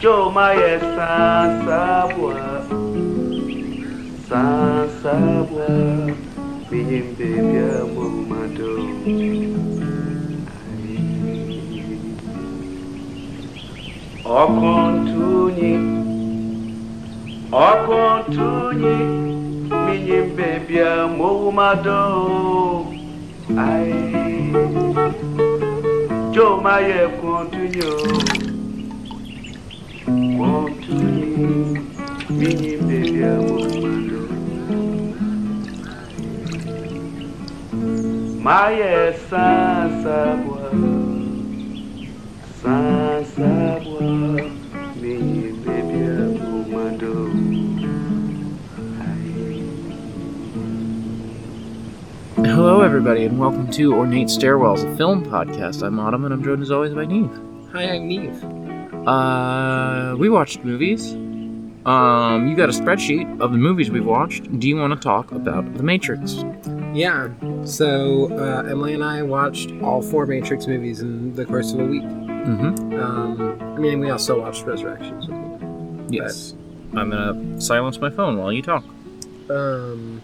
Choma ye san sabwa San sabwa Binyimbe bya mumato Okontunyi Okontunyi Binyimbe bya mumato Ai Choma ye kontunyo Kontunyi Miyimbe bia Mumado Maya Sansabwa Sansabwa Miyimbe bia Mumado Hello, everybody, and welcome to Ornate Stairwells, a film podcast. I'm Autumn, and I'm joined as always by Niamh. Hi, I'm Niamh. Uh, we watched movies. Um, you got a spreadsheet of the movies we've watched. Do you want to talk about The Matrix? Yeah, so uh, Emily and I watched all four Matrix movies in the course of a week. Mm-hmm. Um, I mean, we also watched Resurrections. Yes. I'm gonna silence my phone while you talk. Um,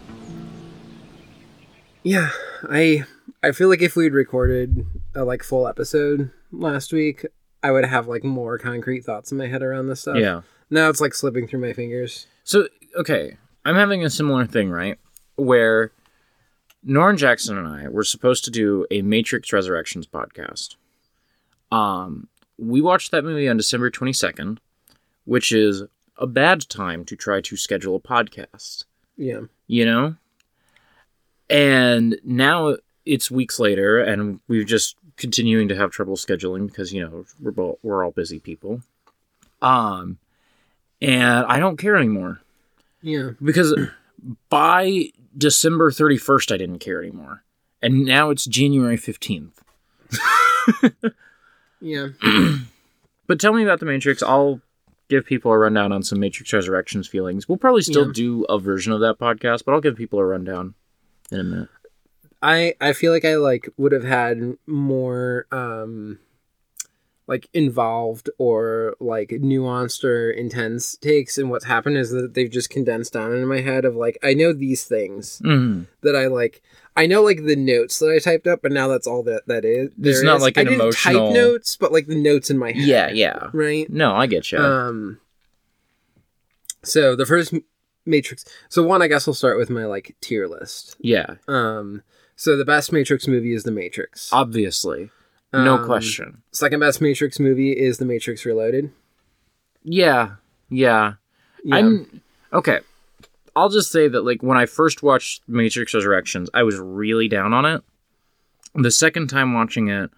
yeah, I I feel like if we'd recorded a like full episode last week, I would have like more concrete thoughts in my head around this stuff. Yeah. Now it's like slipping through my fingers. So, okay, I'm having a similar thing, right? Where Norrin Jackson and I were supposed to do a Matrix Resurrections podcast. Um, we watched that movie on December 22nd, which is a bad time to try to schedule a podcast, Yeah. you know? And now it's weeks later, and we're just continuing to have trouble scheduling because, you know, we're, both, we're all busy people. Um, and I don't care anymore Yeah. because by December 31st, I didn't care anymore. And now it's January 15th. Yeah. But tell me about The Matrix. I'll give people a rundown on some Matrix Resurrections feelings. We'll probably still Yeah. do a version of that podcast, but I'll give people a rundown in a minute. I I feel like I like would have had more um like involved or like nuanced or intense takes and what's happened is that they've just condensed down in my head of like I know these things Mm. that I like I know like the notes that I typed up but now that's all that that is It's there not is. like I an didn't emotional- type notes but like the notes in my head Yeah, yeah. right No, I get you. um so the first matrix so one I guess I'll start with my like tier list yeah, um so the best matrix movie is the matrix obviously. No Um, question. Second best Matrix movie is The Matrix Reloaded. Yeah, yeah. Yeah. I'm okay. I'll just say that like when I first watched Matrix Resurrections, I was really down on it. The second time watching it,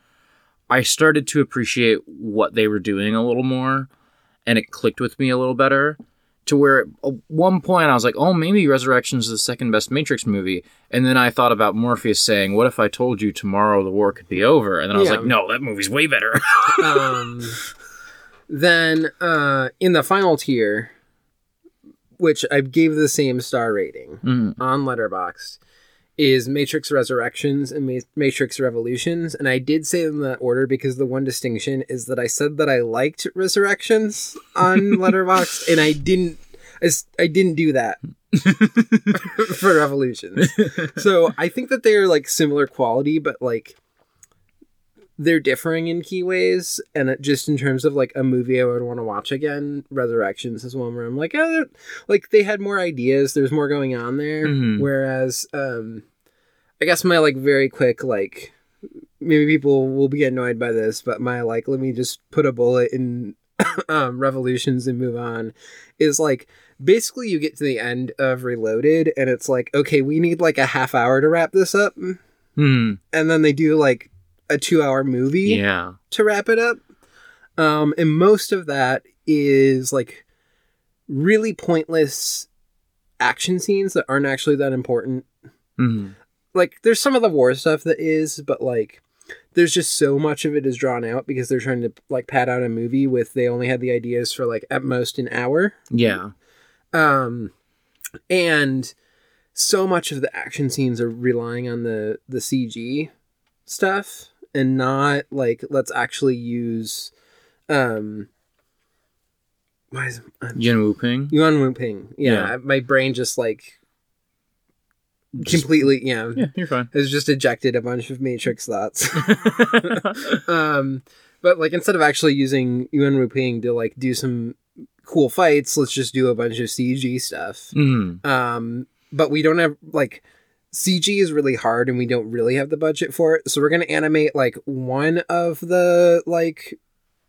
I started to appreciate what they were doing a little more, and it clicked with me a little better. To where at one point I was like, "Oh, maybe Resurrections is the second best Matrix movie," and then I thought about Morpheus saying, "What if I told you tomorrow the war could be over?" And then I was Yeah. like, "No, that movie's way better." um, then uh, in the final tier, which I gave the same star rating Mm. on Letterboxd, is Matrix Resurrections and Ma- Matrix Revolutions. And I did say them in that order because the one distinction is that I said that I liked Resurrections on Letterboxd, and I didn't. I didn't do that for Revolutions. so I think that they're like similar quality, but like they're differing in key ways. And it, just in terms of like a movie I would want to watch again, Resurrections is one where I'm like, oh, like they had more ideas. There's more going on there. Mhm. Whereas, um, I guess my like very quick like maybe people will be annoyed by this, but my like let me just put a bullet in um, Revolutions and move on is like basically you get to the end of Reloaded and it's like okay we need like a half hour to wrap this up Hmm. and then they do like a two hour movie Yeah. to wrap it up um and most of that is like really pointless action scenes that aren't actually that important Hmm. like there's some of the war stuff that is but like there's just so much of it is drawn out because they're trying to like pad out a movie with they only had the ideas for like at most an hour Yeah. um and so much of the action scenes are relying on the the cg stuff and not like let's actually use um why is I'm, Woo-ping. Yuan Wu Ping. Yeah, Yeah. my brain just like Just- completely. Yeah, Yeah, you're fine. has just ejected a bunch of Matrix thoughts. um, but like instead of actually using Yuen Woo-ping to like do some cool fights, let's just do a bunch of CG stuff. Mhm. Um, but we don't have like CG is really hard and we don't really have the budget for it. So we're gonna animate like one of the like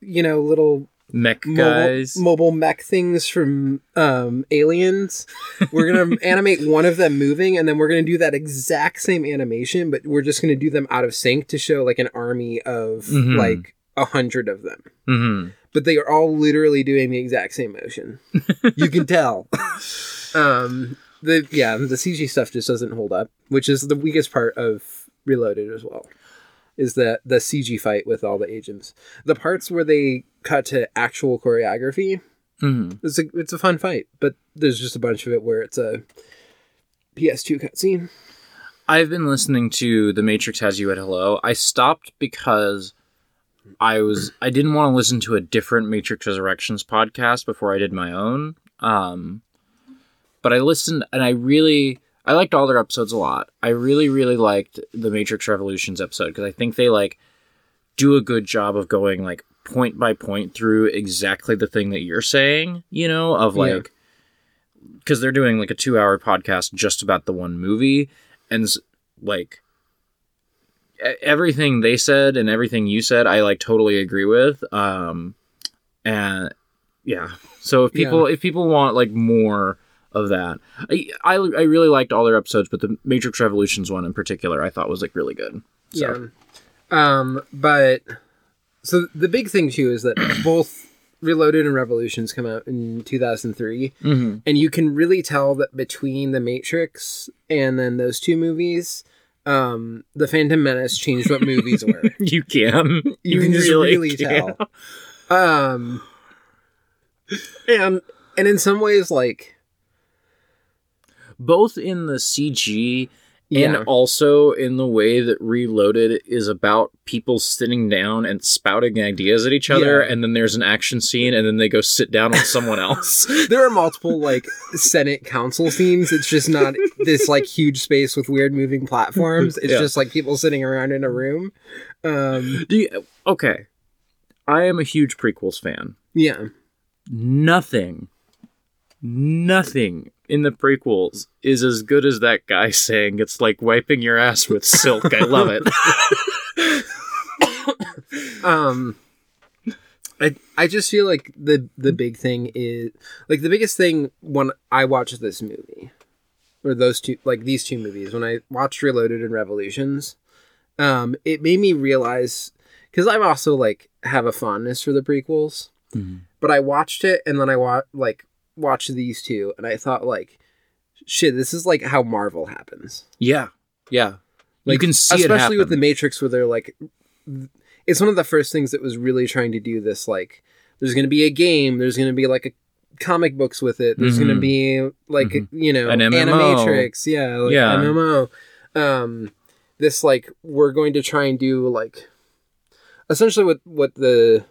you know little Mech mobile, guys. mobile mech things from um aliens. We're gonna animate one of them moving and then we're gonna do that exact same animation, but we're just gonna do them out of sync to show like an army of Mhm. like a hundred of them. hmm But they are all literally doing the exact same motion. you can tell. um the yeah, the CG stuff just doesn't hold up, which is the weakest part of Reloaded as well. Is the the CG fight with all the agents. The parts where they cut to actual choreography, hmm it's a it's a fun fight, but there's just a bunch of it where it's a PS2 cutscene. I've been listening to The Matrix Has You at Hello. I stopped because I was I didn't want to listen to a different Matrix Resurrections podcast before I did my own. Um, but I listened and I really I liked all their episodes a lot. I really really liked the Matrix Revolutions episode because I think they like do a good job of going like point by point through exactly the thing that you're saying, you know, of Yeah. like because they're doing like a two hour podcast just about the one movie and like everything they said and everything you said i like totally agree with um and yeah so if people if people want like more of that I, I i really liked all their episodes but the matrix revolutions one in particular i thought was like really good so Yeah. Um, but so the big thing too is that both Reloaded and Revolutions come out in 2003, Mhm. and you can really tell that between The Matrix and then those two movies, um, The Phantom Menace changed what movies were. you can You, can just really, tell. Um, and and in some ways, like both in the cg yeah, and also in the way that Reloaded is about people sitting down and spouting ideas at each other, Yeah. and then there's an action scene, and then they go sit down with someone else. there are multiple like Senate council scenes. It's just not this like huge space with weird moving platforms. It's Yeah. just like people sitting around in a room. Um, Do you, okay, I am a huge prequels fan. yeah, Nothing, nothing in the prequels is as good as that guy saying it's like wiping your ass with silk. I love it. um, I I just feel like the the big thing is like the biggest thing when I watched this movie or those two like these two movies when I watched Reloaded and Revolutions, um, it made me realize because I'm also like have a fondness for the prequels. but I watched it and then I wa- like watched these two and I thought like shit this is like how Marvel happens. yeah, yeah. Like, you can see it especially with the. Matrix where they're like it's one of the first things that was really trying to do this like there's going to be a game, there's going to be like a comic books with it. There's going to be like Mhm. you know An MMO. animatrix, yeah, like Yeah. MMO. Um this like we're going to try and do like essentially what what the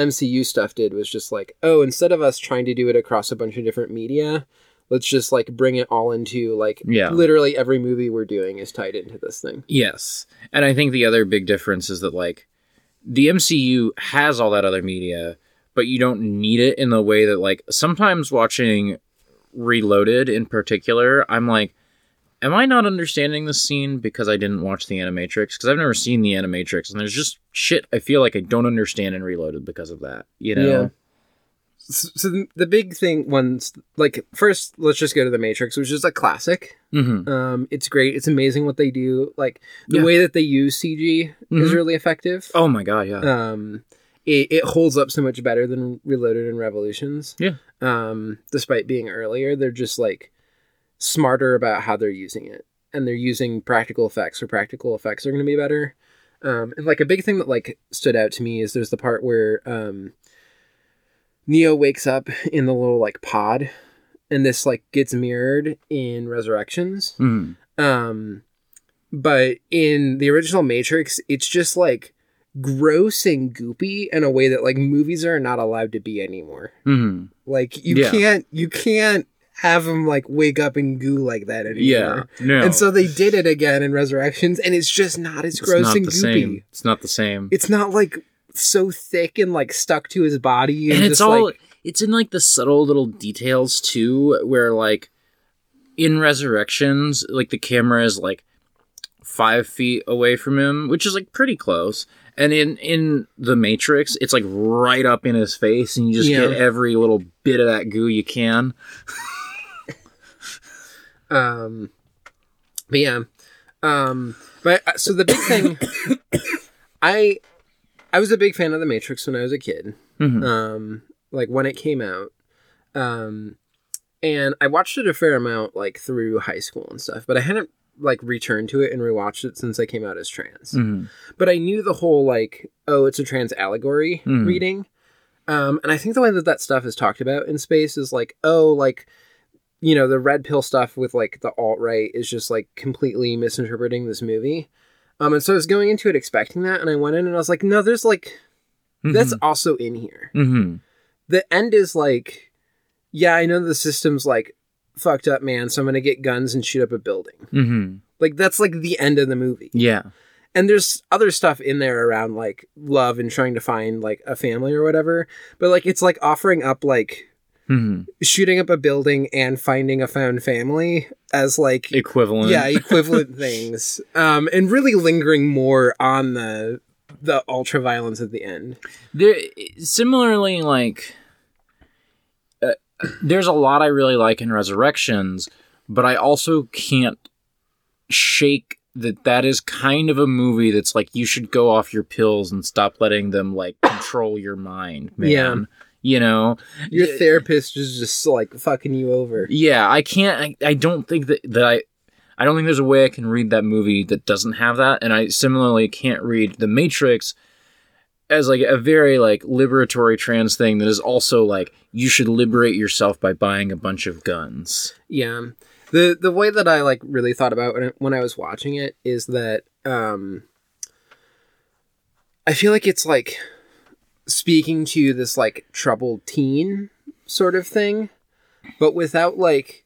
MCU stuff did was just like, oh, instead of us trying to do it across a bunch of different media, let's just like bring it all into like Yeah. literally every movie we're doing is tied into this thing. Yes. And I think the other big difference is that like the MCU has all that other media, but you don't need it in the way that like sometimes watching Reloaded in particular, I'm like am I not understanding this scene because I didn't watch the Animatrix? Because I've never seen the Animatrix, and there's just shit I feel like I don't understand in Reloaded because of that. You know? Yeah. So, so the- big thing once like first let's just go to the Matrix, which is a classic. hmm Um, it's great. It's amazing what they do. Like the Yeah. way that they use CG is Mhm. really effective. Oh my god, yeah. um it, it holds up so much better than reloaded and revolutions Yeah. um despite being earlier they're just like smarter about how they're using it and they're using practical effects or practical effects are going to be better um and like a big thing that like stood out to me is there's the part where um neo wakes up in the little like pod and this like gets mirrored in resurrections Mhm. um, but in the original Matrix, it's just like gross and goopy in a way that like movies are not allowed to be anymore. hmm Like you Yeah. can't you can't have him like wake up and goo like that anymore. Yeah. No. And so they did it again in Resurrections, and it's just not as it's gross not and goopy. same. It's not the same. It's not like so thick and like stuck to his body, and, and it's all like it's in like the subtle little details too where like in resurrections like the camera is like five feet away from him which is like pretty close and in in the matrix it's like right up in his face and you just Yeah. get every little bit of that goo you can Um, but yeah, um, but uh, so the big thing, I, I was a big fan of the Matrix when I was a kid. Mhm. Um, like when it came out, um, and I watched it a fair amount like through high school and stuff. But I hadn't like returned to it and rewatched it since I came out as trans. Mhm. But I knew the whole like, oh, it's a trans allegory Mhm. reading. Um, and I think the way that that stuff is talked about in space is like, oh, like, you know, the red pill stuff with like the alt right is just like completely misinterpreting this movie. Um, and so I was going into it expecting that, and I went in and I was like, no, there's like, that's also in here. Mhm. The end is like, yeah, I know the system's like fucked up, man, so I'm gonna get guns and shoot up a building. Mhm. Like, that's like the end of the movie yeah and there's other stuff in there around like love and trying to find like a family or whatever but like it's like offering up like Mhm. shooting up a building and finding a found family as like equivalent yeah equivalent things um and really lingering more on the the ultra violence at the end there similarly like uh, there's a lot i really like in resurrections but i also can't shake that that is kind of a movie that's like you should go off your pills and stop letting them like control your mind man Yeah. You know? Your therapist is just like fucking you over. Yeah i can't I, I don't think that that i i don't think there's a way i can read that movie that doesn't have that and i similarly can't read the matrix as like a very like liberatory trans thing that is also like you should liberate yourself by buying a bunch of guns. Yeah. The the way that I like really thought about when I, when I was watching it is that um I feel like it's like speaking to this like troubled teen sort of thing, but without like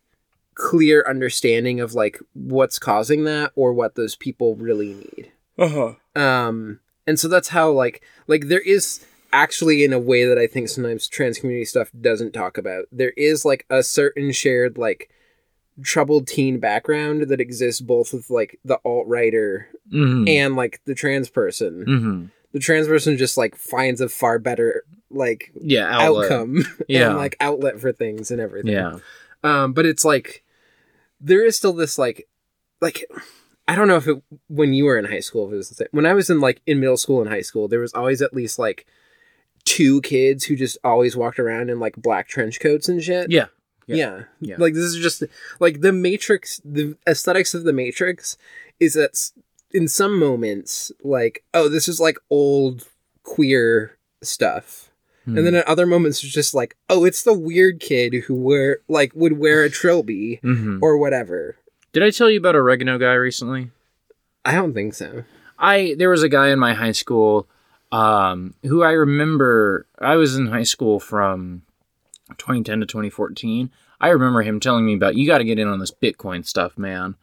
clear understanding of like what's causing that or what those people really need. uh-huh Um, and so that's how like like there is actually in a way that I think sometimes trans community stuff doesn't talk about. There is like a certain shared like troubled teen background that exists both with like the alt writer mm-hmm. and like the trans person. mm-hmm. The trans person just like finds a far better like yeah outlet. outcome Yeah. and like outlet for things and everything. yeah Um, but it's like there is still this like like I don't know if it when you were in high school if it was the same. When I was in like in middle school and high school, there was always at least like two kids who just always walked around in like black trench coats and shit. yeah Yeah. Yeah. yeah. Like this is just like the Matrix the aesthetics of the Matrix is that in some moments like oh this is like old queer stuff. Hmm. And then at other moments it's just like, oh, it's the weird kid who wear like would wear a trilby Mhm. or whatever. did i tell you about oregano guy recently I don't think so. I there was a guy in my high school um, who I remember. I was in high school from 2010 to 2014. I remember him telling me about you got to get in on this Bitcoin stuff, man.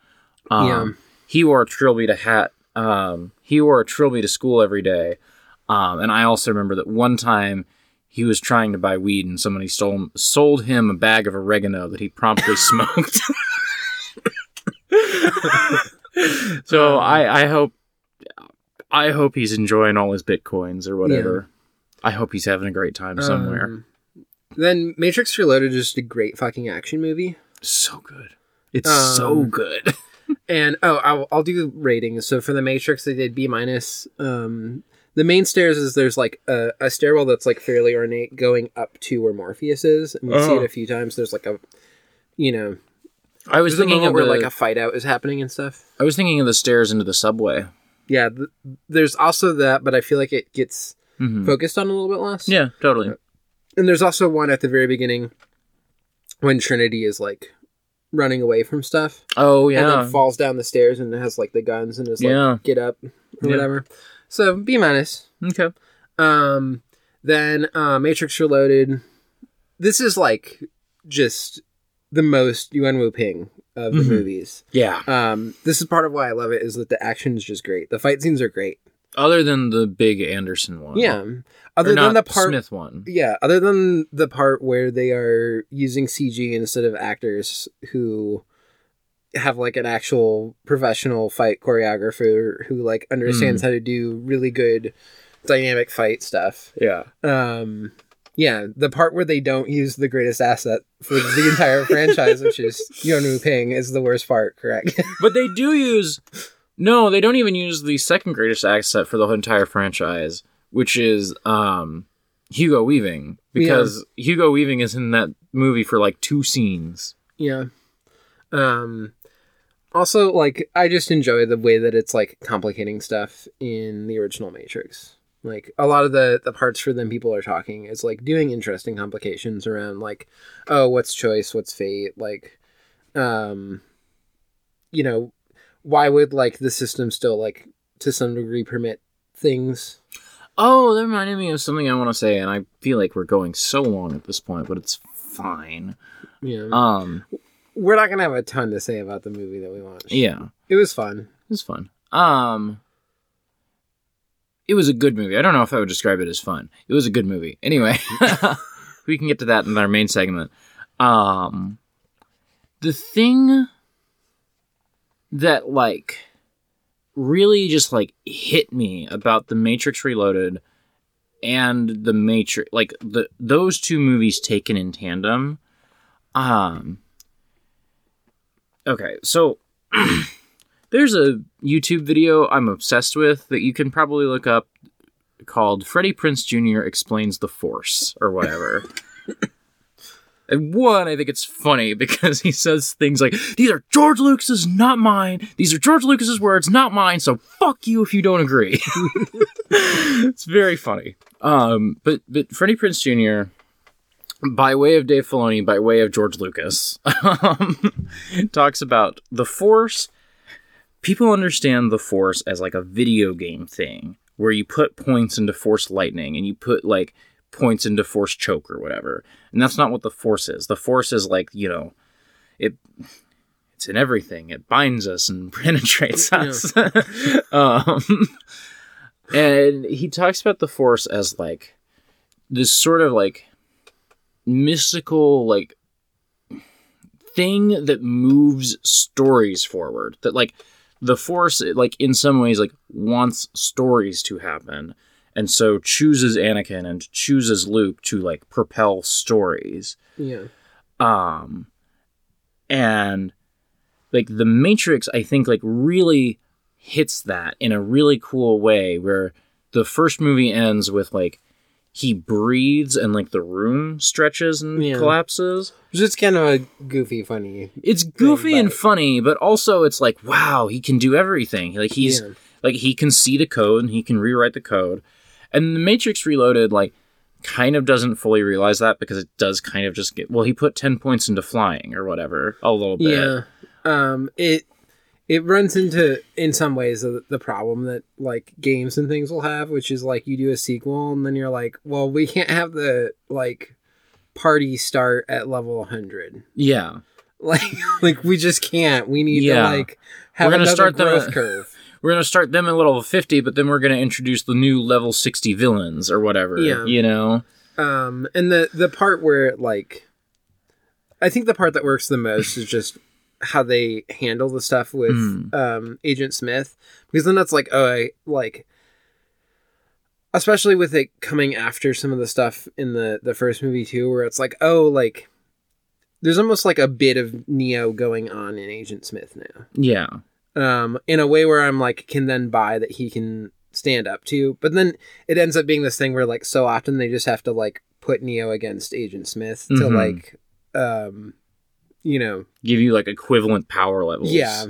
Um, Yeah. He wore a trilby to hat. Um, he wore a trilby to school every day. Um, and I also remember that one time he was trying to buy weed and somebody stole sold him a bag of oregano that he promptly smoked. so I, I hope I hope he's enjoying all his bitcoins or whatever. I hope he's having a great time somewhere. Um, then Matrix Reloaded is just a great fucking action movie. so good. It's so Um, good. And oh, I'll, I'll do ratings. So for the Matrix, they did B minus. Um, the main stairs is there's like a, a stairwell that's like fairly ornate going up to where Morpheus is, and we see Oh. it a few times. There's like a, you know, I was thinking of where the, like a fight out is happening and stuff. I was thinking of the stairs into the subway. Yeah, th- there's also that, but I feel like it gets Mhm. focused on a little bit less. Yeah, totally. And there's also one at the very beginning when Trinity is like running away from stuff Oh yeah, and then falls down the stairs and has like the guns and is like Yeah. get up or Yeah. whatever. So B minus. Okay. Um, then uh, Matrix Reloaded. This is like just the most Yuen Woo-ping of the Mhm. movies. Yeah. Um, this is part of why I love it is that the action is just great. The fight scenes are great. Other than the big Anderson one. Yeah. Other than the part Smith one. Yeah, other than the part where they are using CG instead of actors who have like an actual professional fight choreographer who like understands how to do really good dynamic fight stuff. Yeah. Um yeah, the part where they don't use the greatest asset for the entire franchise, which is Yuen Woo-ping, is the worst part, correct? But they do use. No, they don't even use the second greatest asset for the whole entire franchise, which is um, Hugo Weaving. Because Hugo Weaving is in that movie for like two scenes. Yeah. Um also like I just enjoy the way that it's like complicating stuff in the original Matrix. Like a lot of the the parts for them people are talking is like doing interesting complications around like oh what's choice, what's fate, like um you know why would like the system still like to some degree permit things Oh, that reminded me of something I want to say, and I feel like we're going so long at this point, but it's fine. know Um, we're not gonna have a ton to say about the movie that we watched yeah, it was fun it was fun. Um, it was a good movie. I don't know if I would describe it as fun. It was a good movie. Anyway, we can get to that in our main segment. Um, the thing that like really just like hit me about the Matrix Reloaded and the Matrix like the those two movies taken in tandem um okay so there's a YouTube video I'm obsessed with that you can probably look up called Freddie Prinze Jr. explains the Force or whatever. And one, I think it's funny because he says things like, These are George Lucas's, not mine. These are George Lucas's words, not mine, so fuck you if you don't agree. it's very funny. Um, but but Freddie Prinze Jr., by way of Dave Filoni, by way of George Lucas, um, talks about the Force. People understand the Force as like a video game thing where you put points into Force Lightning and you put like points into Force Choke or whatever. And that's not what the Force is. The Force is like, you know, it it's in everything. It binds us and penetrates us. um, and he talks about the Force as like this sort of like mystical like thing that moves stories forward. That like the Force, like in some ways, like wants stories to happen, and so chooses Anakin and chooses Luke to like propel stories. yeah Um, and like the Matrix, I think like really hits that in a really cool way, where the first movie ends with like he breathes and like the room stretches and Yeah. collapses. It's kind of a goofy, funny. It's goofy and but- funny, but also it's like, wow, he can do everything. Like he's Yeah. like he can see the code and he can rewrite the code. And the Matrix Reloaded, like, kind of doesn't fully realize that because it does kind of just get well, he put ten points into flying or whatever, a little bit. Yeah. Um. It it runs into in some ways the, the problem that like games and things will have, which is like you do a sequel and then you're like, well, we can't have the like party start at level 100. Yeah. Like like we just can't. We need Yeah. to like have We're gonna another start growth at- curve. We're gonna start them at level fifty, but then we're gonna introduce the new level sixty villains or whatever. Yeah. You know? Um, and the the part where like, I think the part that works the most is just how they handle the stuff with Mm. um Agent Smith, because then that's like, oh, I like, especially with it coming after some of the stuff in the the first movie too, where it's like, oh, like, there's almost like a bit of Neo going on in Agent Smith now Yeah. Um, in a way where I'm like can then buy that he can stand up to. But then it ends up being this thing where like so often they just have to like put Neo against Agent Smith to Mhm. like um you know Give you like equivalent power levels. yeah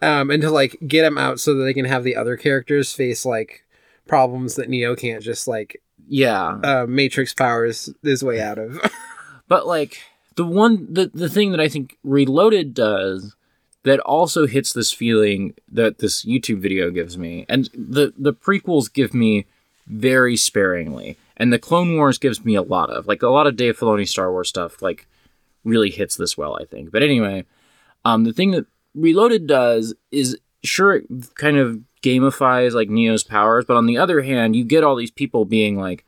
um and to like get him out so that they can have the other characters face like problems that Neo can't just like Yeah. uh Matrix powers his way out of. But like the one the the thing that I think Reloaded does that also hits this feeling that this YouTube video gives me, and the the prequels give me very sparingly. And the Clone Wars gives me a lot of like a lot of Dave Filoni Star Wars stuff like really hits this well, I think. But anyway, um, the thing that Reloaded does is sure it kind of gamifies like Neo's powers, but on the other hand, you get all these people being like,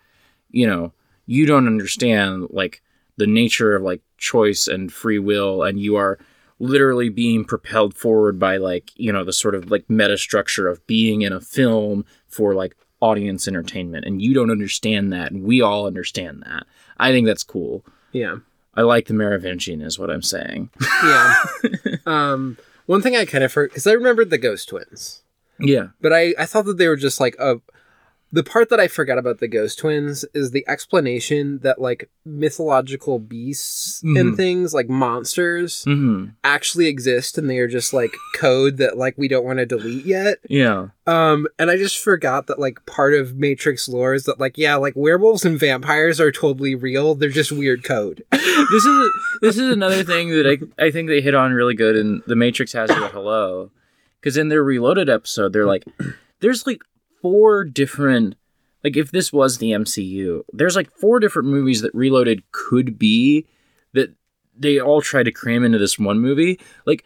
you know, you don't understand like the nature of like choice and free will, and you are literally being propelled forward by like you know the sort of like meta structure of being in a film for like audience entertainment and you don't understand that and we all understand that i think that's cool Yeah. i like the merovingian is what i'm saying Yeah. um, one thing I kind of heard because I remembered the Ghost Twins, yeah but I I thought that they were just like a. The part that I forgot about the Ghost Twins is the explanation that like mythological beasts and Mhm. things like monsters hmm actually exist and they are just like code that like we don't want to delete yet. yeah Um, and I just forgot that like part of Matrix lore is that like yeah, like werewolves and vampires are totally real. They're just weird code. this is this is another thing that I I think they hit on really good in the Matrix has you at hello, because in their Reloaded episode they're like, there's like four different like if this was the MCU, there's like four different movies that Reloaded could be that they all try to cram into this one movie. Like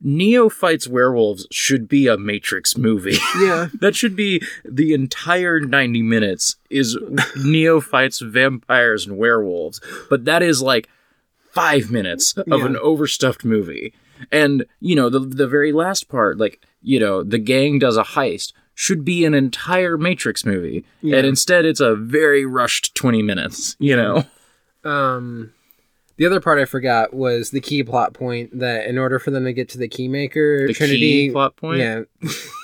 Neo fights werewolves should be a Matrix movie. yeah. that should be the entire 90 minutes is Neo fights vampires and werewolves. But that is like five minutes of Yeah. an overstuffed movie. And, you know, the, the very last part, like, you know, the gang does a heist, should be an entire Matrix movie. Yeah. And instead, it's a very rushed 20 minutes, you know? Um, the other part I forgot was the key plot point that in order for them to get to the keymaker, The Trinity. key plot point? Yeah.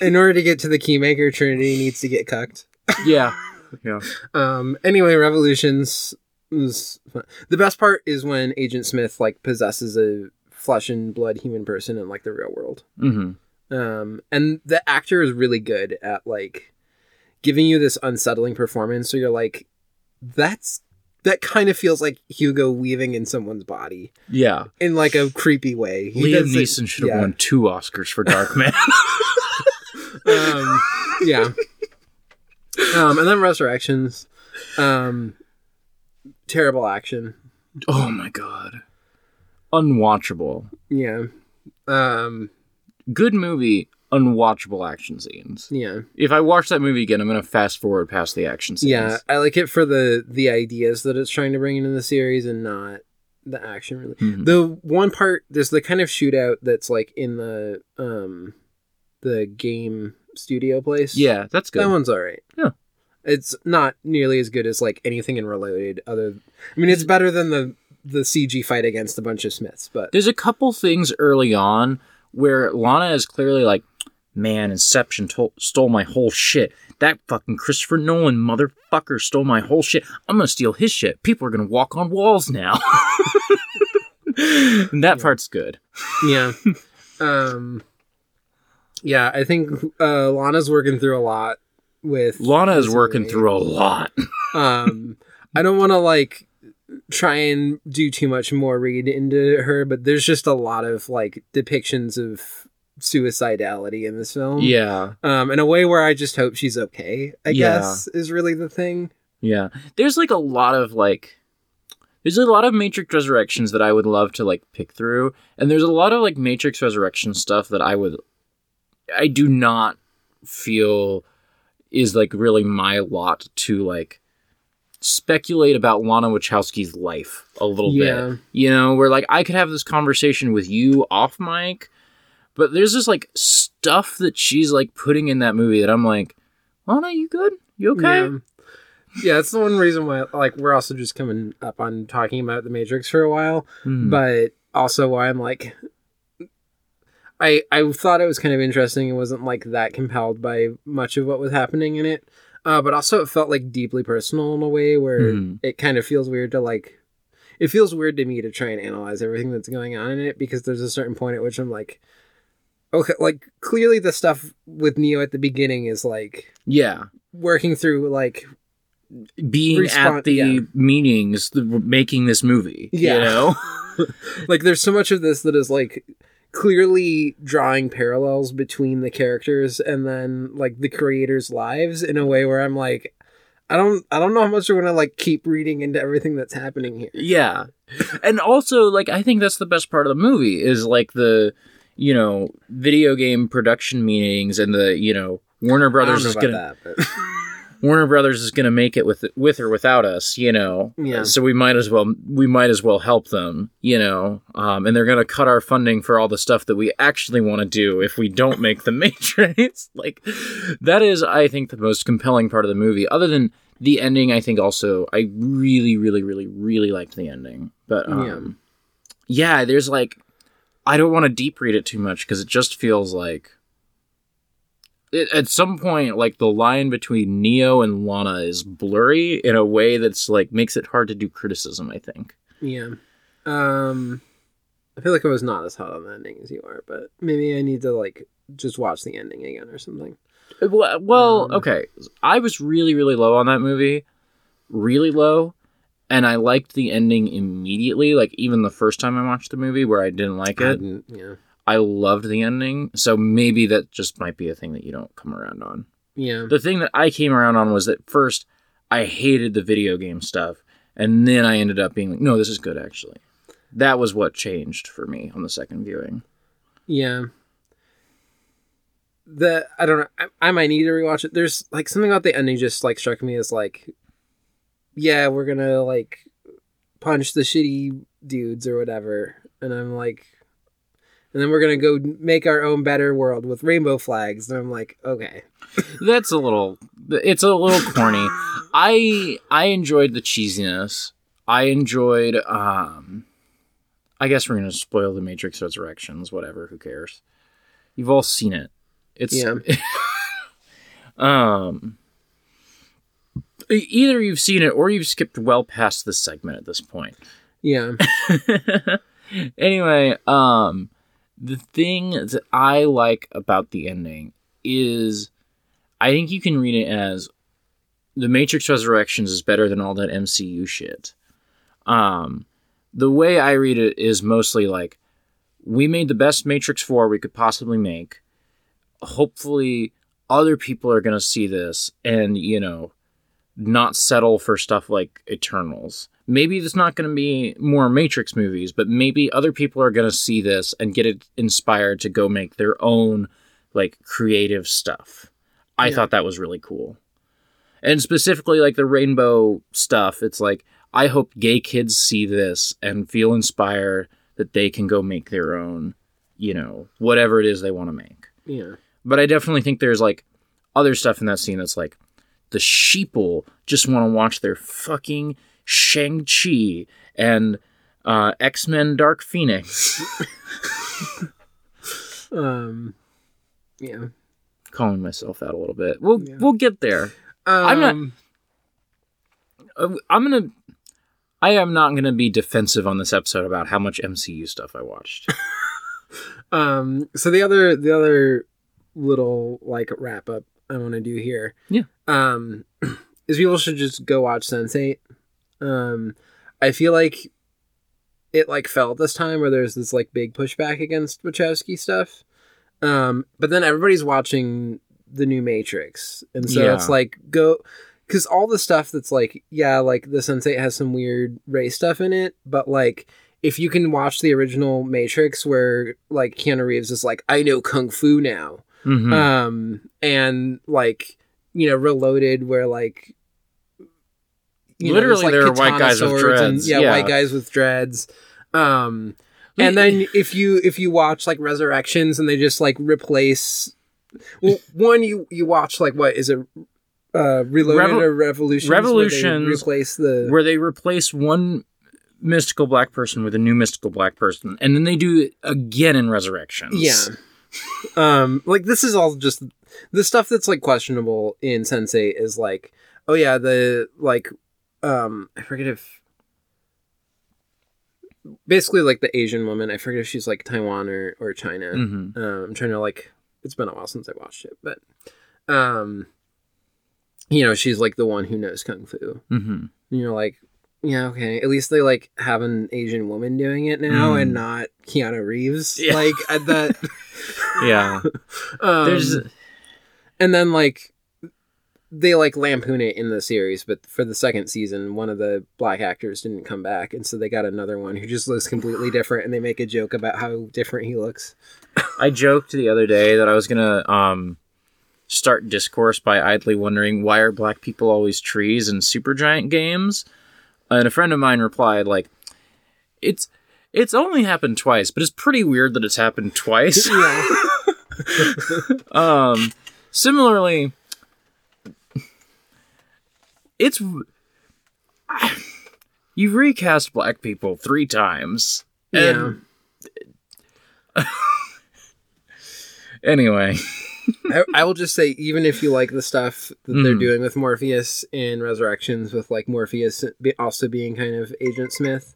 in order to get to the keymaker, Trinity needs to get cucked. Yeah. Yeah. Um. Anyway, Revolutions was fun. the best part is when Agent Smith like possesses a flesh and blood human person in like the real world. hmm Um. And the actor is really good at like giving you this unsettling performance. So you're like, that's that kind of feels like Hugo weaving in someone's body Yeah. in like a creepy way. He Liam Neeson should have yeah. won two Oscars for Darkman. um, yeah. Um, and then Resurrections. Um, terrible action. oh my god. Unwatchable. Yeah. Um, good movie, unwatchable action scenes. yeah. If I watch that movie again, I'm gonna fast forward past the action scenes. Yeah. I like it for the the ideas that it's trying to bring into the series and not the action really. Mhm. The one part there's the kind of shootout that's like in the um the game studio place. yeah, that's good. That one's all right. Yeah. It's not nearly as good as like anything in Reloaded. Other, I mean, it's better than the the CG fight against a bunch of Smiths, but There's a couple things early on where Lana is clearly like, "Man, Inception to- stole my whole shit. That fucking Christopher Nolan motherfucker stole my whole shit. I'm gonna steal his shit. People are gonna walk on walls now." and that part's good. yeah, um, yeah. I think uh, Lana's working through a lot with Lana is working movie. through a lot. um i don't want to like try and do too much more read into her but there's just a lot of like depictions of suicidality in this film yeah. um in a way where i just hope she's okay i Yeah. guess is really the thing Yeah. There's like a lot of like there's a lot of Matrix Resurrections that I would love to like pick through. And there's a lot of like Matrix Resurrection stuff that I would I do not feel is like really my lot to like speculate about Lana Wachowski's life a little Yeah. bit. You know, where like I could have this conversation with you off mic, but there's this like stuff that she's like putting in that movie that I'm like, Lana, you good? You okay? yeah yeah that's the one reason why like we're also just coming up on talking about the matrix for a while Mhm. but also why I'm like I I thought it was kind of interesting. It wasn't like that compelled by much of what was happening in it. Uh, but also it felt like deeply personal in a way where Mhm. it kind of feels weird to like it feels weird to me to try and analyze everything that's going on in it because there's a certain point at which I'm like okay like clearly the stuff with Neo at the beginning is like yeah. working through like being Respon- at the yeah. meetings the, making this movie Yeah. you know like there's so much of this that is like clearly drawing parallels between the characters and then like the creators lives in a way where i'm like I don't I don't know how much I want to like keep reading into everything that's happening here. Yeah. And also like I think that's the best part of the movie is like the you know, video game production meetings and the, you know, Warner Brothers is going to Warner Brothers is going to make it with with or without us, you know. Yeah. So we might as well we might as well help them, you know. Um, and they're going to cut our funding for all the stuff that we actually want to do if we don't make the Matrix. like that is, I think, the most compelling part of the movie. Other than the ending, I think also I really, really, really, really liked the ending. But um, yeah, there's like I don't want to deep read it too much because it just feels like it, at some point like the line between neo and lana is blurry in a way that's like makes it hard to do criticism i think yeah. Um I feel like I was not as hot on the ending as you are, but maybe I need to like just watch the ending again or something. well, well Um, okay i was really really low on that movie really low and i liked the ending immediately like even the first time i watched the movie where i didn't like it didn't- yeah. I loved the ending so maybe that just might be a thing that you don't come around on Yeah. the thing that I came around on was that first I hated the video game stuff, and then I ended up being like, no, this is good actually. That was what changed for me on the second viewing. Yeah. The I don't know. I, I might need to rewatch it. There's like something about the ending just like struck me as like, yeah, we're gonna like punch the shitty dudes or whatever, and I'm like, and then we're gonna go make our own better world with rainbow flags, and I'm like, okay, That's a little, it's a little corny. I I enjoyed the cheesiness. I enjoyed. um I guess we're gonna spoil the Matrix Resurrections. Whatever, who cares? You've all seen it. It's Yeah. um. Either you've seen it or you've skipped well past this segment at this point. yeah, anyway, um, the thing that I like about the ending is I think you can read it as the Matrix Resurrections is better than all that MCU shit. Um, the way I read it is mostly like we made the best Matrix 4 we could possibly make. Hopefully, other people are going to see this and, you know, not settle for stuff like Eternals. Maybe there's not going to be more Matrix movies, but maybe other people are going to see this and get it inspired to go make their own like creative stuff. I Yeah. thought that was really cool. And specifically like the rainbow stuff, it's like I hope gay kids see this and feel inspired that they can go make their own, you know, whatever it is they want to make. yeah, But I definitely think there's like other stuff in that scene that's like the sheeple just want to watch their fucking Shang-Chi and uh, X-Men Dark Phoenix. um, yeah. Calling myself out a little bit. We'll Yeah. we'll get there. Um, I'm not- Uh, I'm gonna. I am not gonna be defensive on this episode about how much MCU stuff I watched. Um. So the other the other little like wrap up I want to do here. Yeah. Um, is people should just go watch Sense8. Um, I feel like it like fell at this time where there's this like big pushback against Wachowski stuff. Um, but then everybody's watching the new Matrix, and so Yeah. it's like go because all the stuff that's like yeah, like the Sense8 has some weird race stuff in it, but like if you can watch the original Matrix where like Keanu Reeves is like, I know kung fu now, Mhm. um, and like you know, Reloaded where like you know, Literally, there's, there are white guys with dreads, yeah, yeah. white guys with dreads. Um, and then if you if you watch like Resurrections and they just like replace, well, one you you watch like what is it? Uh, Reloaded Revo- or Revolutions? where they replace the where they replace one mystical black person with a new mystical black person, and then they do it again in Resurrections. Yeah. Um, like this is all just the stuff that's like questionable in Sense8 is like, oh yeah, the like, um, I forget if basically like the Asian woman. I forget if she's like Taiwan or or China. hmm Um, I'm trying to like, it's been a while since I watched it, but um, you know, she's like the one who knows kung fu. hmm And you're like, yeah, okay. At least they like have an Asian woman doing it now Mm. and not Keanu Reeves. Yeah. Like at that. Yeah. um, There's and then like they like lampoon it in the series, but for the second season, one of the black actors didn't come back, and so they got another one who just looks completely different, and they make a joke about how different he looks. I joked the other day that I was gonna um, start discourse by idly wondering why are black people always trees in Supergiant games, and a friend of mine replied like, "It's it's only happened twice, but it's pretty weird that it's happened twice." Yeah, um, similarly, it's you've recast black people three times. yeah. Anyway, I, I will just say, even if you like the stuff that they're Mm. doing with Morpheus in Resurrections, with like Morpheus also being kind of Agent Smith,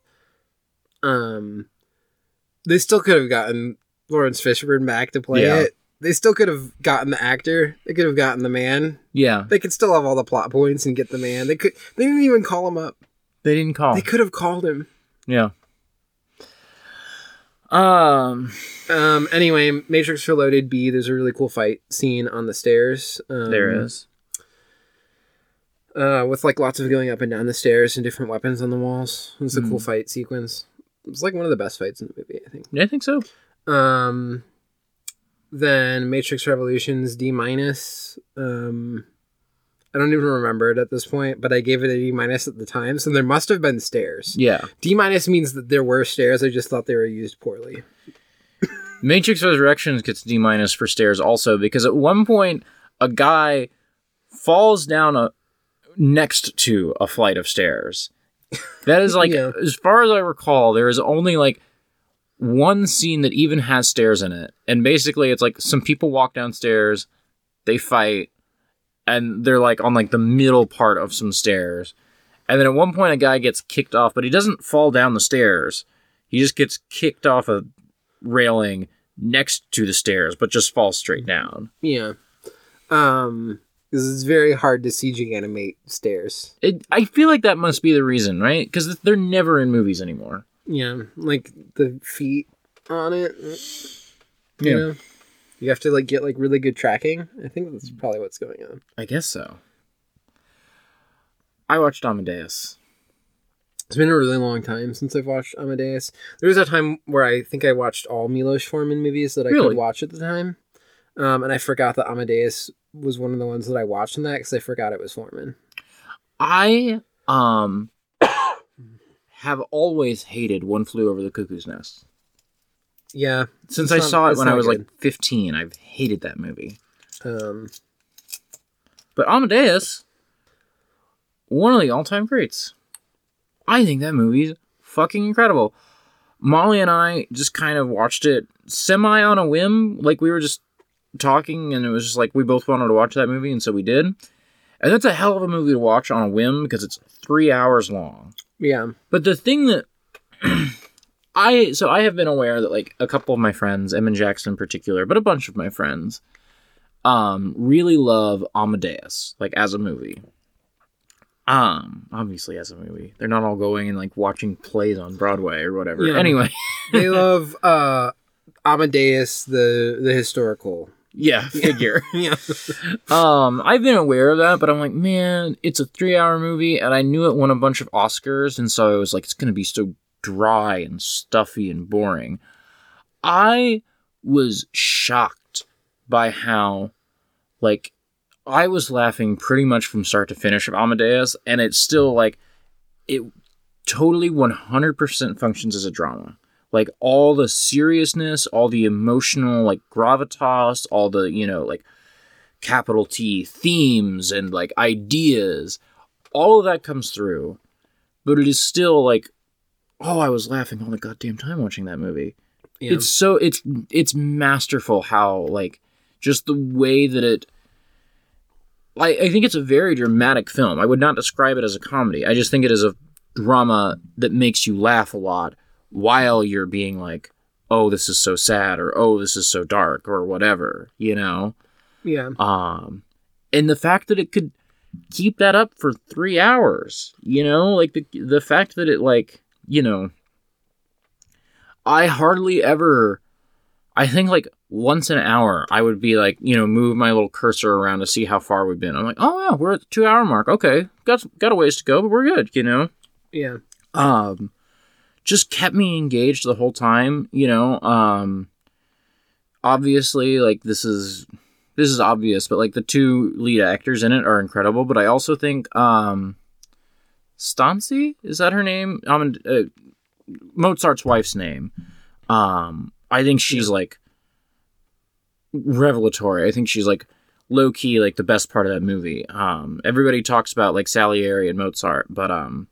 um, they still could have gotten Laurence Fishburne back to play Yeah. it. They still could have gotten the actor. They could have gotten the man. yeah, They could still have all the plot points and get the man. They could. They didn't even call him up. they didn't call. They could have called him. Yeah. Um. Um. Anyway, Matrix Reloaded B. There's a really cool fight scene on the stairs. Um, There is. uh, with like lots of going up and down the stairs and different weapons on the walls. It's a cool Mm. fight sequence. It's like one of the best fights in the movie, I think. Yeah, I think so. Um, then Matrix Revolutions D minus. Um, I don't even remember it at this point, but I gave it a D minus at the time, so there must have been stairs. Yeah. D minus means that there were stairs. I just thought they were used poorly. Matrix Resurrections gets D minus for stairs also because at one point a guy falls down a next to a flight of stairs. That is like Yeah. as far as I recall, there is only like one scene that even has stairs in it. And basically it's like some people walk downstairs, they fight, and they're like on like the middle part of some stairs. And then at one point a guy gets kicked off, but he doesn't fall down the stairs. He just gets kicked off a railing next to the stairs, but just falls straight down. Yeah. Um, because it's very hard to CG animate stairs. It, I feel like that must be the reason, right? Because they're never in movies anymore. Yeah, like the feet on it. You Yeah. know? You have to like get like really good tracking. I think that's probably what's going on. I guess so. I watched Amadeus. It's been a really long time since I've watched Amadeus. There was a time where I think I watched all Milos Forman movies that I Really? could watch at the time. Um, and I forgot that Amadeus was one of the ones that I watched in that because I forgot it was Forman. I um have always hated One Flew Over the Cuckoo's Nest. Yeah. Since I not- saw it when I was good. like 15, I've hated that movie. Um, But Amadeus, one of the all-time greats. I think that movie's fucking incredible. Molly and I just kind of watched it semi on a whim, like we were just talking, and it was just like we both wanted to watch that movie, and so we did. And that's a hell of a movie to watch on a whim because it's three hours long. yeah. But the thing that I so I have been aware that like a couple of my friends, Em and Jackson in particular, but a bunch of my friends, um, really love Amadeus, like as a movie. Um, obviously as a movie. They're not all going and like watching plays on Broadway or whatever. Yeah. Anyway, They love uh, Amadeus, the the historical. yeah, figure. Yeah. Um, I've been aware of that, but I'm like, man, it's a three hour movie, and I knew it won a bunch of Oscars, and so I was like, it's gonna be so dry and stuffy and boring. I was shocked by how, like, I was laughing pretty much from start to finish of Amadeus, and it's still like, it totally 100% functions as a drama like all the seriousness, all the emotional like gravitas, all the, you know, like capital T themes and like ideas, all of that comes through. But it is still like oh, I was laughing all the goddamn time watching that movie. Yeah. It's so it's it's masterful how like just the way that it I, I think it's a very dramatic film. I would not describe it as a comedy. I just think it is a drama that makes you laugh a lot while you're being like, oh, this is so sad or oh, this is so dark or whatever, you know? yeah. Um, and the fact that it could keep that up for three hours, you know, like the the fact that it like, you know, I hardly ever, I think like once an hour, I would be like, you know, move my little cursor around to see how far we've been. I'm like, oh yeah, we're at the two hour mark. Okay, got got a ways to go, but we're good. You know, Yeah. um, just kept me engaged the whole time. You know, um, obviously, like this is this is obvious, but like the two lead actors in it are incredible. But I also think um, Stancy is that her name? Um, uh, Mozart's wife's name. Um, I think she's like revelatory. I think she's like low key like the best part of that movie. Um, everybody talks about like Salieri and Mozart, but um,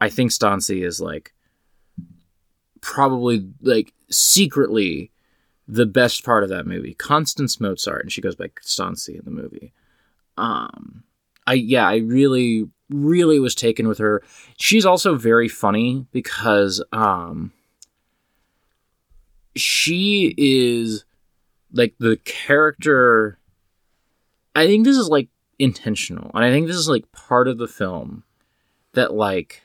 I think Stancy is like probably like secretly the best part of that movie. Constance Mozart, and she goes by Stancy in the movie. Um, I yeah, I really really was taken with her. She's also very funny because um she is like the character I think this is like intentional. And I think this is like part of the film that like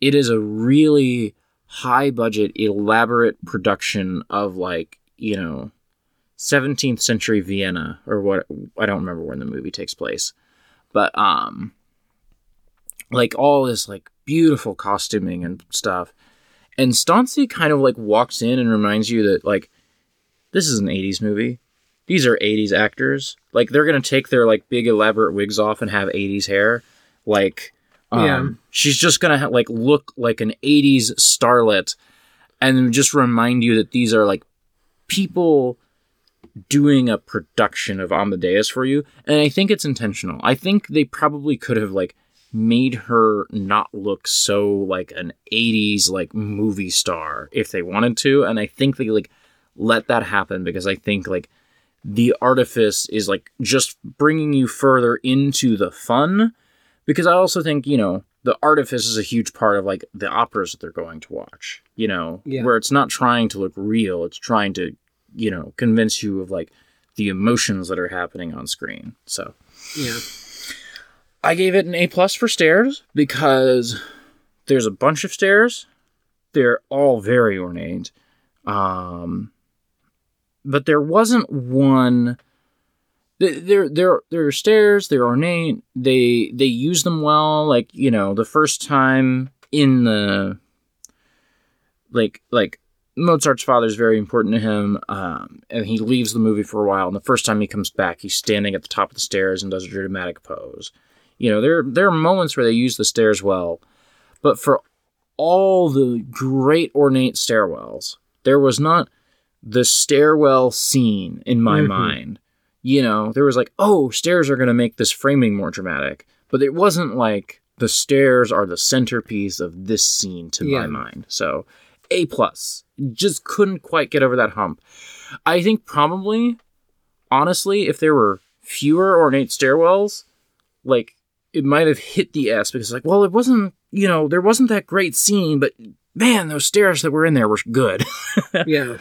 it is a really high budget elaborate production of like, you know, 17th century Vienna or what I don't remember when the movie takes place. But um like all this like beautiful costuming and stuff. And Stancy kind of like walks in and reminds you that like this is an 80s movie. These are 80s actors. Like they're going to take their like big elaborate wigs off and have 80s hair. Like um, Yeah. she's just going to ha- like look like an 80s starlet and just remind you that these are like people doing a production of Amadeus for you. And I think it's intentional. I think they probably could have like made her not look so like an 80s like movie star if they wanted to and I think they like let that happen because I think like the artifice is like just bringing you further into the fun because I also think, you know, the artifice is a huge part of like the operas that they're going to watch, you know, Yeah. where it's not trying to look real, it's trying to, you know, convince you of like the emotions that are happening on screen. So, Yeah. I gave it an A plus for stairs because there's a bunch of stairs. They're all very ornate. Um, but there wasn't one. th- They're they're they're stairs. They're ornate. They they use them well. Like you know, the first time in the like like Mozart's father is very important to him, um, and he leaves the movie for a while. And the first time he comes back, he's standing at the top of the stairs and does a dramatic pose. You know, there there are moments where they use the stairs well, but for all the great ornate stairwells, there was not the stairwell scene in my Mhm. mind. You know, there was like, oh, stairs are going to make this framing more dramatic, but it wasn't like the stairs are the centerpiece of this scene to Yeah. my mind. So, A plus, just couldn't quite get over that hump. I think probably, honestly, if there were fewer ornate stairwells, like it might have hit the S because like, well, it wasn't, you know, there wasn't that great scene, but man, those stairs that were in there were good. yeah.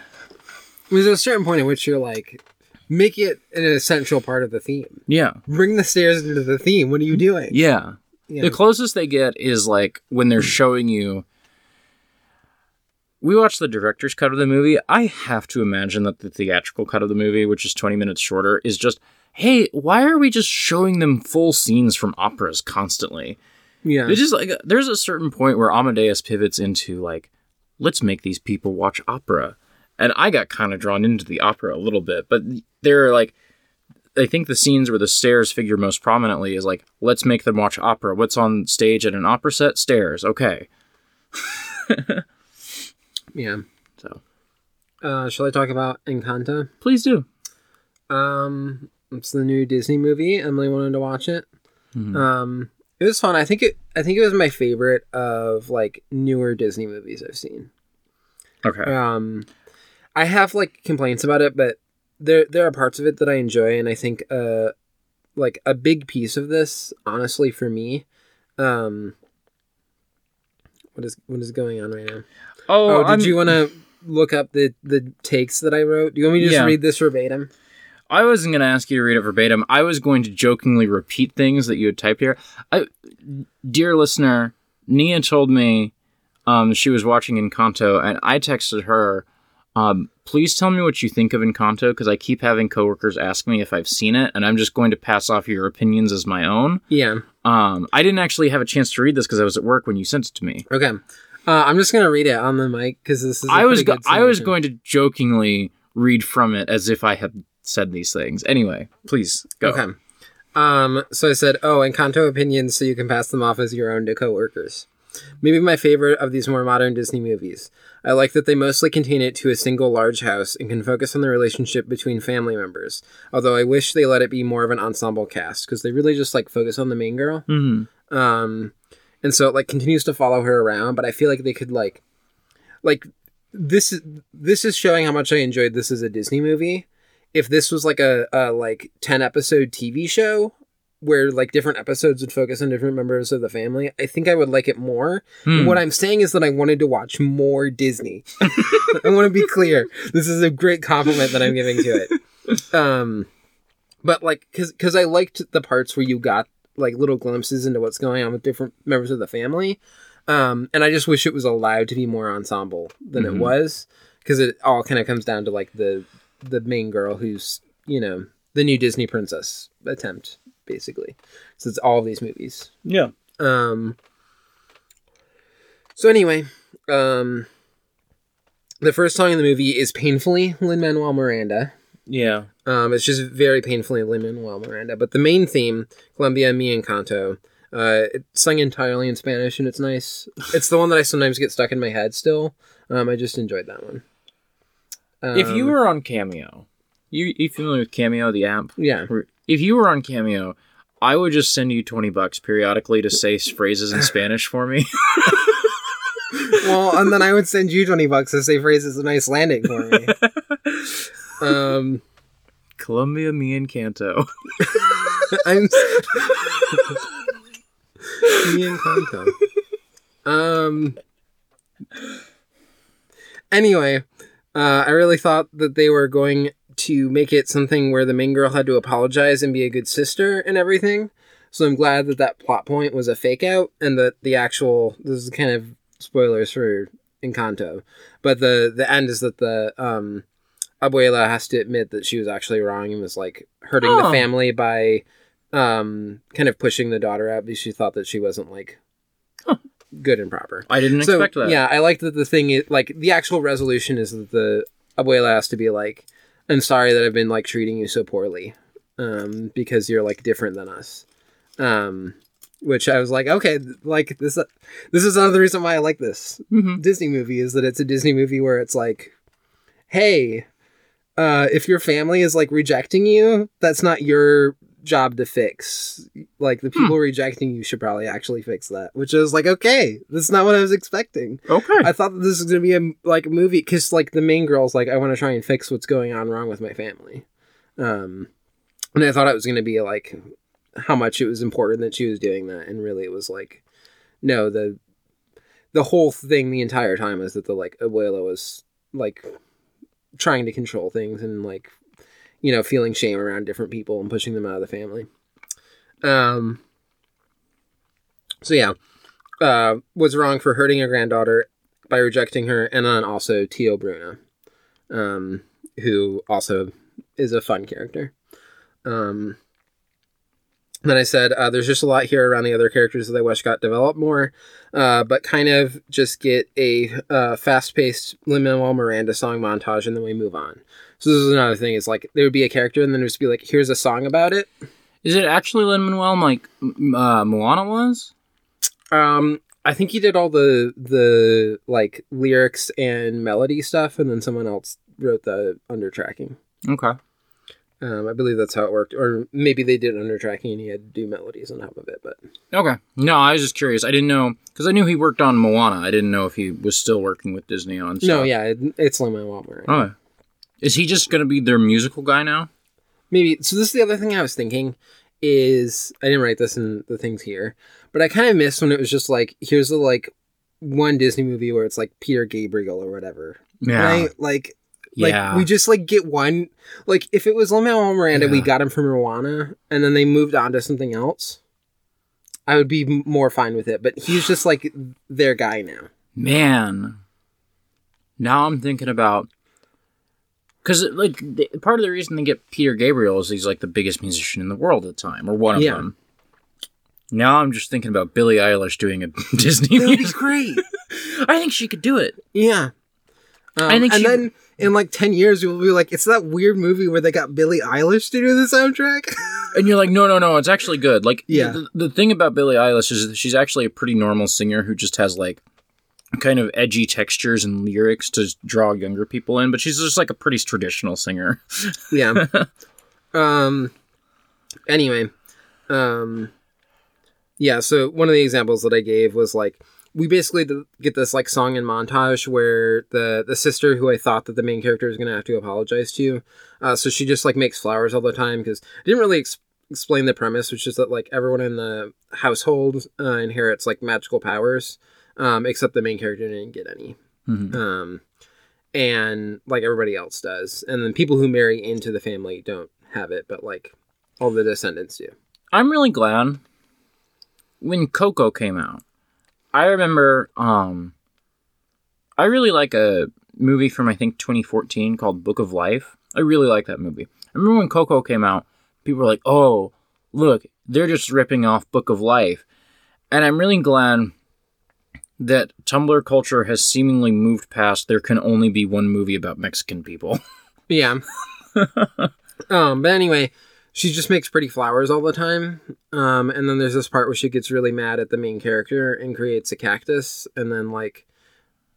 There's a certain point at which you're like, make it an essential part of the theme. yeah. Bring the stairs into the theme. What are you doing? Yeah. Yeah. The closest they get is like when they're showing you. We watched the director's cut of the movie. I have to imagine that the theatrical cut of the movie, which is 20 minutes shorter, is just, hey, why are we just showing them full scenes from operas constantly? yeah. It's just like there's a certain point where Amadeus pivots into like, let's make these people watch opera, and I got kind of drawn into the opera a little bit. But there are like, I think the scenes where the stairs figure most prominently is like, let's make them watch opera. What's on stage at an opera set? Stairs. Okay, yeah. so Uh, shall I talk about Encanto? please do. Um, it's the new Disney movie. Emily wanted to watch it. Mhm. Um, it was fun. I think it. I think it was my favorite of like newer Disney movies I've seen. Okay. Um, I have like complaints about it, but there there are parts of it that I enjoy, and I think uh, like a big piece of this, honestly, for me, um, what is what is going on right now? Oh, Oh, did I'm- you want to look up the the takes that I wrote? Do you want me to just Yeah. read this verbatim? I wasn't going to ask you to read it verbatim. I was going to jokingly repeat things that you had typed here. I, dear listener, Nia told me um, she was watching Encanto, and I texted her, Um, please tell me what you think of Encanto because I keep having coworkers ask me if I've seen it, and I'm just going to pass off your opinions as my own. Yeah. Um, I didn't actually have a chance to read this because I was at work when you sent it to me. Okay. Uh, I'm just gonna read it on the mic because this is. I was go- I was going to jokingly read from it as if I had said these things. Anyway, please go. Okay. Um. So I said, "Oh, Encanto opinions, so you can pass them off as your own to coworkers." Maybe my favorite of these more modern Disney movies. I like that they mostly contain it to a single large house and can focus on the relationship between family members. Although I wish they let it be more of an ensemble cast because they really just like focus on the main girl. hmm um and so it like continues to follow her around but i feel like they could like like this is this is showing how much i enjoyed this as a disney movie. If this was like a, a like 10 episode tv show where like different episodes would focus on different members of the family i think i would like it more. Hmm. what i'm saying is that i wanted to watch more disney. I want to be clear. This is a great compliment that i'm giving to it. Um but like because because i liked the parts where you got like little glimpses into what's going on with different members of the family um and i just wish it was allowed to be more ensemble than Mhm. it was because it all kind of comes down to like the the main girl who's you know the new disney princess attempt basically so it's all these movies Yeah. um. So anyway, um, the first song in the movie is painfully Lin Manuel Miranda. Yeah. Um, it's just very painfully Lin Manuel Miranda. But the main theme, Colombia Mi Encanto, uh, it's sung entirely in Spanish and it's nice. It's the one that I sometimes get stuck in my head still. Um, I just enjoyed that one. if you Um, were on Cameo, you you familiar with Cameo, the app? yeah, If you were on Cameo, I would just send you twenty bucks periodically to say phrases in Spanish for me. well, and then I would send you twenty bucks to say phrases in Icelandic for me. um, Colombia, me and Canto. I'm me and Kanto. Um. Anyway, uh, I really thought that they were going to make it something where the main girl had to apologize and be a good sister and everything. So I'm glad that that plot point was a fake out and that the actual this is kind of spoilers for Encanto, but the the end is that the um abuela has to admit that she was actually wrong and was like hurting the Oh. family by um kind of pushing the daughter out because she thought that she wasn't like Huh. good and proper. I didn't So expect that. yeah, I like that the thing is like the actual resolution is that the abuela has to be like, "I'm sorry that I've been like treating you so poorly, um, because you're like different than us." Um, which I was like, okay, like this. This is another reason why I like this Mhm. Disney movie is that it's a Disney movie where it's like, hey, uh, if your family is like rejecting you, that's not your job to fix. Like the people rejecting you should probably actually fix that. Which is like, okay, that's not what I was expecting. Okay. I thought that this was gonna be a like a movie because like the main girl's like, I want to try and fix what's going on wrong with my family, um, and I thought it was gonna be like how much it was important that she was doing that, and really it was like, no, the the whole thing the entire time is that the like abuela was like trying to control things and like you know feeling shame around different people and pushing them out of the family. Um. So yeah, uh, was wrong for hurting her granddaughter by rejecting her, and then also Tio Bruno, um, who also is a fun character. Um, then I said, uh, there's just a lot here around the other characters that I wish got developed more, uh, but kind of just get a uh, fast paced Lin Manuel Miranda song montage and then we move on. So this is another thing. Is like there would be a character and then there'd just be like, here's a song about it. Is it actually Lin Manuel like uh, Moana was? Um, I think he did all the the like lyrics and melody stuff, and then someone else wrote the undertracking. Okay. Um, I believe that's how it worked, or maybe they did undertracking and he had to do melodies on top of it. But Okay. No, I was just curious. I didn't know because I knew he worked on Moana. I didn't know if he was still working with Disney on. Stuff. no, yeah, it, it's Lin Manuel. Okay. Is he just gonna be their musical guy now? Maybe so. This is the other thing I was thinking is I didn't write this in the things here, but I kind of missed when it was just like here's the like one Disney movie where it's like Peter Gabriel or whatever, right? Like Like yeah. we just like get one like if it was Lin Manuel Miranda, we got him from Moana, and then they moved on to something else. I would be more fine with it, but he's just like their guy now. Man. Now I'm thinking about because like the, part of the reason they get Peter Gabriel is he's like the biggest musician in the world at the time, or one of Yeah. them. Now I'm just thinking about Billie Eilish doing a Disney That'd be great. I think she could do it. Yeah. Um, I think and she- then in like 10 years, we'll be like, it's that weird movie where they got Billie Eilish to do the soundtrack. And you're like, no, no, no, it's actually good. Like, Yeah. The, the thing about Billie Eilish is that she's actually a pretty normal singer who just has like kind of edgy textures and lyrics to draw younger people in, but she's just like a pretty traditional singer. yeah. um. Anyway, um. Yeah. So one of the examples that I gave was like we basically get this like song and montage where the the sister who I thought that the main character is gonna have to apologize to, uh, so she just like makes flowers all the time because I didn't really ex- explain the premise, which is that like everyone in the household uh, inherits like magical powers, um, except the main character didn't get any. Mhm. Um, and like everybody else does, and then people who marry into the family don't have it, but like all the descendants do. I'm really glad when Coco came out. I remember um I really like a movie from I think 2014 called Book of Life. I really like that movie. I remember when Coco came out, people were like, "Oh, look, they're just ripping off Book of Life." And I'm really glad that Tumblr culture has seemingly moved past there can only be one movie about Mexican people. Yeah. um, but anyway, she just makes pretty flowers all the time. Um, and then there's this part where she gets really mad at the main character and creates a cactus, and then like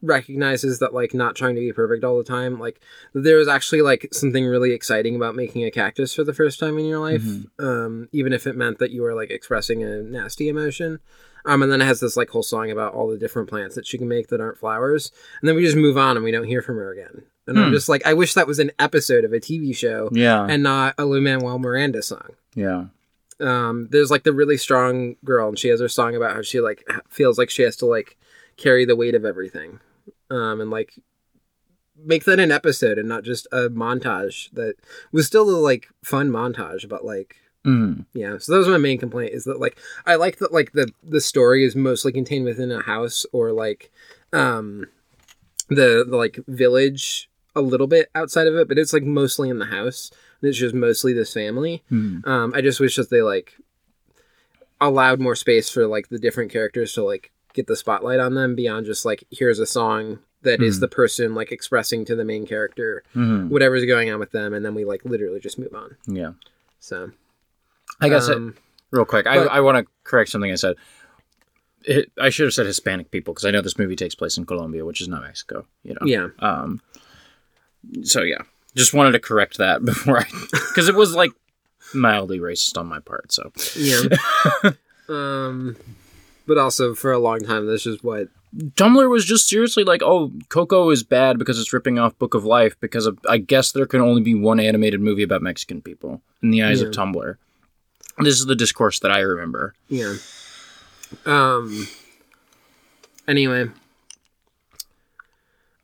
recognizes that like not trying to be perfect all the time. Like there was actually like something really exciting about making a cactus for the first time in your life um even if it meant that you were like expressing a nasty emotion. Um and then it has this like whole song about all the different plants that she can make that aren't flowers. And then we just move on and we don't hear from her again and i'm Hmm. just like i wish that was an episode of a tv show Yeah. and not a Lou Manuel Miranda song yeah. um there's like the really strong girl and she has her song about how she like feels like she has to like carry the weight of everything um and like make that an episode and not just a montage that was still a like fun montage but like Mm. yeah so that was my main complaint is that like i like that like the the story is mostly contained within a house or like um the, the like village a little bit outside of it but it's like mostly in the house and it's just mostly this family Mm. um, I just wish that they like allowed more space for like the different characters to like get the spotlight on them beyond just like here's a song that is Mhm. the person like expressing to the main character Mhm. whatever's going on with them, and then we like literally just move on. Yeah. So I guess it, um, real quick, but- I, I want to correct something I said. It, I should have said Hispanic people because I know this movie takes place in Colombia, which is not Mexico. You know. yeah, Um. So yeah, just wanted to correct that before I, because it was like mildly racist on my part. So yeah. um, but also for a long time, this is what Tumblr was just seriously like, oh, Coco is bad because it's ripping off Book of Life because of, I guess there can only be one animated movie about Mexican people in the eyes of Tumblr. This is the discourse that I remember. Yeah. Um. Anyway,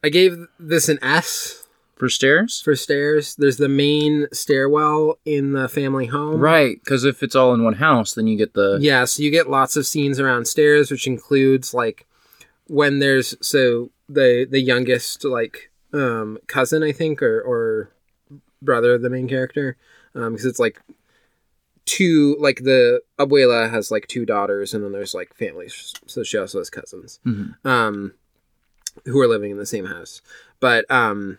I gave this an S For stairs? for stairs. There's the main stairwell in the family home. Right, because if it's all in one house, then you get the. Yeah, so you get lots of scenes around stairs, which includes like when there's so the the youngest like um cousin I think or or brother of the main character um because it's like two like the abuela has like two daughters and then there's like families so she also has cousins Mhm. um who are living in the same house but um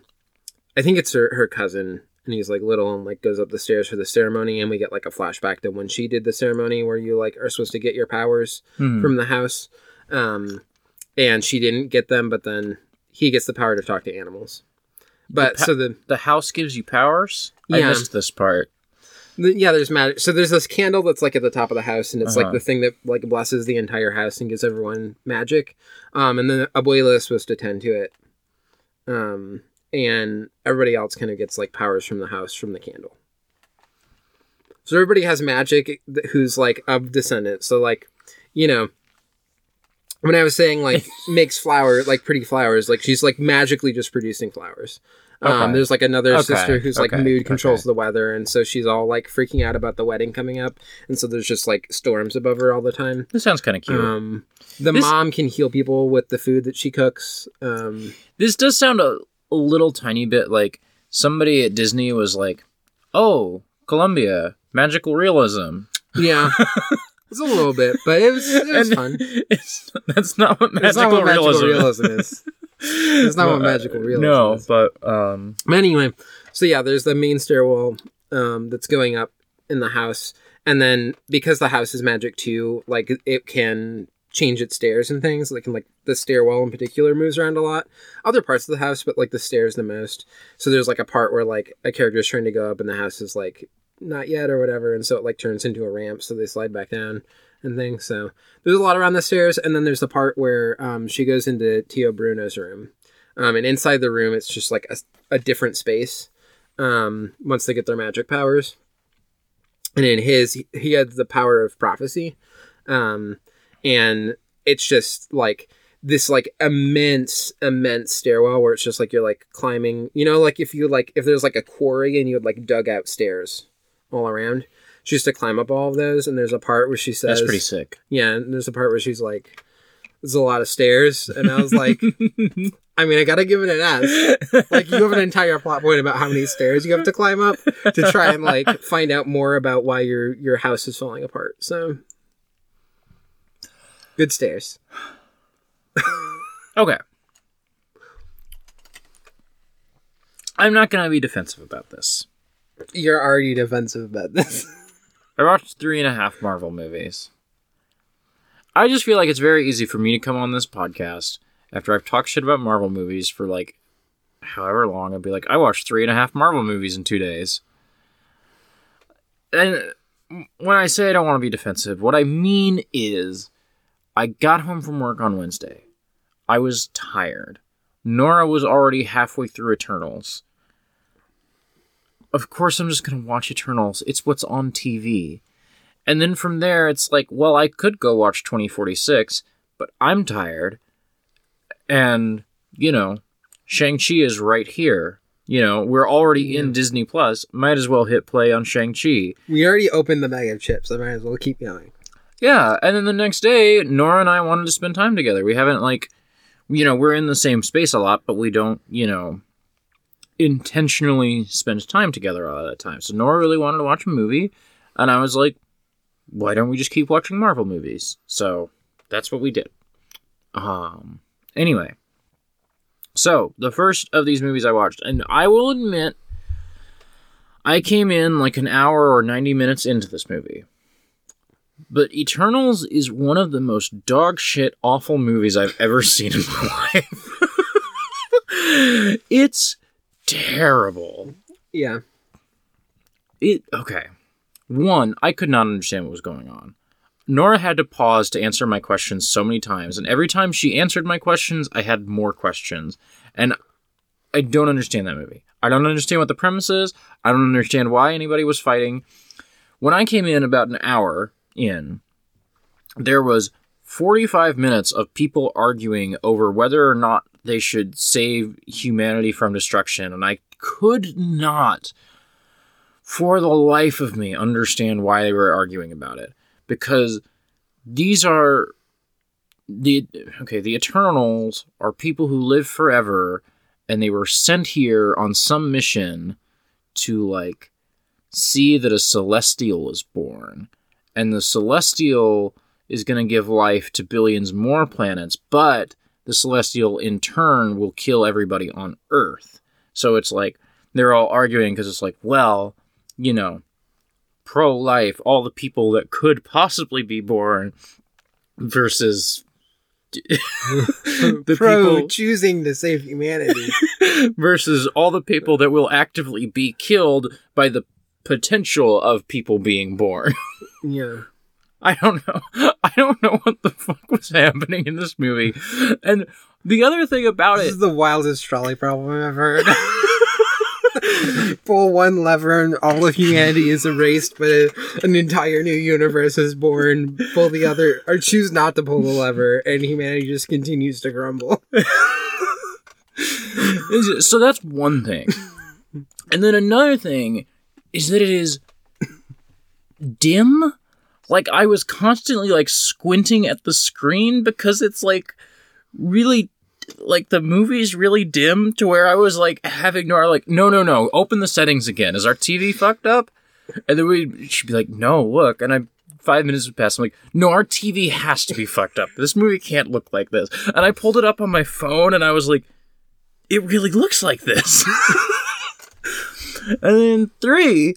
i think it's her, her cousin and he's like little and like goes up the stairs for the ceremony and we get like a flashback to when she did the ceremony where you like are supposed to get your powers Mhm. from the house um and she didn't get them but then he gets the power to talk to animals but pa- so the the house gives you powers? I Yeah. missed this part. The- yeah, there's magic. So there's this candle that's like at the top of the house, and it's like Uh-huh. the thing that like blesses the entire house and gives everyone magic. Um, and then Abuela is supposed to tend to it. Um, and everybody else kind of gets like powers from the house from the candle. So everybody has magic who's like of descendant. So like, you know, when I was saying like makes flower like pretty flowers, like she's like magically just producing flowers. Um, there's like another Okay, sister who's like okay, mood controls okay. the weather, and so she's all like freaking out about the wedding coming up, and so there's just like storms above her all the time. This sounds kind of cute. Um, the This- mom can heal people with the food that she cooks. Um, this does sound a, a little tiny bit like somebody at Disney was like, "Oh, Colombia, magical realism." Yeah. it's a little bit, but it was it was And fun. It's, that's not what magical, It's not what magical realism. realism is. It's not what magical realism is. No, is. but um, But anyway, so yeah, there's the main stairwell um, that's going up in the house, and then because the house is magic too, like it can change its stairs and things. Like, and, like the stairwell in particular moves around a lot. Other parts of the house, but like the stairs the most. So there's like a part where like a character is trying to go up, and the house is like not yet or whatever, and so it like turns into a ramp, so they slide back down and things. So there's a lot around the stairs, and then there's the part where um, she goes into Tio Bruno's room. Um, and inside the room, it's just like a, a different space. Um, once they get their magic powers, and in his, he, he had the power of prophecy, um, and it's just like this like immense, immense stairwell where it's just like you're like climbing. You know, like if you like if there's like a quarry and you had like dug out stairs all around. She used to climb up all of those, and there's a part where she says, that's pretty sick. yeah, and there's a part where she's like, "There's a lot of stairs," and I was like, "I mean, I gotta give it an S." Like, you have an entire plot point about how many stairs you have to climb up to try and like find out more about why your your house is falling apart. So, good stairs. Okay. I'm not gonna be defensive about this. You're already defensive about this. I watched three and a half Marvel movies. I just feel like it's very easy for me to come on this podcast after I've talked shit about Marvel movies for like however long. I'd be like, I watched three and a half Marvel movies in two days. And when I say I don't want to be defensive, what I mean is I got home from work on Wednesday. I was tired. Nora was already halfway through Eternals. Of course, I'm just going to watch Eternals. It's what's on TV. And then from there, it's like, well, I could go watch 2046, but I'm tired. And, you know, Shang-Chi is right here. You know, we're already in Disney Plus. Might as well hit play on Shang-Chi. we already opened the bag of chips. I might as well keep going. Yeah, and then the next day, Nora and I wanted to spend time together. We haven't like, you know, we're in the same space a lot, but we don't, you know, intentionally spend time together all that time. So Nora really wanted to watch a movie, and I was like, why don't we just keep watching Marvel movies? So that's what we did. Um. Anyway, so the first of these movies I watched, and I will admit, I came in like an hour or ninety minutes into this movie. But Eternals is one of the most dog shit awful movies I've ever seen in my life. it's terrible. Yeah. It okay. One, I could not understand what was going on. Nora had to pause to answer my questions so many times, and every time she answered my questions, I had more questions. And I don't understand that movie. I don't understand what the premise is. I don't understand why anybody was fighting. When I came in about an hour in, there was 45 minutes of people arguing over whether or not they should save humanity from destruction, and I could not, for the life of me, understand why they were arguing about it. Because these are the okay, the Eternals are people who live forever, and they were sent here on some mission to like see that a celestial is born and the celestial is going to give life to billions more planets, but the celestial in turn will kill everybody on Earth. So it's like they're all arguing because it's like, well, you know, pro life, all the people that could possibly be born versus the Pro people choosing to save humanity. versus all the people that will actively be killed by the potential of people being born. yeah. I don't know. I don't know what the fuck was happening in this movie. And the other thing about This it, is the wildest trolley problem I've ever heard. Pull one lever and all of humanity is erased, but a, an entire new universe is born. Pull the other, or choose not to pull the lever, and humanity just continues to grumble. so that's one thing. And then another thing is that it is dim. Like I was constantly like squinting at the screen because it's like really like the movie's really dim to where I was like having Nora like, no, no, no, open the settings again. Is our TV fucked up? And then we she'd be like, no, look. And I five minutes would pass. I'm like, no, our TV has to be fucked up. This movie can't look like this. And I pulled it up on my phone and I was like, it really looks like this. and then three,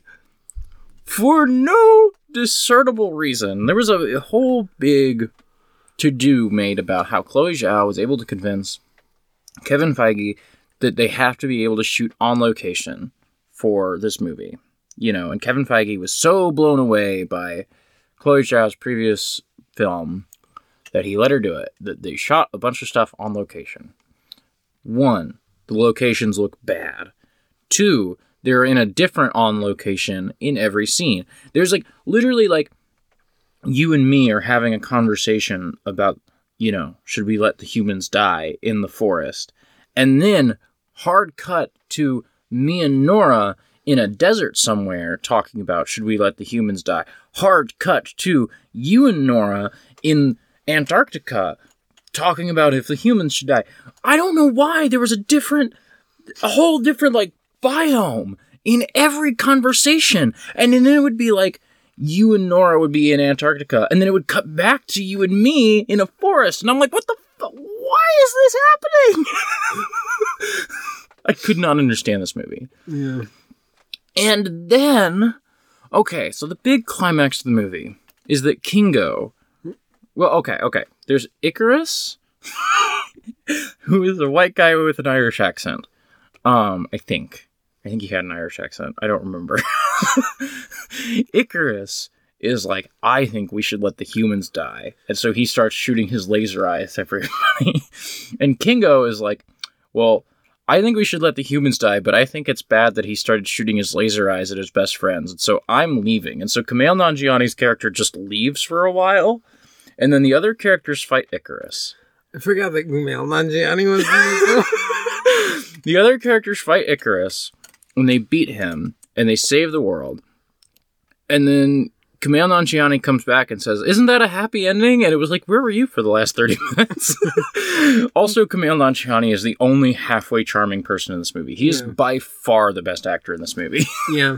for no discernible reason, there was a, a whole big to do made about how Chloe Zhao was able to convince Kevin Feige that they have to be able to shoot on location for this movie. You know, and Kevin Feige was so blown away by Chloe Zhao's previous film that he let her do it. That they shot a bunch of stuff on location. One, the locations look bad. Two, they're in a different on location in every scene. There's like literally like you and me are having a conversation about, you know, should we let the humans die in the forest? And then hard cut to me and Nora in a desert somewhere talking about should we let the humans die? Hard cut to you and Nora in Antarctica talking about if the humans should die. I don't know why there was a different, a whole different like biome in every conversation. And then it would be like, you and Nora would be in Antarctica, and then it would cut back to you and me in a forest, and I'm like, what the? F- why is this happening? I could not understand this movie. Yeah. And then, okay, so the big climax of the movie is that Kingo. Well, okay, okay. There's Ikaris, who is a white guy with an Irish accent. Um, I think. I think he had an Irish accent. I don't remember. Ikaris is like, I think we should let the humans die. And so he starts shooting his laser eyes at everybody. and Kingo is like, well, I think we should let the humans die, but I think it's bad that he started shooting his laser eyes at his best friends. And so I'm leaving. And so Kumail Nanjiani's character just leaves for a while. And then the other characters fight Ikaris. I forgot that Kumail Nanjiani was. The other characters fight Ikaris, and they beat him, and they save the world. And then Kumail Nanjiani comes back and says, "Isn't that a happy ending?" And it was like, "Where were you for the last thirty minutes?" also, Kumail Nanjiani is the only halfway charming person in this movie. He is Yeah. by far the best actor in this movie. yeah.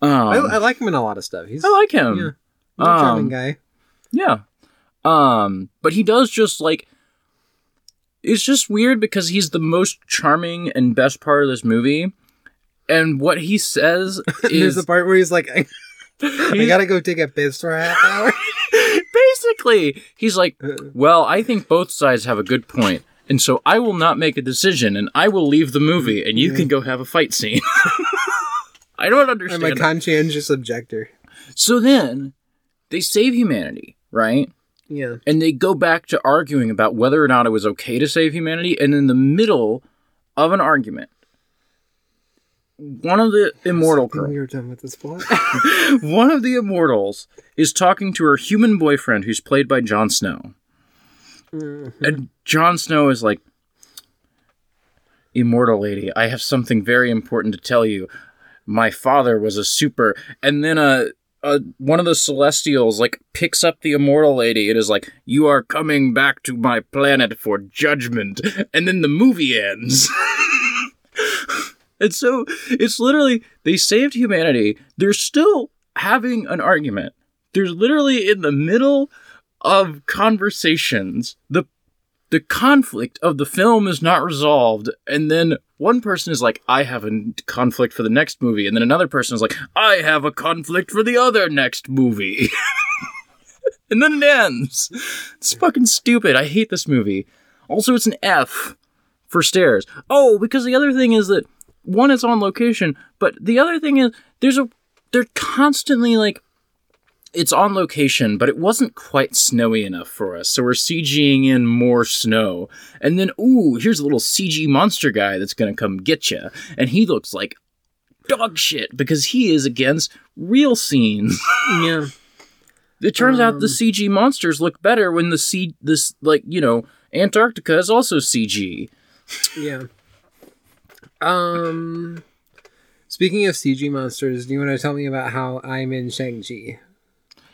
um, I, I, like him in a lot of stuff. He's, I like him. Yeah. he's a charming Um, guy. Yeah. Um, but he does just like it's just weird because he's the most charming and best part of this movie. And what he says There's is a part where he's like, I, I gotta go take a piss for a half hour. basically he's like, uh. "Well, I think both sides have a good point, and so I will not make a decision and I will leave the movie and you can mm-hmm. go have a fight scene." I don't understand. I'm a conscientious objector. so then they save humanity, right? Yeah. and they go back to arguing about whether or not it was okay to save humanity and in the middle of an argument one of the immortal girls were done with this plot. one of the immortals is talking to her human boyfriend who's played by Jon Snow. And Jon Snow is like immortal lady I have something very important to tell you. My father was a super and then a uh, one of the celestials like picks up the immortal lady It is like you are coming back to my planet for judgment. And then the movie ends and so it's literally they saved humanity. They're still having an argument. They're literally in the middle of conversations. The the conflict of the film is not resolved. And then one person is like i have a conflict for the next movie. And then another person is like i have a conflict for the other next movie. And then it ends. It's fucking stupid. I hate this movie. Also it's an f for stairs. Oh because the other thing is that one is on location but the other thing is there's a they're constantly like it's on location, but it wasn't quite snowy enough for us, so we're CGing in more snow. And then, ooh, here's a little CG monster guy that's gonna come get you, and he looks like dog shit because he is against real scenes. yeah. it turns out the Um. CG monsters look better when the C this like you know Antarctica is also CG. Yeah. Um. Speaking of CG monsters, do you want to tell me about how I'm in Shang-Chi?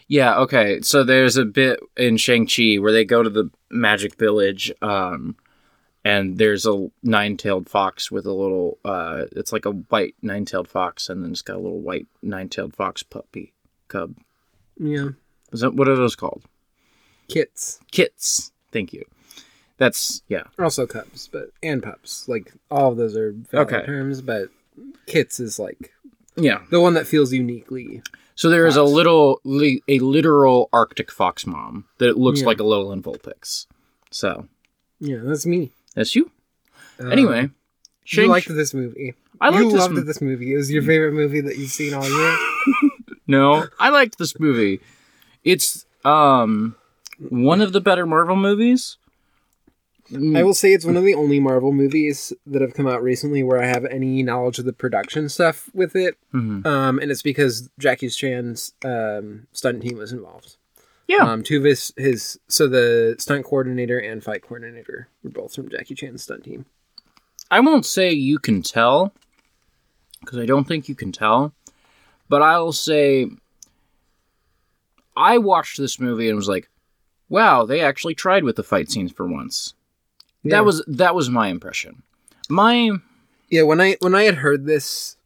Yeah, okay. So there's a bit in Shang-Chi where they go to the magic village, um, and there's a nine-tailed fox with a little. Uh, it's like a white nine-tailed fox, and then it's got a little white nine-tailed fox puppy cub. Yeah. Is that what are those called? Kits. Kits. Thank you. That's yeah. Also cubs, but and pups. Like all of those are valid Okay. terms, but kits is like Yeah. the one that feels uniquely. So there is a Fox. little, li- a literal Arctic fox mom that looks Yeah. like an Alolan Vulpix. So Yeah, that's me. that's you. Um, Anyway, you Shang- liked this movie. I you liked this. loved this movie. It was your favorite movie that you've seen all year. No, I liked this movie. It's um one of the better Marvel movies. I will say it's one of the only Marvel movies that have come out recently where I have any knowledge of the production stuff with it. Mhm. Um, and it's because Jackie Chan's um, stunt team was involved. Yeah. Um, two of his, his so the stunt coordinator and fight coordinator were both from Jackie Chan's stunt team. I won't say you can tell because I don't think you can tell, but I'll say I watched this movie and was like, "Wow, they actually tried with the fight scenes for once." Yeah. That was that was my impression. My Yeah, when I when I had heard this,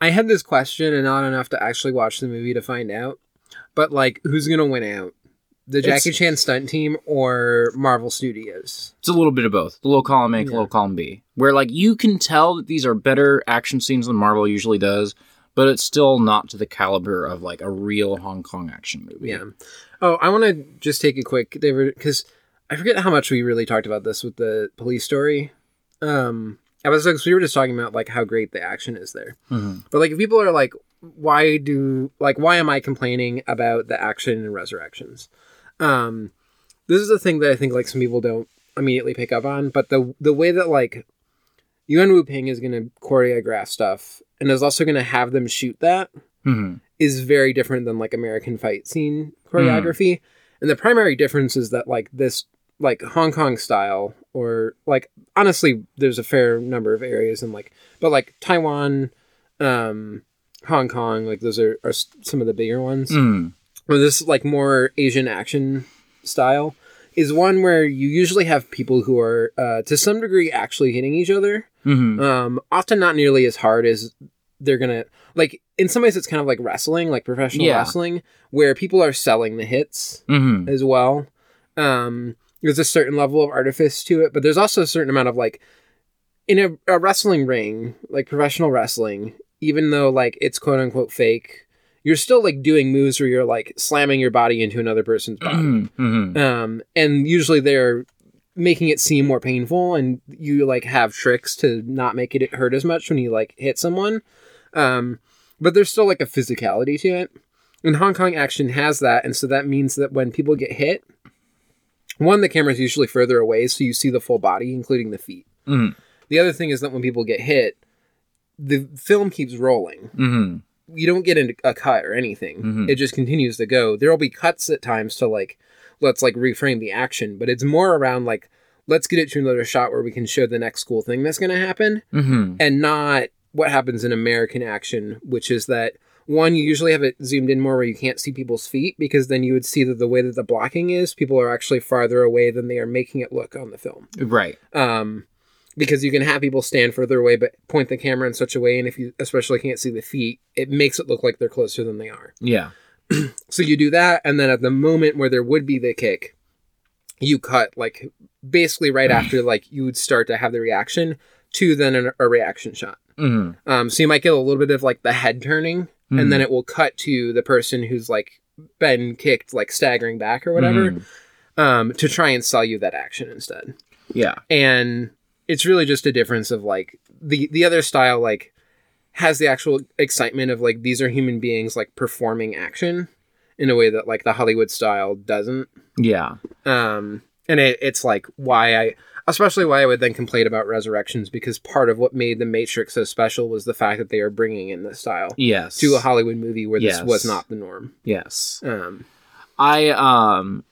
I had this question and not enough to actually watch the movie to find out. But like, who's gonna win out? The It's- Jackie Chan stunt team or Marvel Studios? It's a little bit of both. The low column A, Yeah. low column B. Where like you can tell that these are better action scenes than Marvel usually does, but it's still not to the caliber of like a real Hong Kong action movie. Yeah. Oh, I want to just take a quick, David, because I forget how much we really talked about this with the police story. Um, I was like, we were just talking about like how great the action is there. Mhm. But like, if people are like, why do like why am I complaining about the action in Resurrections? Um, this is the thing that I think like some people don't immediately pick up on, but the the way that like Yuen Woo-ping is going to choreograph stuff and is also going to have them shoot that Mhm. is very different than like American fight scene choreography. And the primary difference is that like this like Hong Kong style or like honestly there's a fair number of areas and like but like Taiwan um Hong Kong like those are, are some of the bigger ones Mm. or this like more Asian action style is one where you usually have people who are uh, to some degree actually hitting each other Mhm. um often not nearly as hard as they're gonna like in some ways it's kind of like wrestling like professional Yeah. wrestling where people are selling the hits Mhm. as well um there's a certain level of artifice to it but there's also a certain amount of like in a, a wrestling ring like professional wrestling even though like it's quote unquote fake you're still like doing moves where you're like slamming your body into another person's body Mhm. Mhm. um, and usually they're making it seem more painful and you like have tricks to not make it hurt as much when you like hit someone um, but there's still like a physicality to it and hong kong action has that and so that means that when people get hit one the camera's usually further away so you see the full body including the feet Mhm. the other thing is that when people get hit the film keeps rolling Mhm. you don't get into a cut or anything. Mhm. It just continues to go. There will be cuts at times to like let's like reframe the action, but it's more around like let's get it to another shot where we can show the next cool thing that's going to happen Mhm. and not what happens in American action, which is that one you usually have it zoomed in more where you can't see people's feet because then you would see that the way that the blocking is, people are actually farther away than they are making it look on the film Right. um, because you can have people stand further away but point the camera in such a way and if you especially can't see the feet it makes it look like they're closer than they are Yeah. so you do that and then at the moment where there would be the kick you cut like basically right after like you would start to have the reaction to then an, a reaction shot Mhm. um, so you might get a little bit of like the head turning Mhm. and then it will cut to the person who's like been kicked like staggering back or whatever Mhm. um, to try and sell you that action instead Yeah. and it's really just a difference of like the the other style like has the actual excitement of like these are human beings like performing action in a way that like the Hollywood style doesn't Yeah. um and it, it's like why I especially why I would then complain about Resurrections because part of what made the Matrix so special was the fact that they are bringing in this style Yes. to a Hollywood movie where Yes. this was not the norm Yes. um I um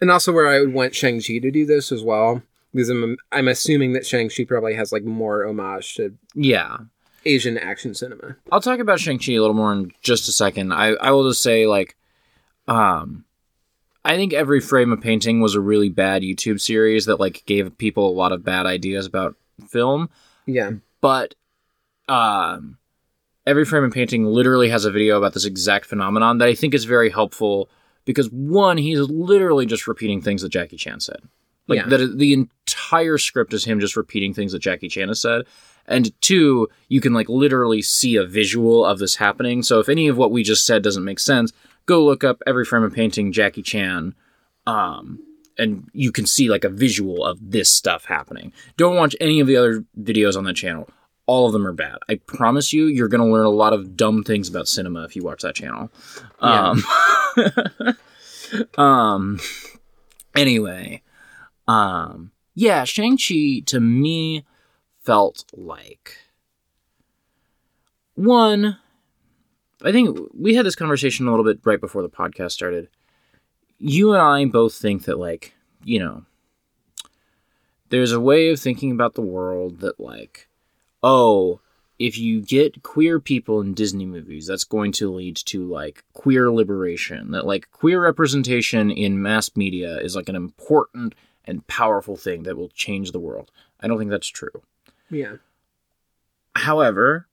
and also where I would want Shang-Chi to do this as well because I'm I'm assuming that Shang-Chi probably has like more homage to yeah. Asian action cinema. I'll talk about Shang-Chi a little more in just a second. I, I will just say, like, um, I think every frame of painting was a really bad YouTube series that like gave people a lot of bad ideas about film. Yeah. But um, every frame of painting literally has a video about this exact phenomenon that I think is very helpful because one, he's literally just repeating things that Jackie Chan said. Like Yeah. that, the entire script is him just repeating things that Jackie Chan has said. And two, you can like literally see a visual of this happening. So if any of what we just said doesn't make sense, go look up every frame of painting Jackie Chan, um, and you can see like a visual of this stuff happening. Don't watch any of the other videos on the channel. All of them are bad. I promise you, you're going to learn a lot of dumb things about cinema if you watch that channel. Um, um, anyway, um, yeah, Shang-Chi to me felt like one, I think we had this conversation a little bit right before the podcast started. You and I both think that, like, you know, there's a way of thinking about the world that, like, oh, if you get queer people in Disney movies, that's going to lead to, like, queer liberation. That, like, queer representation in mass media is, like, an important and powerful thing that will change the world. I don't think that's true. Yeah. However,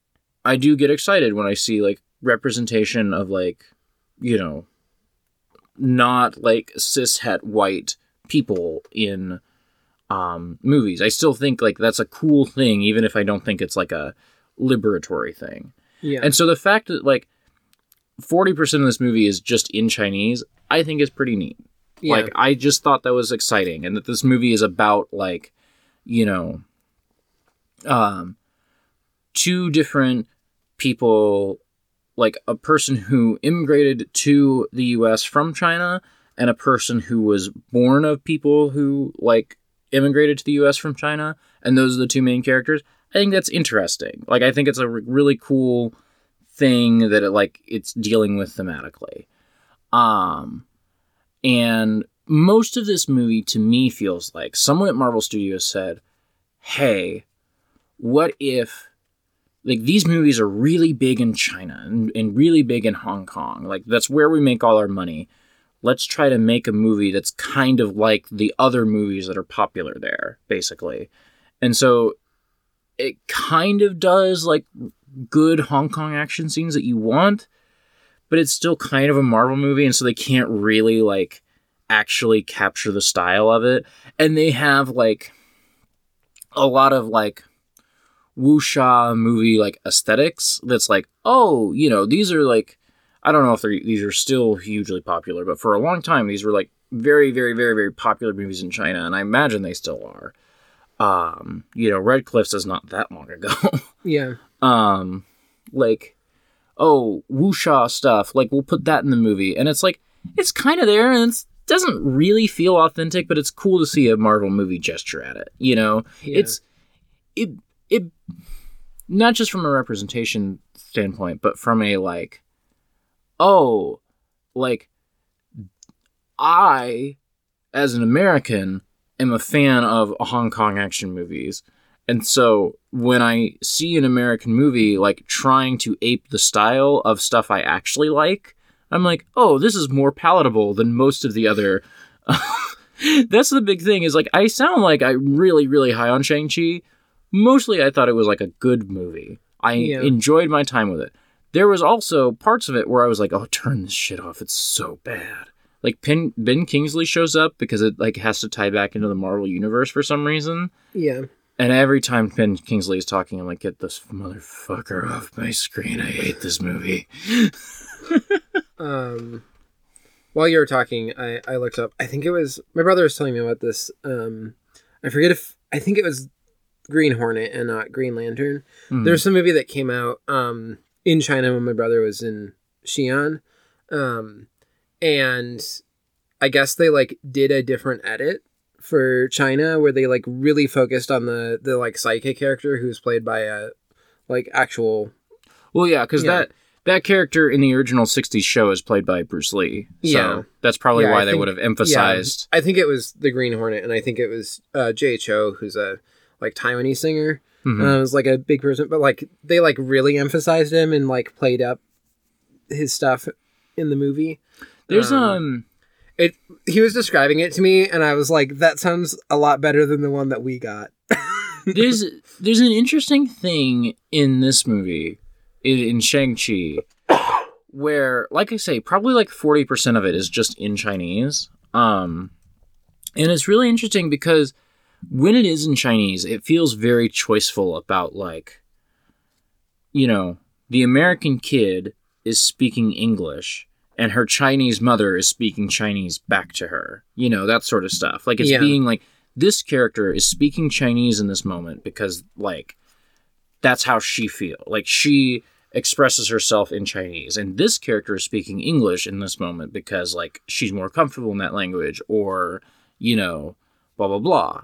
I do get excited when I see like representation of like, you know, not like cishet white people in um movies. I still think like that's a cool thing even if I don't think it's like a liberatory thing. Yeah. And so the fact that like 40% of this movie is just in Chinese, I think is pretty neat. yeah. Like I just thought that was exciting and that this movie is about like, you know, um two different people like a person who immigrated to the US from China and a person who was born of people who like immigrated to the US from China and those are the two main characters. I think that's interesting. Like I think it's a re- really cool thing that it like it's dealing with thematically. Um and most of this movie to me feels like someone at Marvel Studios said, "Hey, what if like these movies are really big in China and, and really big in Hong Kong. Like that's where we make all our money. Let's try to make a movie that's kind of like the other movies that are popular there, basically. And so it kind of does like good Hong Kong action scenes that you want, but it's still kind of a Marvel movie, and so they can't really like actually capture the style of it. And they have like a lot of like wuxia movie like aesthetics that's like oh you know these are like i don't know if they're these are still hugely popular but for a long time these were like very very very very popular movies in china and i imagine they still are um you know red cliffs is not that long ago yeah. um like oh wuxia stuff like we'll put that in the movie and it's like it's kind of there and it doesn't really feel authentic but it's cool to see a marvel movie gesture at it you know Yeah. it's it it not just from a representation standpoint but from a like oh like i as an american am a fan of hong kong action movies. And so when i see an american movie like trying to ape the style of stuff i actually like i'm like oh this is more palatable than most of the other that's the big thing is like i sound like i'm really really high on shang-chi mostly I thought it was like a good movie. I Yeah. enjoyed my time with it. There was also parts of it where I was like, "Oh, turn this shit off. It's so bad." Like Pin, Ben Kingsley shows up because it like has to tie back into the Marvel universe for some reason. Yeah. And every time Ben Kingsley is talking, I'm like, "Get this motherfucker off my screen. I hate this movie." Um, while you were talking, I, I looked up. I think it was my brother was telling me about this. Um, I forget if I think it was Green Hornet and not Green Lantern. Mhm. There's some movie that came out um, in China when my brother was in Xi'an, um, and I guess they like did a different edit for China where they like really focused on the the like psychic character who's played by a like actual Well, yeah, because Yeah. that that character in the original '60s show is played by Bruce Lee. So Yeah. that's probably Yeah, why I they think- would have emphasized. I think it was the Green Hornet, and I think it was uh, Jay Chou, who's a like Taiwanese singer. Mhm. Uh, was like a big person, but like they like really emphasized him and like played up his stuff in the movie. There's um, um It he was describing it to me, and I was like, that sounds a lot better than the one that we got. there's there's an interesting thing in this movie in, in Shang-Chi where like I say probably like 40% of it is just in Chinese um and it's really interesting because when it is in Chinese it feels very choiceful about like you know the American kid is speaking English and her Chinese mother is speaking Chinese back to her you know that sort of stuff like it's Yeah. being like this character is speaking Chinese in this moment because like that's how she feel. Like she expresses herself in Chinese and this character is speaking English in this moment because like she's more comfortable in that language or you know blah blah blah.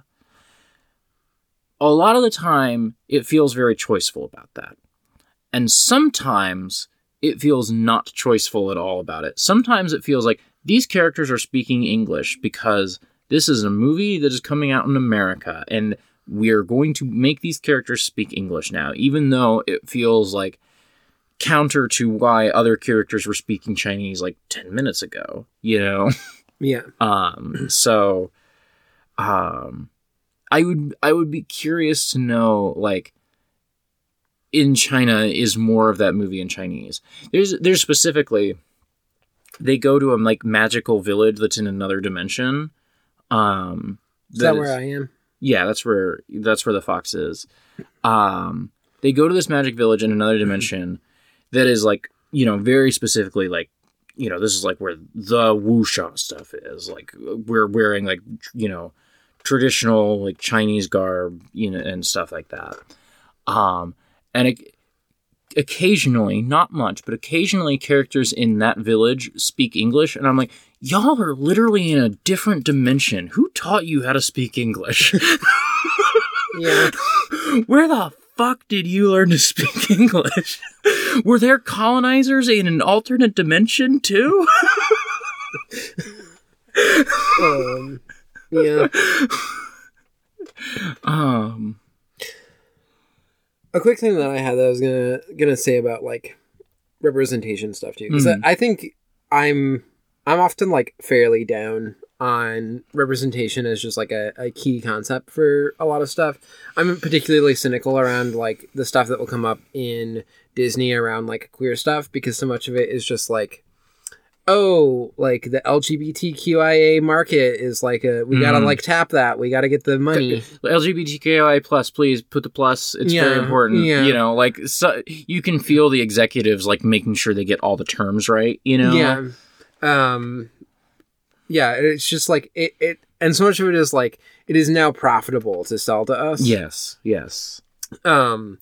A lot of the time it feels very choiceful about that. And sometimes it feels not choiceful at all about it. Sometimes it feels like these characters are speaking English because this is a movie that is coming out in America and we're going to make these characters speak English now, even though it feels like counter to why other characters were speaking Chinese like 10 minutes ago, you know? Yeah. Um, so, um, I would, I would be curious to know, like, in China is more of that movie in Chinese. There's, there's specifically, they go to a like magical village that's in another dimension. Um, Is that is- where I am? yeah, that's where that's where the fox is. Um, they go to this magic village in another dimension that is like you know very specifically like you know this is like where the wuxia stuff is like we're wearing like you know traditional like Chinese garb you know and stuff like that. Um, and it, occasionally, not much, but occasionally characters in that village speak English, and I'm like, y'all are literally in a different dimension. Who taught you how to speak English? Yeah. Where the fuck did you learn to speak English? Were there colonizers in an alternate dimension too? um, yeah. um, a quick thing that I had that I was gonna gonna say about like representation stuff too, because Mhm. I, I think I'm I'm often like fairly down on representation as just like a, a key concept for a lot of stuff. I'm particularly cynical around like the stuff that will come up in Disney around like queer stuff because so much of it is just like oh like the LGBTQIA market is like a we gotta Mhm. like tap that we gotta get the money LGBTQIA plus, please put the plus. It's very important. yeah. You know, like so, you can feel the executives like making sure they get all the terms right. You know, Yeah. Um yeah, it's just like it, it and so much of it is like it is now profitable to sell to us. Yes, yes. Um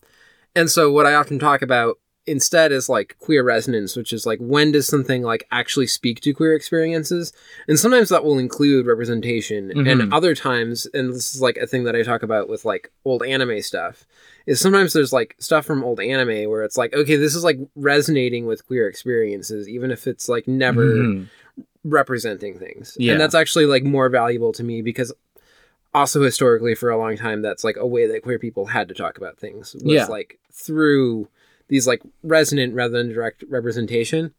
and so what I often talk about instead is like queer resonance, which is like when does something like actually speak to queer experiences? And sometimes that will include representation Mhm. and other times and this is like a thing that I talk about with like old anime stuff is sometimes there's like stuff from old anime where it's like okay, this is like resonating with queer experiences even if it's like never Mhm. representing things. Yeah. And that's actually like more valuable to me because also historically for a long time that's like a way that queer people had to talk about things was Yeah. like through these like resonant rather than direct representation.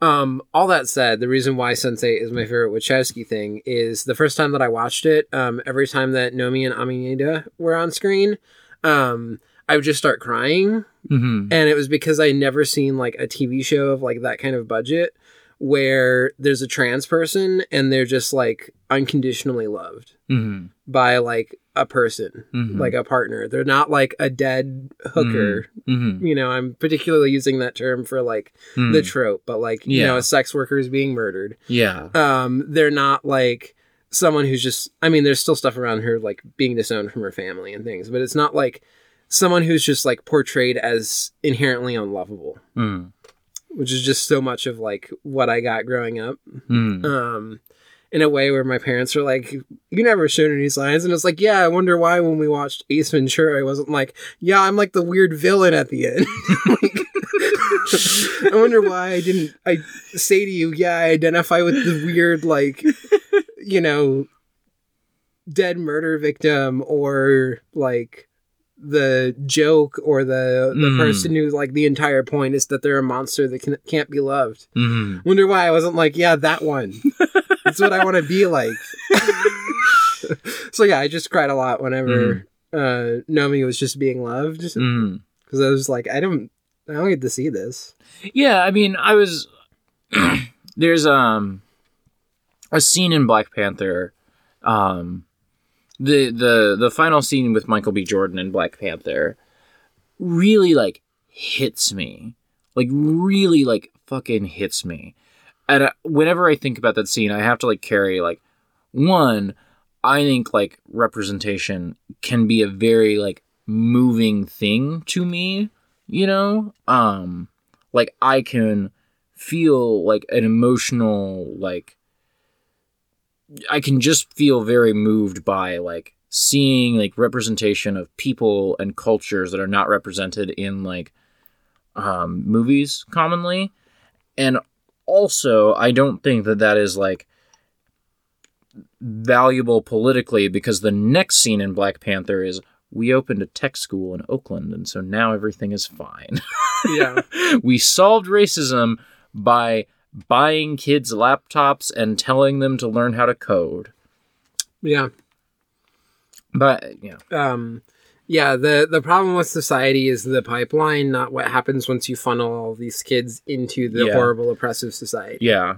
Um, all that said, the reason why Sense8 is my favorite Wachowski thing is the first time that I watched it, um, every time that Nomi and Amanita were on screen, um, I would just start crying Mhm. and it was because I had never seen like a TV show of like that kind of budget where there's a trans person and they're just like unconditionally loved Mhm. by like a person, Mhm. like a partner. They're not like a dead hooker. Mhm. You know, I'm particularly using that term for like Mhm. the trope, but like, you know, a sex worker is being murdered. yeah. Um, they're not like someone who's just I mean, there's still stuff around her like being disowned from her family and things, but it's not like someone who's just like portrayed as inherently unlovable Mm. Which is just so much of like what I got growing up. Mm. Um, in a way where my parents were like, "You never showed any signs," and it's like, "Yeah, I wonder why when we watched Ace Ventura, I wasn't like, yeah, I'm like the weird villain at the end." Like, I wonder why I didn't. I say to you, "Yeah, I identify with the weird, like, you know, dead murder victim or like." The joke or the the Mm. person who like the entire point is that they're a monster that can, can't be loved Mhm. Wonder why I wasn't like, yeah, that one. That's what I want to be like. so yeah, I just cried a lot whenever uh Nomi was just being loved because Mm. I was like, I don't, I don't get to see this. Yeah, I mean, I was there's um a scene in Black Panther, um the the the final scene with Michael B. Jordan and Black Panther really like hits me, like really like fucking hits me, and uh, whenever I think about that scene, I have to like carry like one. I think like representation can be a very like moving thing to me, you know? Um like I can feel like an emotional like I can just feel very moved by like seeing like representation of people and cultures that are not represented in like um movies commonly and also I don't think that that is like valuable politically because the next scene in Black Panther is we opened a tech school in Oakland and so now everything is fine. Yeah, we solved racism by buying kids laptops and telling them to learn how to code. yeah. But yeah, um yeah the the problem with society is the pipeline not what happens once you funnel all these kids into the Yeah. horrible oppressive society yeah.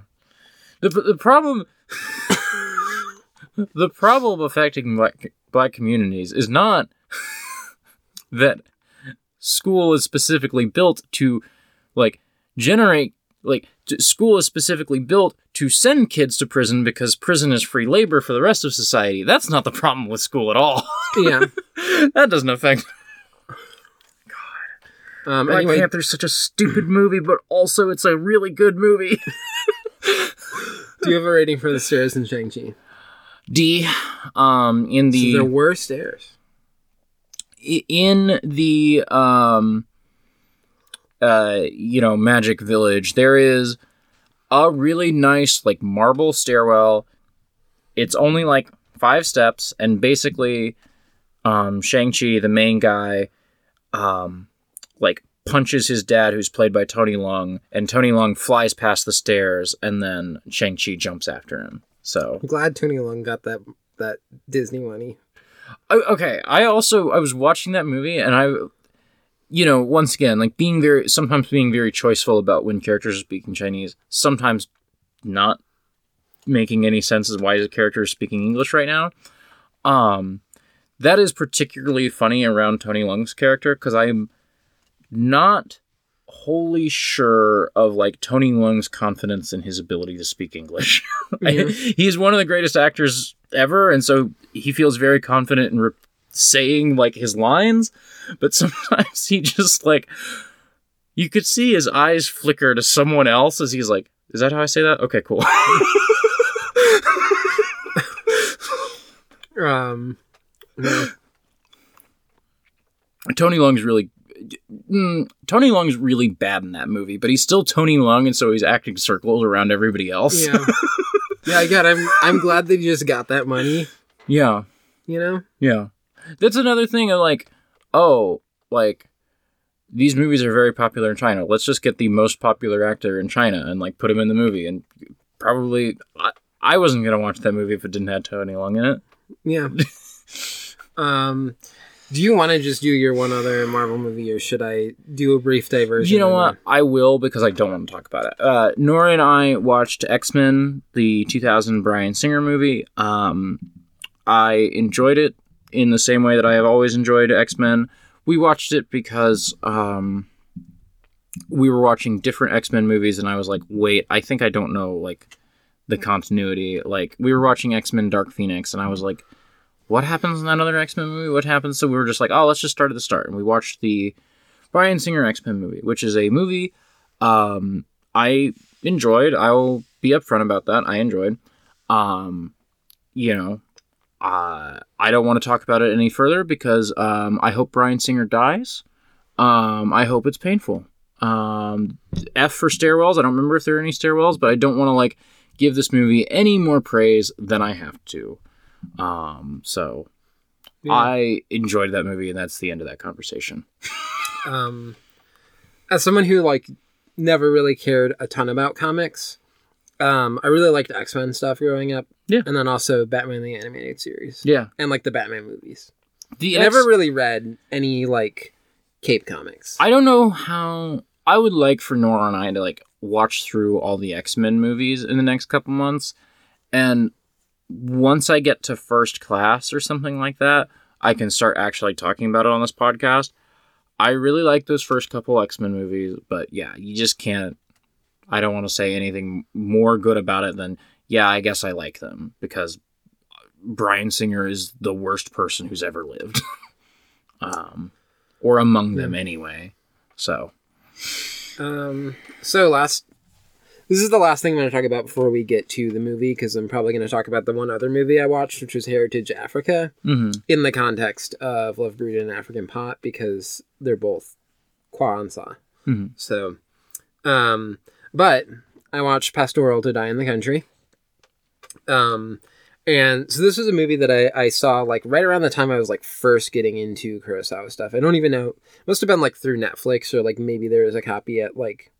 The the problem the problem affecting black black communities is not that school is specifically built to like generate like school is specifically built to send kids to prison because prison is free labor for the rest of society. That's not the problem with school at all. yeah that doesn't affect um Black anyway Panther's such a stupid movie, but also it's a really good movie. do you have a rating for the stairs in shang-chi D, um, in so the there were stairs in the um, uh, you know, Magic Village, there is a really nice like marble stairwell. It's only like five steps, and basically, um, Shang Chi, the main guy, um, like punches his dad, who's played by Tony Leung, and Tony Leung flies past the stairs, and then Shang Chi jumps after him. So i'm glad tony Leung got that that disney money okay i also i was watching that movie and i you know once again like being very sometimes being very choiceful about when characters are speaking chinese sometimes not making any sense as why the character is speaking english right now um that is particularly funny around tony leung's character because i'm not wholly sure of like tony leung's confidence in his ability to speak english Yeah. he's one of the greatest actors ever and so he feels very confident in re- saying like his lines but sometimes he just like you could see his eyes flicker to someone else as he's like is that how i say that? Okay cool. Um no. tony Leung's really mm, tony Leung's really bad in that movie but he's still tony Leung, and so he's acting circles around everybody else. Yeah. Yeah again i'm i'm glad they just got that money. Yeah. You know? Yeah. That's another thing of like, oh, like these movies are very popular in China. Let's just get the most popular actor in China and like put him in the movie. And probably, I, I wasn't going to watch that movie if it didn't have Tony Leung in it. Yeah. um, do you want to just do your one other Marvel movie, or should I do a brief diversion? You know what? I will because I don't want to talk about it. Uh, Nora and I watched X Men, the 2000 Bryan Singer movie. Um, I enjoyed it in the same way that I have always enjoyed X Men. We watched it because um, we were watching different X Men movies, and I was like, wait, I think I don't know like the continuity. Like we were watching X Men Dark Phoenix, and I was like, what happens in that other X Men movie? What happens? So we were just like, oh, let's just start at the start, and we watched the Bryan Singer X Men movie, which is a movie um, I enjoyed. I will be upfront about that. I enjoyed. Um, you know, uh, I don't want to talk about it any further because um, I hope Bryan Singer dies. Um, I hope it's painful. Um, F for stairwells. I don't remember if there are any stairwells, but I don't want to like give this movie any more praise than I have to. Um, so Yeah. I enjoyed that movie, and that's the end of that conversation. um, as someone who like never really cared a ton about comics, Um, I really liked X Men stuff growing up. Yeah. and then also Batman the animated series. Yeah. and like the Batman movies. The I X- never really read any like Cape comics. I don't know how I would like for Nora and I to like watch through all the X-Men movies in the next couple months and once I get to first class or something like that, I can start actually talking about it on this podcast. I really like those first couple X-Men movies, but yeah, you just can't I don't want to say anything more good about it than yeah, I guess I like them because Bryan Singer is the worst person who's ever lived. um or among them anyway. So, Um, so last, this is the last thing I'm going to talk about before we get to the movie because I'm probably going to talk about the one other movie I watched, which was Heritage Africa, mhm. in the context of Love Brewed and African Pot because they're both Kwaw Ansah. Mhm. So, um, but I watched Pastoral to Die in the Country. Um, and so this was a movie that I, I saw like right around the time I was like first getting into Kurosawa stuff. I don't even know. Must have been like through Netflix or like maybe there was a copy at like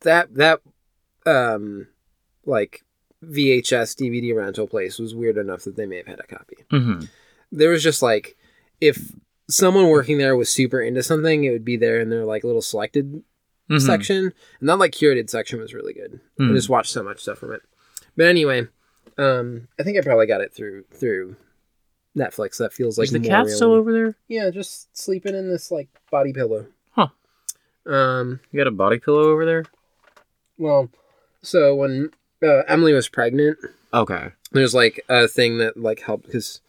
that that um like VHS DVD rental place was weird enough that they may have had a copy. Mhm. There was just like if someone working there was super into something, it would be there in their like little selected Mhm. section, and that like curated section was really good. I Mhm. just watched so much stuff from it. But anyway, um, I think I probably got it through through Netflix. That feels like Is the cat still over there? Yeah, just sleeping in this like body pillow. Huh. Um. You got a body pillow over there? Well, so when uh, Emily was pregnant, Okay. there's like a thing that like helped because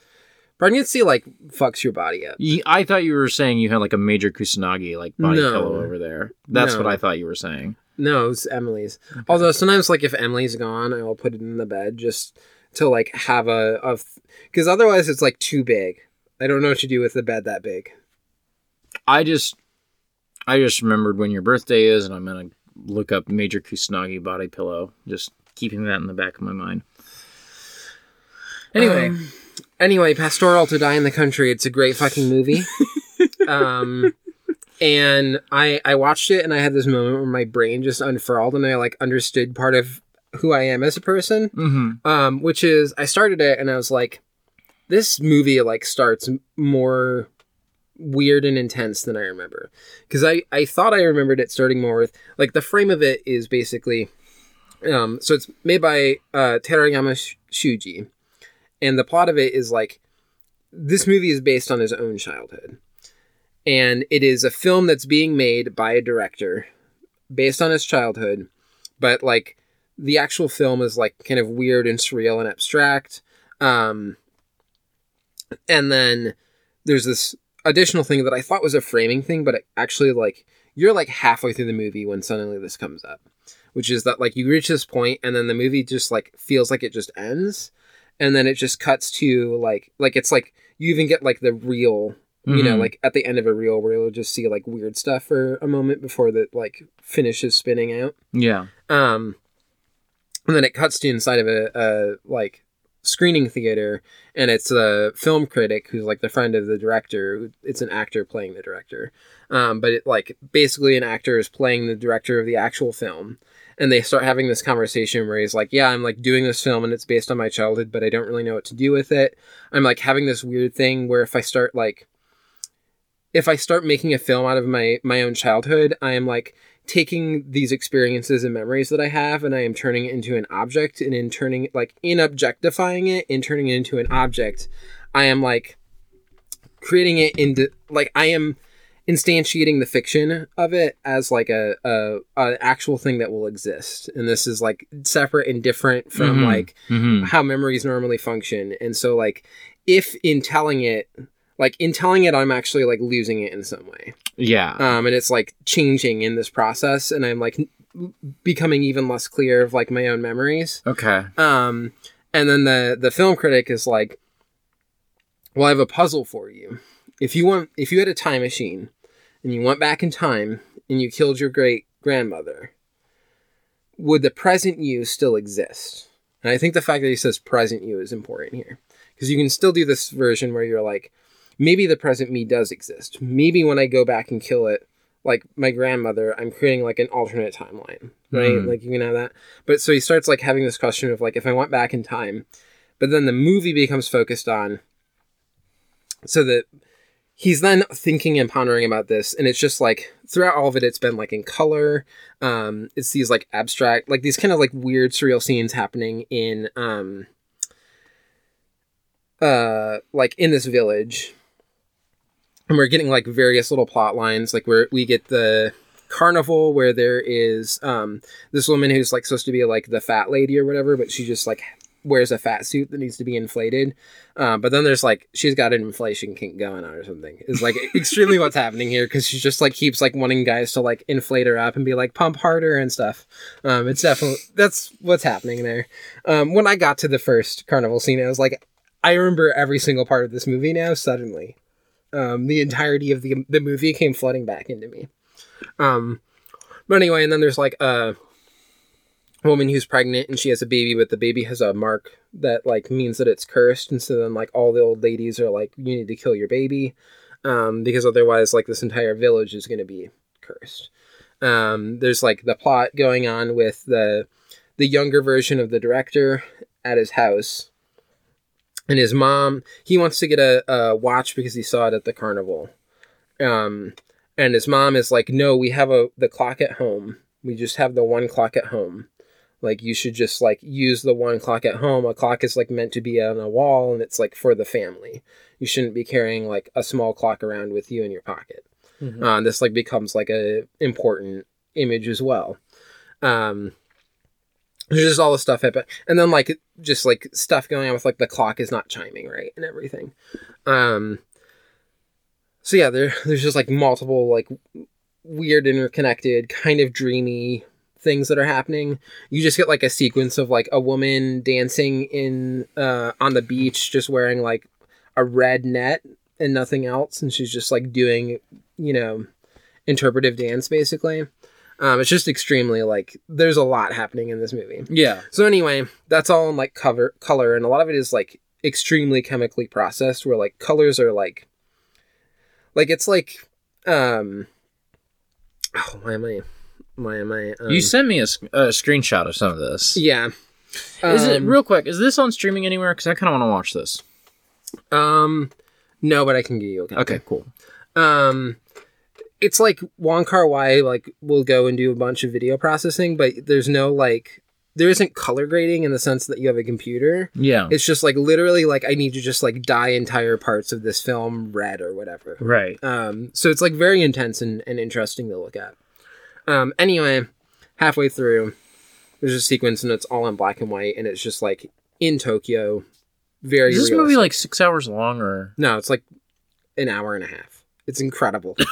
pregnancy like fucks your body up. Ye- I thought you were saying you had like a major Kusanagi like body No. pillow over there. That's No. what I thought you were saying. No, it's Emily's. Although sometimes, like if Emily's gone, I will put it in the bed just to like have a of because otherwise it's like too big. I don't know what to do with the bed that big. I just, I just remembered when your birthday is, and I'm gonna look up major Kusanagi body pillow. Just keeping that in the back of my mind. Anyway, Um, anyway, Pastoral to Die in the Country. It's a great fucking movie. um, and I I watched it and I had this moment where my brain just unfurled and I like understood part of who I am as a person. hmm um, which is I started it and I was like, this movie like starts more weird and intense than I remember because I I thought I remembered it starting more with like the frame of it is basically, um, so it's made by uh, Terayama Shuji, and the plot of it is like this movie is based on his own childhood, and it is a film that's being made by a director based on his childhood, but like the actual film is like kind of weird and surreal and abstract. Um, and then there's this additional thing that I thought was a framing thing, but actually like you're like halfway through the movie when suddenly this comes up, which is that like you reach this point and then the movie just like feels like it just ends, and then it just cuts to like like it's like you even get like the real. You know, Mhm. like at the end of a reel where you'll just see like weird stuff for a moment before that like finishes spinning out. yeah. Um, and then it cuts to inside of a, a like screening theater, and it's a film critic who's like the friend of the director. It's an actor playing the director, um, but it like basically an actor is playing the director of the actual film. And they start having this conversation where he's like, "Yeah, I'm like doing this film, and it's based on my childhood, but I don't really know what to do with it. I'm like having this weird thing where if I start like, if I start making a film out of my my own childhood, I am like taking these experiences and memories that I have and I am turning it into an object and in turning like in objectifying it and turning it into an object, I am like creating it into like I am instantiating the fiction of it as like a, a, a actual thing that will exist. And this is like separate and different from Mhm. like hmm how memories normally function. And so like if in telling it like in telling it I'm actually like losing it in some way Yeah. um, and it's like changing in this process and i'm like n- becoming even less clear of like my own memories okay. um, and then the the film critic is like well i have a puzzle for you if you want if you had a time machine and you went back in time and you killed your great grandmother would the present you still exist and i think the fact that he says present you is important here because you can still do this version where you're like maybe the present me does exist maybe when i go back and kill it like my grandmother, I'm creating like an alternate timeline, right? Mhm. Like you can have that. But so he starts like having this question of like if I went back in time, but then the movie becomes focused on so that he's then thinking and pondering about this and it's just like throughout all of it it's been like in color. Um it's these like abstract like these kind of like weird surreal scenes happening in um uh like in this village. And we're getting like various little plot lines like where we get the carnival where there is um this woman who's like supposed to be like the fat lady or whatever but she just like wears a fat suit that needs to be inflated um, but then there's like she's got an inflation kink going on or something It's like extremely what's happening here because she just like keeps like wanting guys to like inflate her up and be like pump harder and stuff. Um, it's definitely that's what's happening there. Um, when i got to the first carnival scene i was like i remember every single part of this movie now suddenly. Um, the entirety of the, the movie came flooding back into me. Um, but anyway and then there's like a woman who's pregnant and she has a baby but the baby has a mark that like means that it's cursed. And so then like all the old ladies are like you need to kill your baby um, because otherwise like this entire village is going to be cursed. Um, there's like the plot going on with the the younger version of the director at his house. And his mom he wants to get a, a watch because he saw it at the carnival. Um, and his mom is like no we have a the clock at home. We just have the one clock at home like you should just like use the one clock at home. A clock is like meant to be on a wall and it's like for the family. You shouldn't be carrying like a small clock around with you in your pocket. Mhm. uh, this like becomes like a important image as well. Um there's just all the stuff happen and then like just like stuff going on with like the clock is not chiming right and everything. Um so yeah there there's just like multiple like weird interconnected kind of dreamy things that are happening you just get like a sequence of like a woman dancing in uh on the beach just wearing like a red net and nothing else and she's just like doing you know interpretive dance basically um it's just extremely like there's a lot happening in this movie Yeah. so anyway that's all in like cover color and a lot of it is like extremely chemically processed where like colors are like like it's like um oh why am i am i um, you sent me a, a screenshot of some of this. yeah Is it Um, real quick? Is this on streaming anywhere? Because I kind of want to watch this. um no but i can give you a copy. Okay, cool. um it's like Wong Kar Wai like will go and do a bunch of video processing but there's no like there isn't color grading in the sense that you have a computer Yeah. it's just like literally like i need to just like dye entire parts of this film red or whatever right. um so it's like very intense and, and interesting to look at um anyway halfway through there's a sequence and it's all in black and white and it's just like in tokyo very Is this movie realistic. like six hours long or? no it's like an hour and a half it's incredible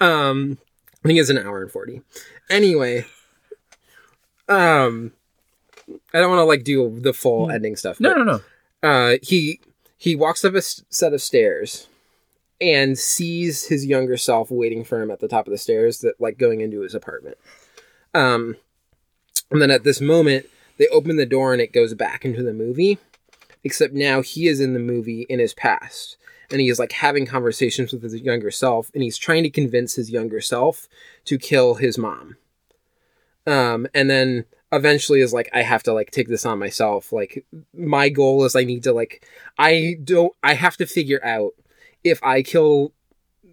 um i think it's an hour and 40 anyway um i don't want to like do the full ending stuff No, no, no. uh he he walks up a s- set of stairs and sees his younger self waiting for him at the top of the stairs that like going into his apartment. Um and then at this moment they open the door and it goes back into the movie except now he is in the movie in his past. And he is like having conversations with his younger self and he's trying to convince his younger self to kill his mom. Um and then eventually is like i have to like take this on myself. Like my goal is i need to like i don't i have to figure out if i kill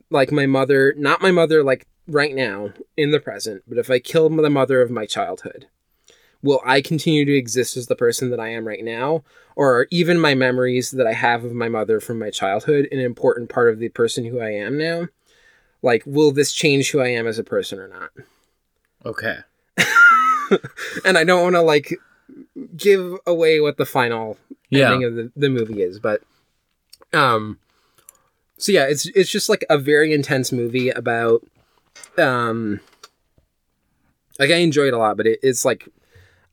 like my mother not my mother like right now in the present but if i kill the mother of my childhood will i continue to exist as the person that i am right now or are even my memories that i have of my mother from my childhood an important part of the person who i am now like will this change who i am as a person or not Okay. and I don't want to like give away what the final Yeah. ending of the, the movie is, but um, so yeah, it's it's just like a very intense movie about um, like I enjoy it a lot, but it, it's like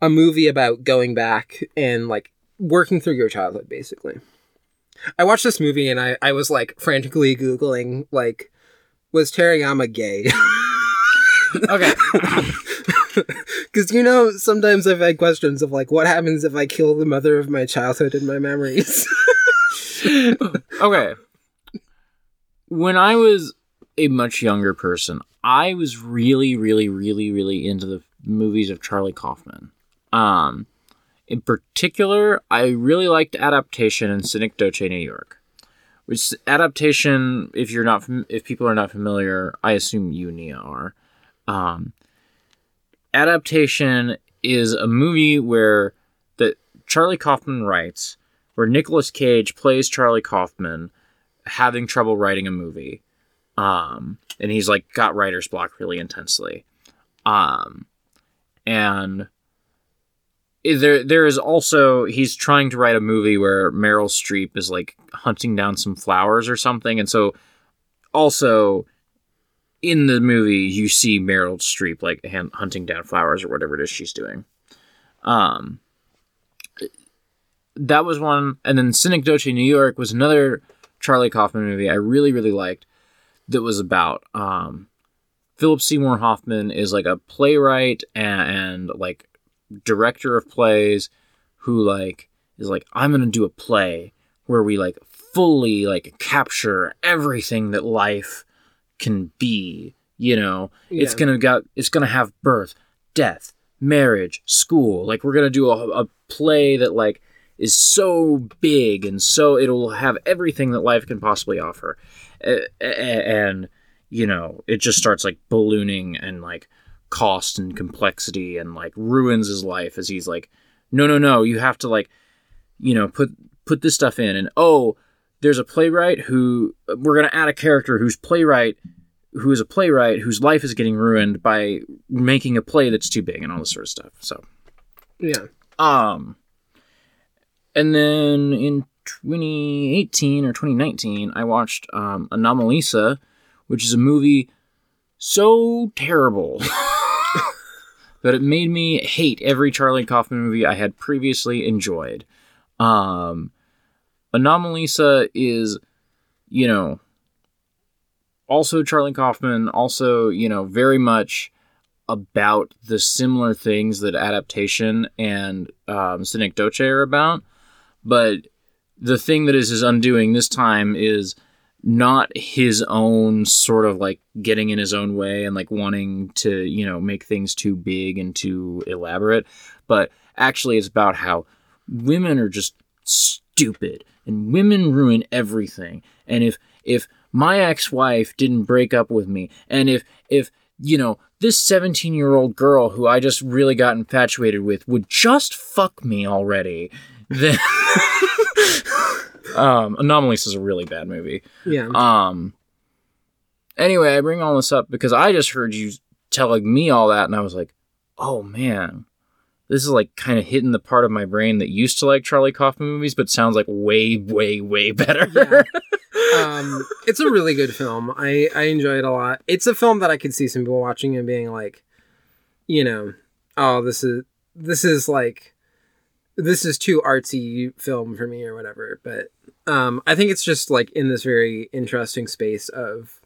a movie about going back and like working through your childhood, basically. I watched this movie and I I was like frantically googling like was Terayama gay. Okay. Because you know, sometimes I've had questions of like, what happens if I kill the mother of my childhood and my memories? okay. When I was a much younger person, I was really, really, really, really into the movies of Charlie Kaufman. Um, in particular, I really liked adaptation and Synecdoche, New York. Which adaptation, if you're not, fam- if people are not familiar, I assume you, Nia, are. Um, adaptation is a movie where that Charlie Kaufman writes, where Nicolas Cage plays Charlie Kaufman, having trouble writing a movie, um, and he's like got writer's block really intensely, um, and there there is also he's trying to write a movie where Meryl Streep is like hunting down some flowers or something, and so also in the movie you see Meryl Streep like hunting down flowers or whatever it is she's doing. Um, that was one, and then Synecdoche New York was another Charlie Kaufman movie I really really liked. That was about um, Philip Seymour Hoffman is like a playwright and, and like director of plays who like is like I'm gonna do a play where we like fully like capture everything that life can be. You know, it's gonna got it's gonna have birth, death, marriage, school. Like we're gonna do a, a play that like is so big and so it'll have everything that life can possibly offer, and you know it just starts like ballooning and like cost and complexity and like ruins his life as he's like no no no you have to like you know put put this stuff in. And oh there's a playwright who we're going to add a character who's playwright who is a playwright whose life is getting ruined by making a play that's too big and all this sort of stuff so. Yeah. um and then in 2018 or 2019 i watched um anomalisa which is a movie so terrible that it made me hate every charlie kaufman movie i had previously enjoyed um anomalisa is you know also charlie kaufman also you know very much about the similar things that adaptation and um, Synecdoche are about. But the thing that is his undoing this time is not his own sort of like getting in his own way and like wanting to, you know, make things too big and too elaborate. But actually, it's about how women are just stupid and women ruin everything. And if, if, my ex-wife didn't break up with me and if if you know this 17 year old girl who i just really got infatuated with would just fuck me already then um anomalisa is a really bad movie Yeah. um anyway i bring all this up because i just heard you telling me all that and i was like oh man this is like kind of hitting the part of my brain that used to like charlie kaufman movies but sounds like way way way better um, it's a really good film. I I enjoy it a lot. It's a film that I could see some people watching and being like, you know, oh, this is this is like this is too artsy film for me or whatever. But um, I think it's just like in this very interesting space of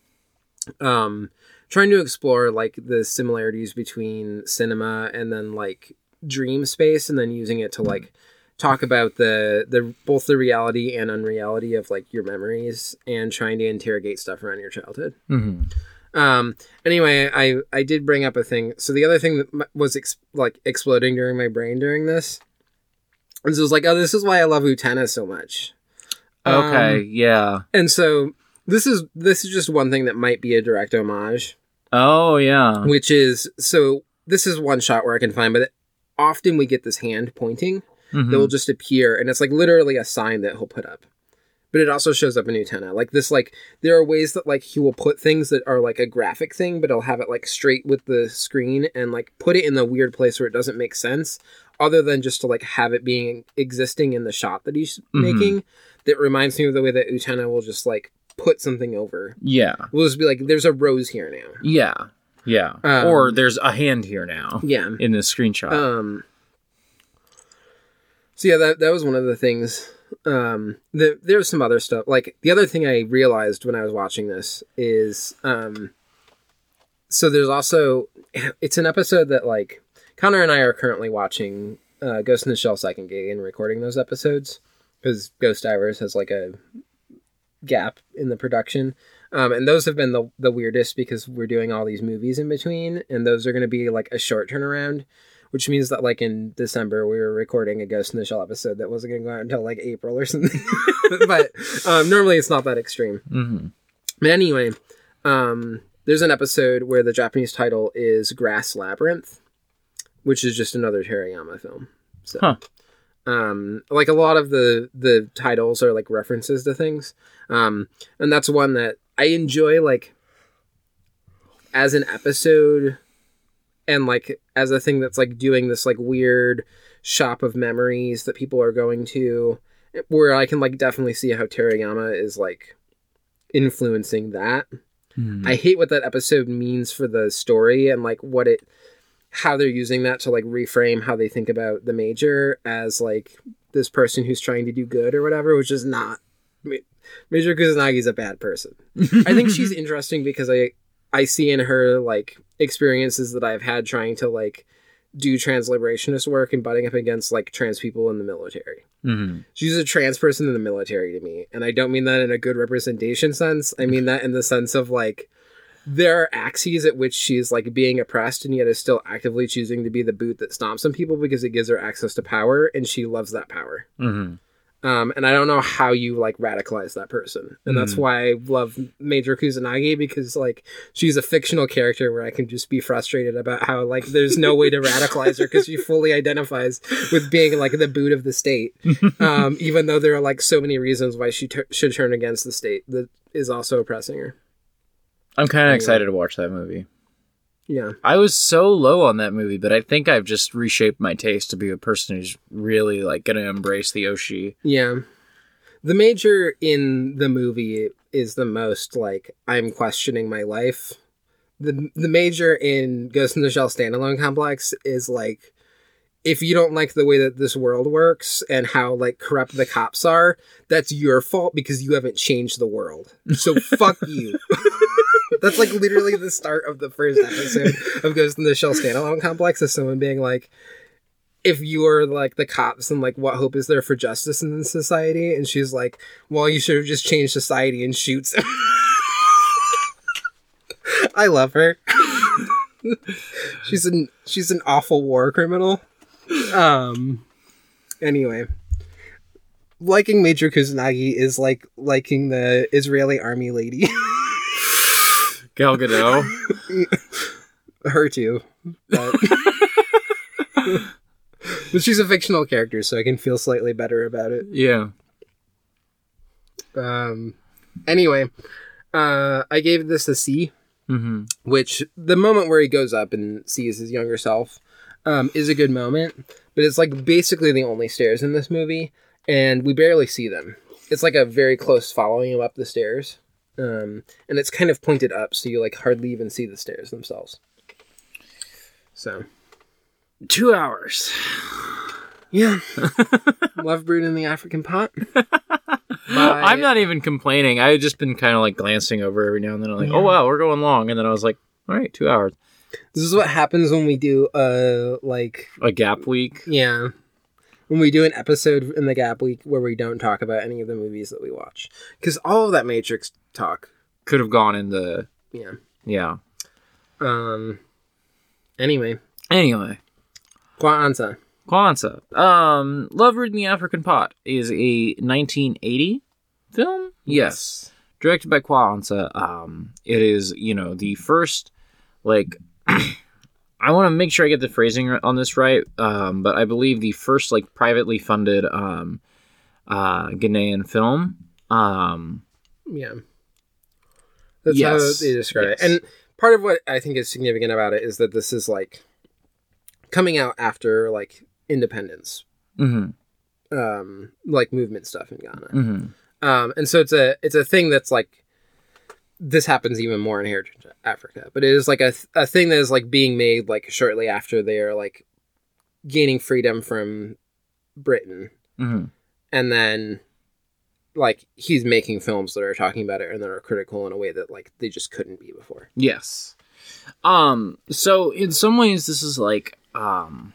um trying to explore like the similarities between cinema and then like dream space and then using it to like talk about the the both the reality and unreality of like your memories and trying to interrogate stuff around your childhood. hmm Um. Anyway, I I did bring up a thing. So the other thing that was ex- like exploding during my brain during this, was it was like, oh, this is why I love Utena so much. okay Um, yeah and so this is this is just one thing that might be a direct homage, Oh yeah. which is so this is one shot where I can find, but often we get this hand pointing Mhm. that will just appear and it's like literally a sign that he'll put up but it also shows up in Utena. Like this, like there are ways that like he will put things that are like a graphic thing, but he'll have it like straight with the screen and like put it in the weird place where it doesn't make sense, other than just to like have it being existing in the shot that he's Mhm. making. That reminds me of the way that Utena will just like put something over. Yeah. We'll just be like, "There's a rose here now." Yeah. Yeah. Um, or there's a hand here now Yeah. in this screenshot. Um. So yeah, that that was one of the things. Um, the, there's some other stuff. Like the other thing I realized when I was watching this is, um, so there's also it's an episode that like Connor and I are currently watching uh, Ghost in the Shell Second Gig and recording those episodes because Ghost Divers has like a gap in the production. Um, and those have been the the weirdest because we're doing all these movies in between, and those are going to be like a short turnaround, which means that like in December we were recording a Ghost in the Shell episode that wasn't going to go out until like April or something. but um, normally it's not that extreme. Mm-hmm. But anyway, um, there's an episode where the Japanese title is Grass Labyrinth, which is just another Terayama film. So, Huh. um, like a lot of the the titles are like references to things, um, and that's one that I enjoy like as an episode, and like as a thing that's like doing this like weird shop of memories that people are going to, where I can like definitely see how Terayama is like influencing that. Mm-hmm. I hate what that episode means for the story and like what it how they're using that to like reframe how they think about the major as like this person who's trying to do good or whatever, which is not Ma- Major Kusanagi's a bad person. I think she's interesting because I I see in her like experiences that I've had trying to like do trans liberationist work and butting up against like trans people in the military. Mm-hmm. She's a trans person in the military to me. And I don't mean that in a good representation sense. I mean that in the sense of like there are axes at which she's like being oppressed and yet is still actively choosing to be the boot that stomps on people because it gives her access to power and she loves that power. Mm-hmm. Um, and I don't know how you like radicalize that person. And that's Mhm. why I love Major Kusanagi because like she's a fictional character where I can just be frustrated about how like there's no way to radicalize her because she fully identifies with being like the boot of the state. Um, even though there are like so many reasons why she should turn against the state that is also oppressing her. I'm kind of Anyway. excited to watch that movie. Yeah. I was so low on that movie, but I think I've just reshaped my taste to be a person who's really like gonna embrace the Oshii. Yeah. The major in the movie is the most like I'm questioning my life. The the major in Ghost in the Shell standalone complex is like if you don't like the way that this world works and how like corrupt the cops are, that's your fault because you haven't changed the world. So fuck you. that's like literally the start of the first episode of Ghost in the Shell standalone complex is someone being like if you are like the cops and like what hope is there for justice in this society and she's like well you should have just changed society and shoots i love her she's an she's an awful war criminal um anyway liking major kusanagi is like liking the israeli army lady Gal Gadot. her too but but she's a fictional character so i can feel slightly better about it yeah. Um. Anyway, uh, I gave this a C, Mm-hmm. which the moment where he goes up and sees his younger self, um, is a good moment. But it's like basically the only stairs in this movie, and we barely see them. It's like a very close following him up the stairs, um, and it's kind of pointed up, so you like hardly even see the stairs themselves. So Two hours. yeah, love brewed in the African pot. I'm not even complaining. I had just been kind of like glancing over every now and then. I'm like, oh wow, we're going long, and then I was like, all right, two hours. This is what happens when we do uh like A gap week. Yeah. When we do an episode in the Gap Week where we don't talk about any of the movies that we watch. Because all of that Matrix talk. Could have gone in the Yeah. yeah. Um. Anyway. Anyway, Kwaw Ansah. Kwanzaa. Um, Love in the African Pot is a 1980 film. Yes. directed by Kwaw Ansah. Um, it is you know the first like I want to make sure I get the phrasing on this right. Um, but I believe the first like privately funded um, uh, Ghanaian film. Um, Yeah. That's Yes. how they describe Yes. it. And part of what I think is significant about it is that this is like coming out after like independence, mhm, um, like movement stuff in Ghana. mhm. Um, and so it's a it's a thing that's like this happens even more in Heritage Africa, but it is like a a thing that is like being made like shortly after they are like gaining freedom from Britain, Mhm. and then like he's making films that are talking about it and that are critical in a way that like they just couldn't be before. Yes. Um so in some ways this is like um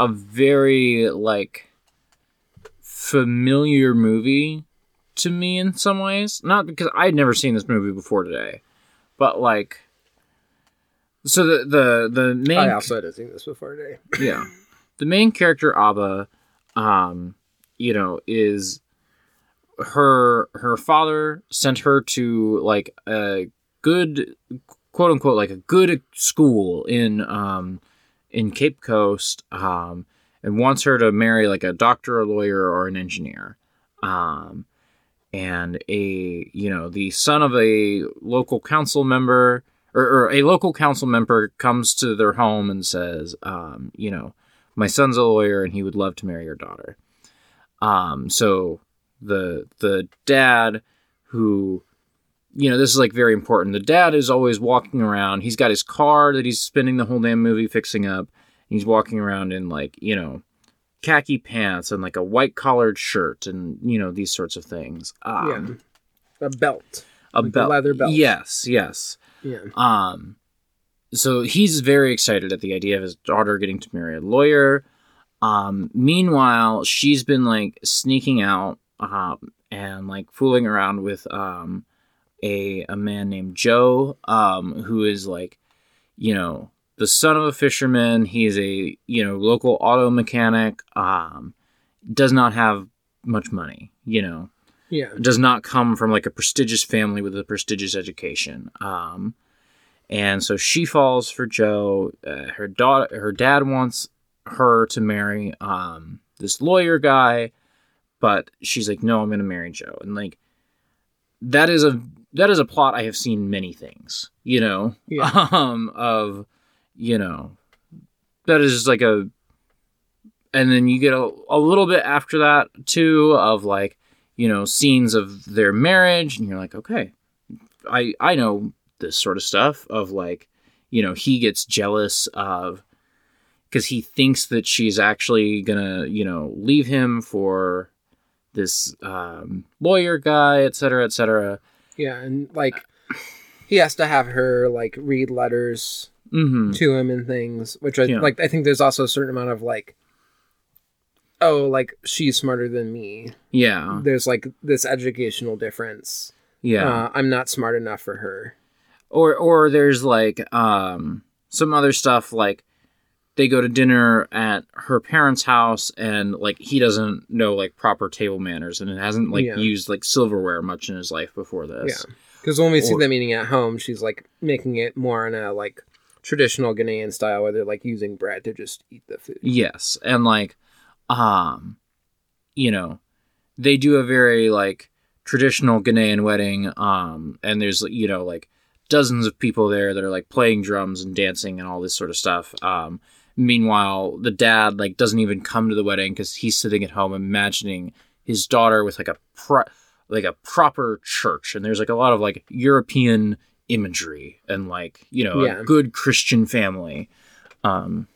a very like familiar movie to me in some ways. Not because I'd never seen this movie before today, but like, so the the the main I also hadn't seen this before today. yeah the main character abba um you know is her her father sent her to like a good quote unquote like a good school in um in cape coast um and wants her to marry like a doctor a lawyer or an engineer um and a you know the son of a local council member or, or a local council member comes to their home and says um you know my son's a lawyer and he would love to marry your daughter. Um, so the the dad who you know, this is like very important. The dad is always walking around. He's got his car that he's spending the whole damn movie fixing up. He's walking around in like, you know, khaki pants and like a white collared shirt and, you know, these sorts of things. Um, yeah, a belt. a Like a belt. leather belt. Yes, yes. Yeah, Um, so he's very excited at the idea of his daughter getting to marry a lawyer. Um, meanwhile, she's been like sneaking out um, and like fooling around with um, a a man named Joe, um, who is like, you know, the son of a fisherman. He's a you know local auto mechanic. Um, does not have much money. You know, yeah, does not come from like a prestigious family with a prestigious education. Um, and so she falls for Joe. Uh, her daughter, her dad wants her to marry um, this lawyer guy, but she's like, "No, I'm going to marry Joe." And like, that is a that is a plot I have seen many things. You know, Yeah. um, of you know, that is just like a, and then you get a, a little bit after that too of like you know scenes of their marriage and you're like okay i i know this sort of stuff of like you know he gets jealous of because he thinks that she's actually gonna you know leave him for this um, lawyer guy et cetera et cetera. Yeah, and like he has to have her like read letters mm-hmm. to him and things, which I Yeah. like. I think there's also a certain amount of like, oh, like she's smarter than me. yeah There's like this educational difference. yeah Uh, I'm not smart enough for her. or or there's like um some other stuff like they go to dinner at her parents' house and like he doesn't know like proper table manners and it hasn't like Yeah. used like silverware much in his life before this. Yeah. Because when we see them eating at home, she's like making it more on a like traditional Ghanaian style, where they're like using bread to just eat the food. Yes, and like um you know, they do a very like traditional Ghanaian wedding um and there's you know like dozens of people there that are like playing drums and dancing and all this sort of stuff. Um meanwhile, the dad like doesn't even come to the wedding cuz he's sitting at home imagining his daughter with like a pro- like a proper church and there's like a lot of like European imagery and like, you know, Yeah. a good Christian family. Um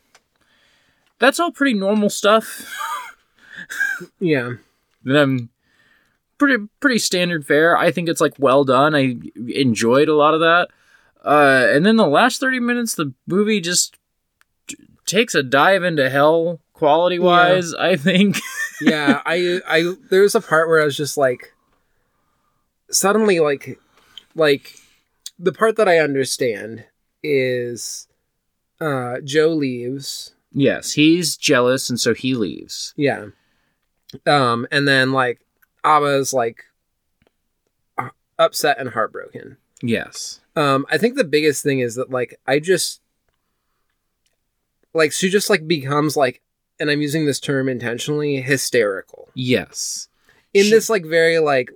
that's all pretty normal stuff. Yeah, Then pretty pretty standard fare. I think it's like well done. I enjoyed a lot of that. Uh, and then the last thirty minutes, the movie just t- takes a dive into hell quality wise. I think. yeah. I I there was a part where I was just like, suddenly like, like the part that I understand is, uh, Joe leaves. yes, he's jealous, and so he leaves. Yeah. Um, and then like Abba's like uh, upset and heartbroken. Yes. Um, I think the biggest thing is that like I just like she just like becomes like and I'm using this term intentionally hysterical. Yes. In She- this like very like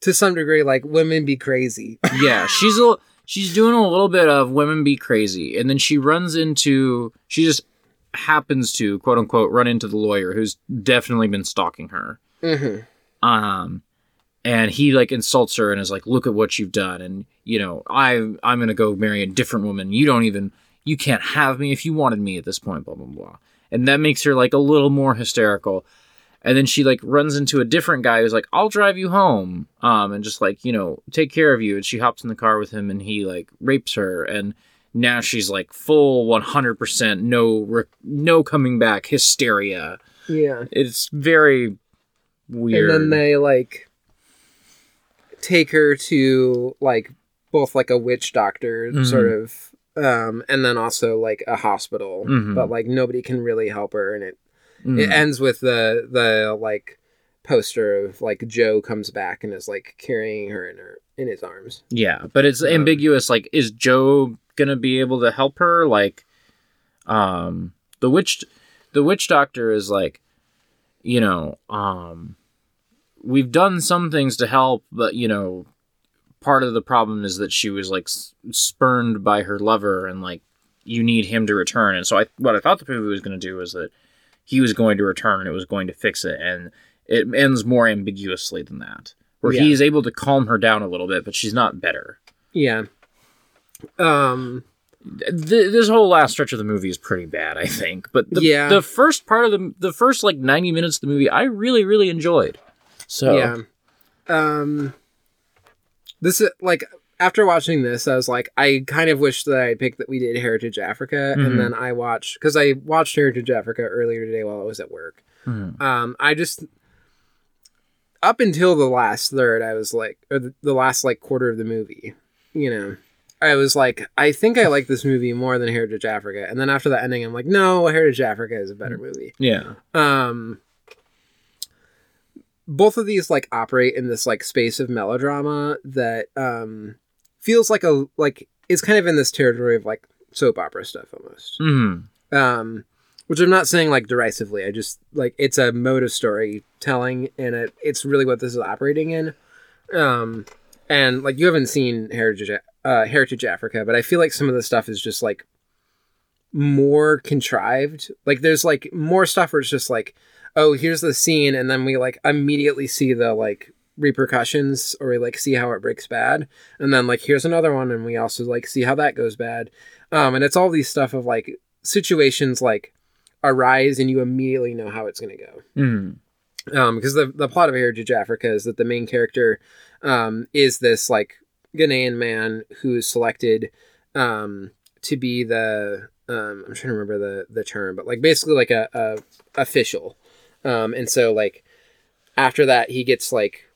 to some degree like women be crazy. yeah, she's a she's doing a little bit of women be crazy, and then she runs into she just happens to quote unquote run into the lawyer who's definitely been stalking her. mm-hmm. Um, and he like insults her and is like, "Look at what you've done," and you know, I I'm gonna go marry a different woman. You don't even you can't have me if you wanted me at this point. Blah blah blah, and that makes her like a little more hysterical. And then she like runs into a different guy who's like, "I'll drive you home," um, and just like you know take care of you. And she hops in the car with him, and he like rapes her, and now she's like full 100% no re- no coming back hysteria. Yeah. It's very weird. And then they like take her to like both like a witch doctor Mhm. sort of um and then also like a hospital Mhm. but like nobody can really help her and it Mm. it ends with the the like poster of like Joe comes back and is like carrying her in her in his arms. Yeah, but it's Um, ambiguous. Like, is Joe gonna be able to help her? Like, um, the witch, the witch doctor is like, you know, um, we've done some things to help, but you know, part of the problem is that she was like spurned by her lover, and like, you need him to return. And so, I what I thought the movie was gonna do was that he was going to return and it was going to fix it, and it ends more ambiguously than that. Where Yeah. he's able to calm her down a little bit, but she's not better. Yeah. Um Th- this whole last stretch of the movie is pretty bad, I think. But the, Yeah. the first part of the the first like ninety minutes of the movie, I really really enjoyed. So Yeah. Um this is like after watching this, I was like, I kind of wish that I picked that we did Heritage Africa, Mhm. and then I watched because I watched Heritage Africa earlier today while I was at work. Mhm. Um, I just up until the last third, I was like, or the, the last like quarter of the movie, you know, I was like, I think I like this movie more than Heritage Africa, and then after the ending, I'm like, no, Heritage Africa is a better movie. yeah, Um, both of these like operate in this like space of melodrama that um feels like a like it's kind of in this territory of like soap opera stuff almost. hmm Um, which I'm not saying like derisively. I just like it's a mode of storytelling, and it, it's really what this is operating in. Um, and like you haven't seen Heritage uh, Heritage Africa, but I feel like some of the stuff is just like more contrived. Like there's like more stuff where it's just like, oh, here's the scene, and then we like immediately see the like repercussions or we like see how it breaks bad. And then like here's another one and we also like see how that goes bad. Um and it's all these stuff of like situations like arise and you immediately know how it's going to go. Hmm um because the, the plot of heritage africa is that the main character um is this like ghanaian man who's selected um to be the um i'm trying to remember the the term but like basically like a, a official. Um and so like after that he gets like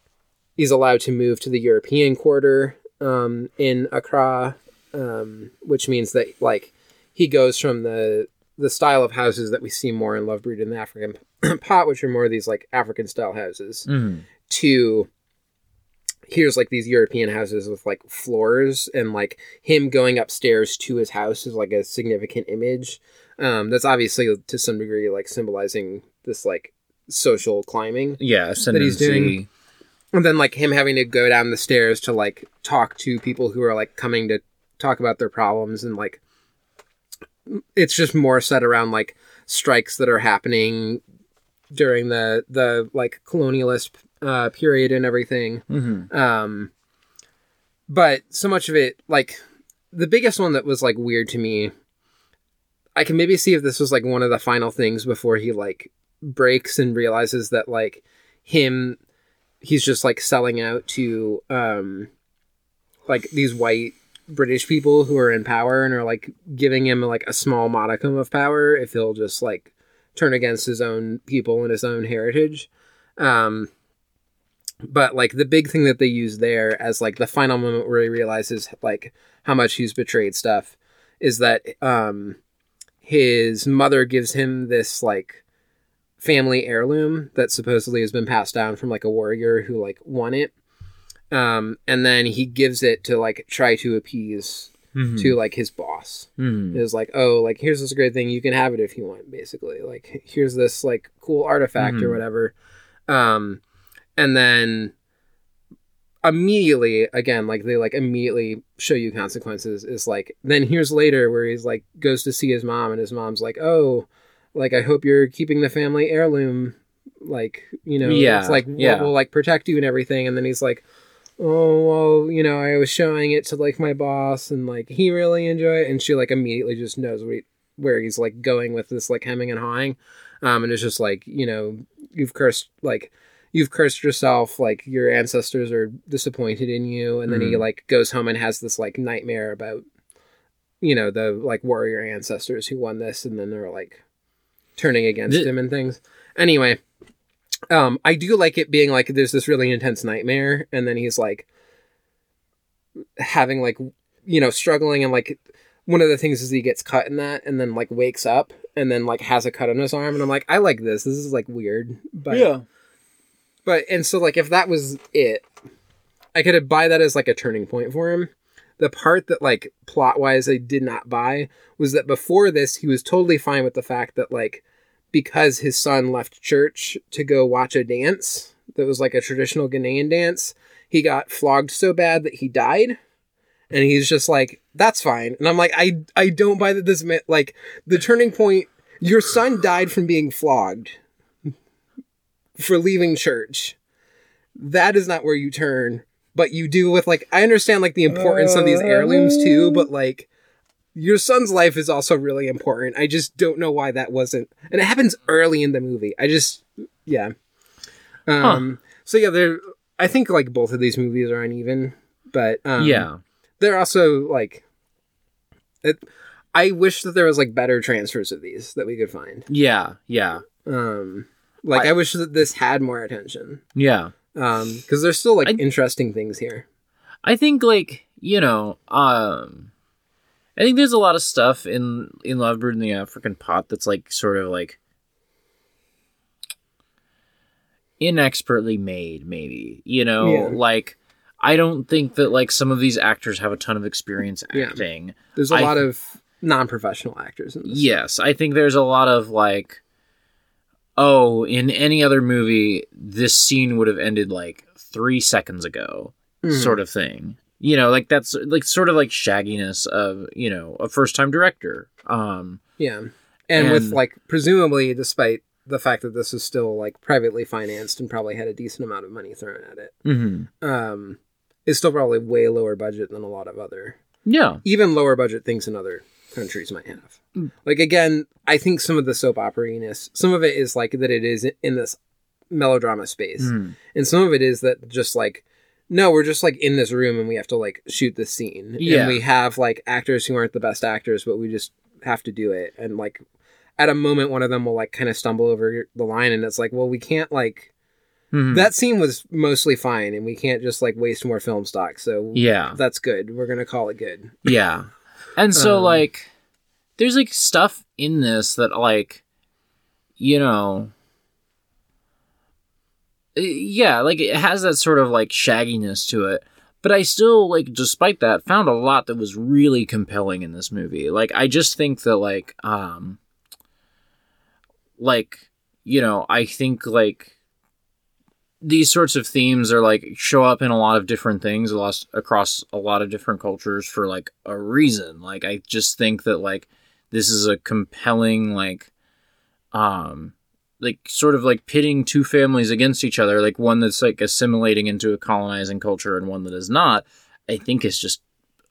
he's allowed to move to the european quarter um in accra um which means that like he goes from the the style of houses that we see more in Love Brewed in the African pot, which are more of these like African style houses, hmm to here's like these European houses with like floors and like him going upstairs to his house is like a significant image. Um, that's obviously to some degree like symbolizing this like social climbing. yeah, that he's doing- And then like him having to go down the stairs to like talk to people who are like coming to talk about their problems and like it's just more set around like strikes that are happening during the the like colonialist uh period and everything. Hmm um but so much of it like the biggest one that was like weird to me i can maybe see if this was like one of the final things before he like breaks and realizes that like him he's just like selling out to um like these white british people who are in power and are like giving him like a small modicum of power if he'll just like turn against his own people and his own heritage. Um but like the big thing that they use there as like the final moment where he realizes like how much he's betrayed stuff is that um his mother gives him this like family heirloom that supposedly has been passed down from like a warrior who like won it. Um and then he gives it to like try to appease hmm to like his boss. Hmm is like oh like here's this great thing. You can have it if you want basically. Like here's this like cool artifact or Mhm. whatever. Um and then immediately again like they like immediately show you consequences is like then here's later where he's like goes to see his mom and his mom's like oh like i hope you're keeping the family heirloom like you know Yeah, it's like yeah. we'll like protect you and everything. And then he's like oh well you know i was showing it to like my boss and like he really enjoyed it. And she like immediately just knows where, he, where he's like going with this like hemming and hawing. Um and it's just like you know you've cursed like you've cursed yourself like your ancestors are disappointed in you. And then he Mhm. like goes home and has this like nightmare about you know the like warrior ancestors who won this. And then they're like turning against Th- him and things. Anyway Um, I do like it being like there's this really intense nightmare, and then he's like having like you know struggling and like one of the things is he gets cut in that and then like wakes up and then like has a cut on his arm and I'm like I like this. This is like weird but yeah. But and so like if that was it I could buy that as like a turning point for him the part that like plot wise I did not buy was that before this he was totally fine with the fact that like because his son left church to go watch a dance that was like a traditional Ghanaian dance he got flogged so bad that he died. And he's just like that's fine. And i'm like i i don't buy that this meant like the turning point your son died from being flogged for leaving church. That is not where you turn but you do with like i understand like the importance of these heirlooms too but like your son's life is also really important i just don't know why that wasn't and it happens early in the movie i just yeah um so yeah there i think like both of these movies are uneven but um yeah. they're also like it, i wish that there was like better transfers of these that we could find Yeah. Yeah. um like i, I- wish that this had more attention Yeah. Um because there's still like I- interesting things here I think like, you know, um I think there's a lot of stuff in in Love Brewed in the African Pot that's like sort of like inexpertly made maybe. You know, Yeah. like I don't think that like some of these actors have a ton of experience Yeah. acting. there's a I- lot of non-professional actors in this Yes, I think there's a lot of like, oh, in any other movie, this scene would have ended like three seconds ago, Mhm. sort of thing. You know, like that's like sort of like shagginess of you know a first time director. Um, yeah and, with like presumably despite the fact that this is still like privately financed and probably had a decent amount of money thrown at it mhm. um is still probably way lower budget than a lot of other yeah, even lower budget things in other countries might have. Like again, I think some of the soap opera-ness, some of it is like that it is in this melodrama space, Mhm. and some of it is that just like no, we're just like in this room and we have to like shoot this scene, Yeah. and we have like actors who aren't the best actors, but we just have to do it, and like at a moment one of them will like kind of stumble over the line, and it's like, well, we can't like Mhm. that scene was mostly fine, and we can't just like waste more film stock, so yeah, that's good. We're gonna call it good. yeah. And so Um, like, there's like stuff in this that like, you know. uh, yeah, like it has that sort of like shagginess to it. But I still like despite that found a lot that was really compelling in this movie. Like I just think that like um like you know, I think like these sorts of themes are like show up in a lot of different things a lot- across a lot of different cultures for like a reason. Like I just think that like this is a compelling like um like sort of like pitting two families against each other, like one that's like assimilating into a colonizing culture and one that is not, I think is just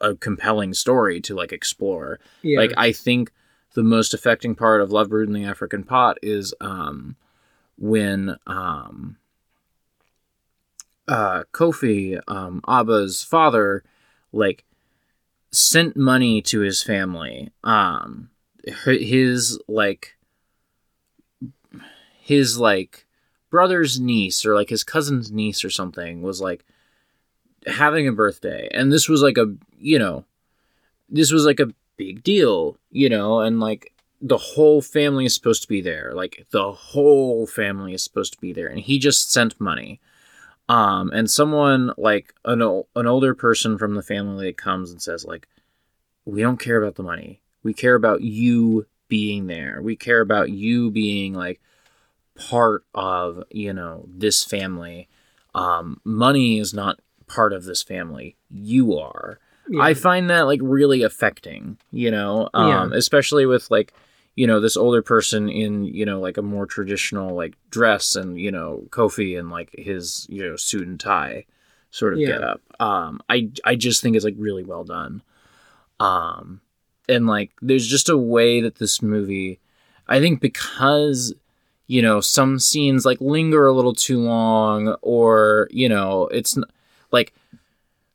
a compelling story to like explore. Yeah. Like I think the most affecting part of Love Brewed in the African Pot is um when um uh Kofi, um Abba's father, like sent money to his family. Um his like his like brother's niece or like his cousin's niece or something was like having a birthday. And this was like a you know this was like a big deal you know and like the whole family is supposed to be there. Like the whole family is supposed to be there. And he just sent money um and someone like an, ol- an older person from the family that comes and says like we don't care about the money. We care about you being there. We care about you being like part of you know this family. Um money is not part of this family. You are. Yeah. i find that like really affecting you know? Um Yeah. especially with like you know this older person in you know like a more traditional like dress and you know kofi and like his you know suit and tie sort of Yeah. get up um i i just think it's like really well done um and like there's just a way that this movie i think because you know some scenes like linger a little too long or you know it's like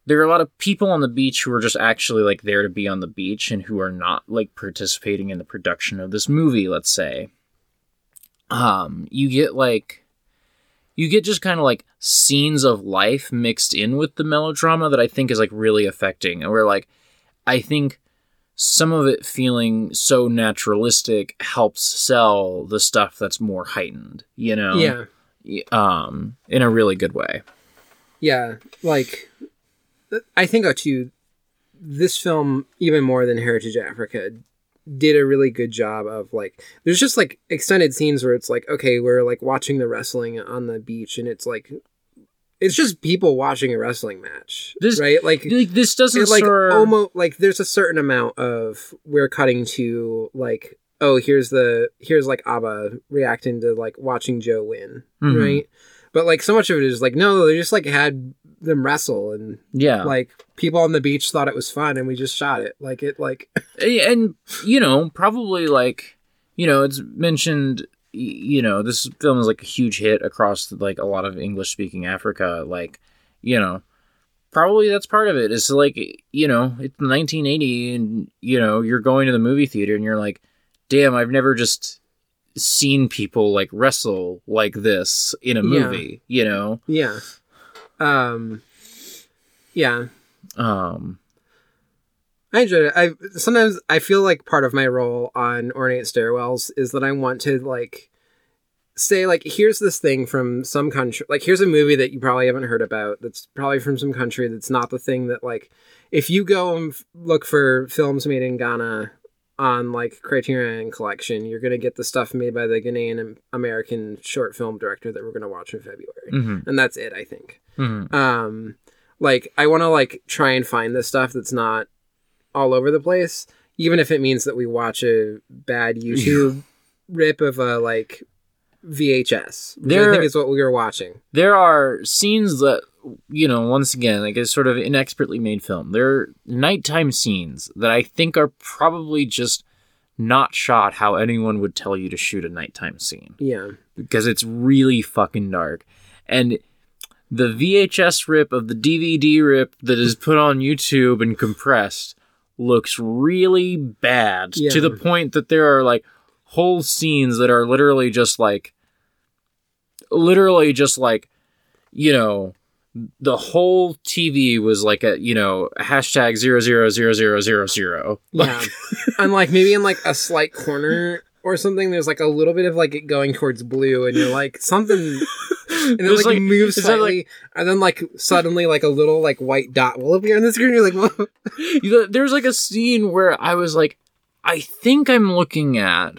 there are a lot of people on the beach who are just actually like there to be on the beach and who are not like participating in the production of this movie let's say um you get like you get just kind of like scenes of life mixed in with the melodrama that I think is like really affecting. And we're like, I think some of it feeling so naturalistic helps sell the stuff that's more heightened, you know? Yeah. Um, in a really good way. Yeah, like I think too, this film even more than Heritage Africa did a really good job of like there's just like extended scenes where it's like okay we're like watching the wrestling on the beach and it's like it's just people watching a wrestling match This- right? Like this doesn't like sort almost like there's a certain amount of we're cutting to like oh here's the here's like Abba reacting to like watching Joe win Mhm. right? But like so much of it is like no they just like had them wrestle and yeah. like people on the beach thought it was fun and we just shot it. Like it like and you know probably like you know it's mentioned you know this film is like a huge hit across like a lot of english speaking africa. Like you know probably that's part of it. It's like you know it's 1980 and you know you're going to the movie theater and you're like damn i've never just seen people like wrestle like this in a Yeah. movie you know? Yeah um yeah. Um I enjoyed it. I sometimes I feel like part of my role on ornate stairwells is that I want to like say like here's this thing from some country like here's a movie that you probably haven't heard about that's probably from some country that's not the thing that like if you go and f- look for films made in Ghana on like Criterion Collection you're going to get the stuff made by the Ghanaian American short film director that we're going to watch in February. Mhm, and that's it I think mhm. um like i want to like try and find this stuff that's not all over the place even if it means that we watch a bad youtube rip of a like vhs which i think is what we were watching. there are scenes that you know once again like a sort of inexpertly made film. There are nighttime scenes that i think are probably just not shot how anyone would tell you to shoot a nighttime scene. Yeah. Because it's really fucking dark. And the vhs rip of the dvd rip that is put on youtube and compressed looks really bad Yeah. to the point that there are like whole scenes that are literally just like literally just like you know the whole tv was like a you know hashtag zero zero zero zero zero zero yeah and like maybe in like a slight corner or something there's like a little bit of like it going towards blue and you're like something and then like, like- moves slightly and then like suddenly like a little like white dot will appear on the screen you're like Whoa. You know, there's like a scene where I was like, I think I'm looking at.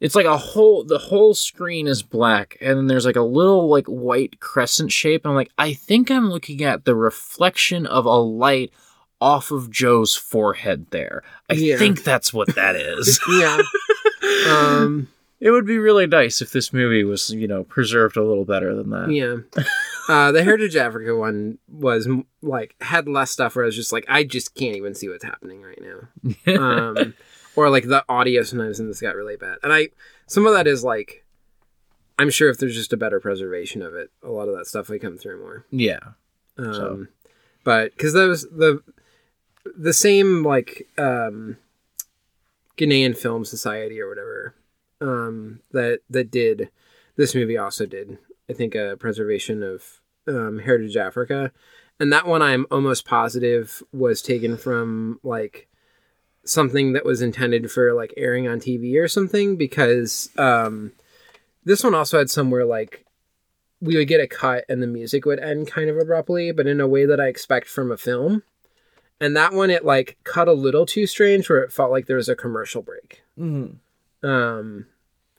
It's like a whole. The whole screen is black, and then there's like a little like white crescent shape. I'm like, I think I'm looking at the reflection of a light off of Joe's forehead. There, I Yeah. think that's what that is. yeah um it would be really nice if this movie was, you know, preserved a little better than that. Yeah. Uh, the Heritage Africa one was like had less stuff where I was just like, I just can't even see what's happening right now. Um, or like the audio sometimes in this got really bad, and I some of that is like, I'm sure if there's just a better preservation of it, a lot of that stuff would come through more. yeah. Um, So. but because those the the same like um, Ghanaian Film Society or whatever um, that that did this movie also did I think a preservation of um, Heritage Africa, and that one I'm almost positive was taken from like something that was intended for like airing on TV or something because um, this one also had somewhere like we would get a cut and the music would end kind of abruptly, but in a way that I expect from a film. And that one, it like cut a little too strange, where it felt like there was a commercial break. Um,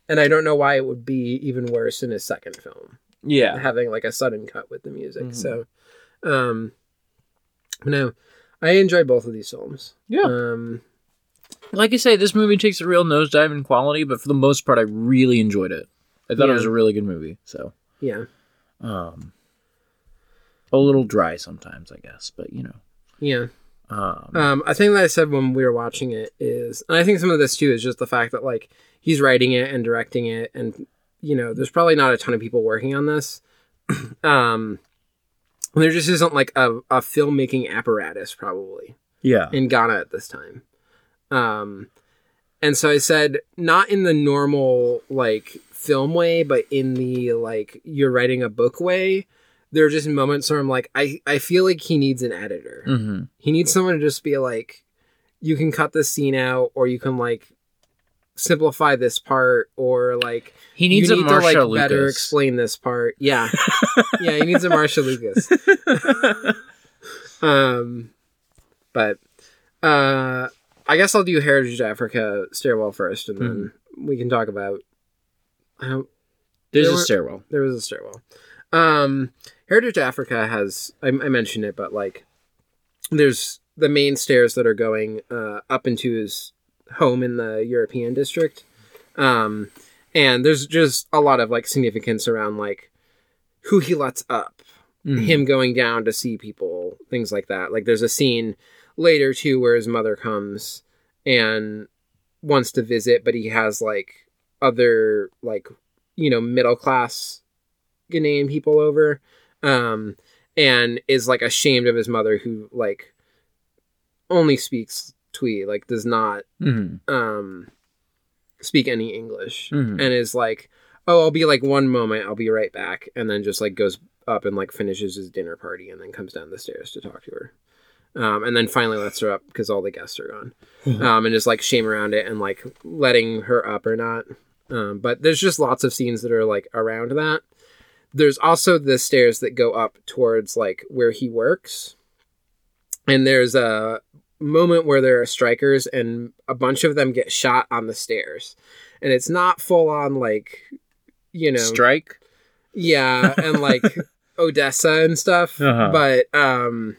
and I don't know why it would be even worse in his second film, Yeah. having like a sudden cut with the music. Mhm. So, um, no, I enjoy both of these films. Yeah. Um, like I say, this movie takes a real nosedive in quality, but for the most part, I really enjoyed it. I thought it was a really good movie. So, yeah, um, a little dry sometimes, I guess, but you know, yeah. Um, Um, I think that I said when we were watching it is, and I think some of this too is just the fact that like he's writing it and directing it, and you know, there's probably not a ton of people working on this. um, there just isn't like a, a filmmaking apparatus probably yeah, in Ghana at this time. Um, and so I said, not in the normal like film way, but in the like you're writing a book way. There are just moments where I'm like, I, I feel like he needs an editor. Mm-hmm. He needs someone to just be like, you can cut this scene out, or you can like simplify this part, or like He needs you a need Marcia to like better explain this part. Yeah, yeah, he needs a Marcia Lucas. Um, but uh, I guess I'll do Heritage Africa stairwell first, and then we can talk about. I don't, There's There a were- stairwell. there was a stairwell. Um, Heritage Africa has I, I mentioned it, but like, there's the main stairs that are going uh, up into his home in the European district, um, and there's just a lot of like significance around like who he lets up, Mhm. him going down to see people, things like that. Like, there's a scene later too where his mother comes and wants to visit, but he has like other like you know middle class Ghanaian people over, um, and is like ashamed of his mother who like only speaks Twi, like does not Mhm. um speak any English, Mhm. and is like, oh, I'll be like one moment, I'll be right back, and then just like goes up and like finishes his dinner party, and then comes down the stairs to talk to her. Um, and then finally lets her up because all the guests are gone, um, and just like shame around it and like letting her up or not. Um, but there's just lots of scenes that are like around that. There's also the stairs that go up towards like where he works, and there's a moment where there are strikers and a bunch of them get shot on the stairs, and it's not full on like you know Strike. yeah, and like Odessa and stuff. Uh-huh. But um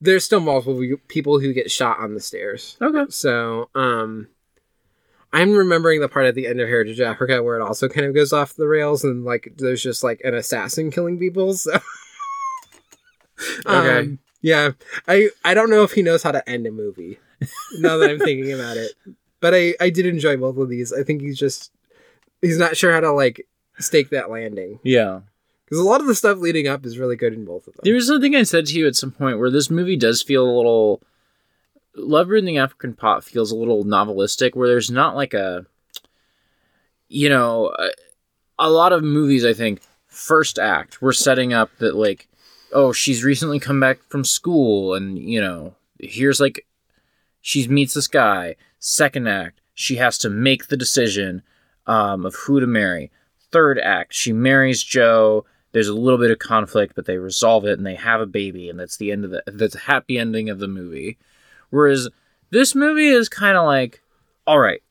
there's still multiple people who get shot on the stairs. Okay. So, um I'm remembering the part at the end of Heritage Africa where it also kind of goes off the rails and like there's just like an assassin killing people. So Okay. Um, yeah. I I don't know if he knows how to end a movie. now that I'm thinking about it. But I I did enjoy both of these. I think he's just he's not sure how to like stake that landing Yeah. because a lot of the stuff leading up is really good in both of them. There was something I said to you at some point where this movie does feel a little. Love Brewed in the African Pot feels a little novelistic, where there's not like a. You know, a, a lot of movies, I think, first act, we're setting up that, like, oh, she's recently come back from school, and, you know, here's like. She meets this guy. Second act, she has to make the decision um, of who to marry. Third act, she marries Joe there's a little bit of conflict, but they resolve it and they have a baby, and that's the end of the that's a happy ending of the movie. Whereas this movie is kind of like, all right,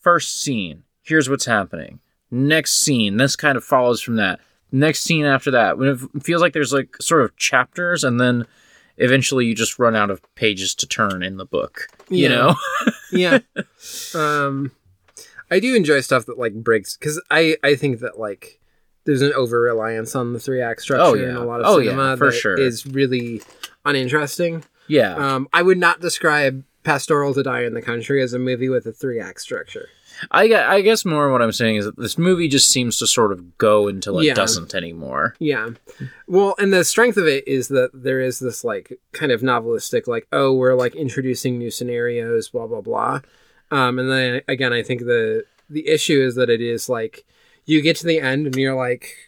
first scene, here's what's happening. Next scene, this kind of follows from that. Next scene after that, when it feels like there's like sort of chapters, and then eventually you just run out of pages to turn in the book. You Yeah. know? yeah. Um, I do enjoy stuff that like breaks because I I think that like there's an over reliance on the three act structure Oh, in a lot of Oh, yeah, cinema for that sure. is really uninteresting. Yeah. Um, I would not describe Pastoral to Die in the Country as a movie with a three act structure. I, I guess more what I'm saying is that this movie just seems to sort of go until it Yeah. doesn't anymore. Yeah. Well, and the strength of it is that there is this like kind of novelistic, like, oh, we're like introducing new scenarios, blah blah blah. Um, and then again, I think the the issue is that it is like you get to the end and you're like,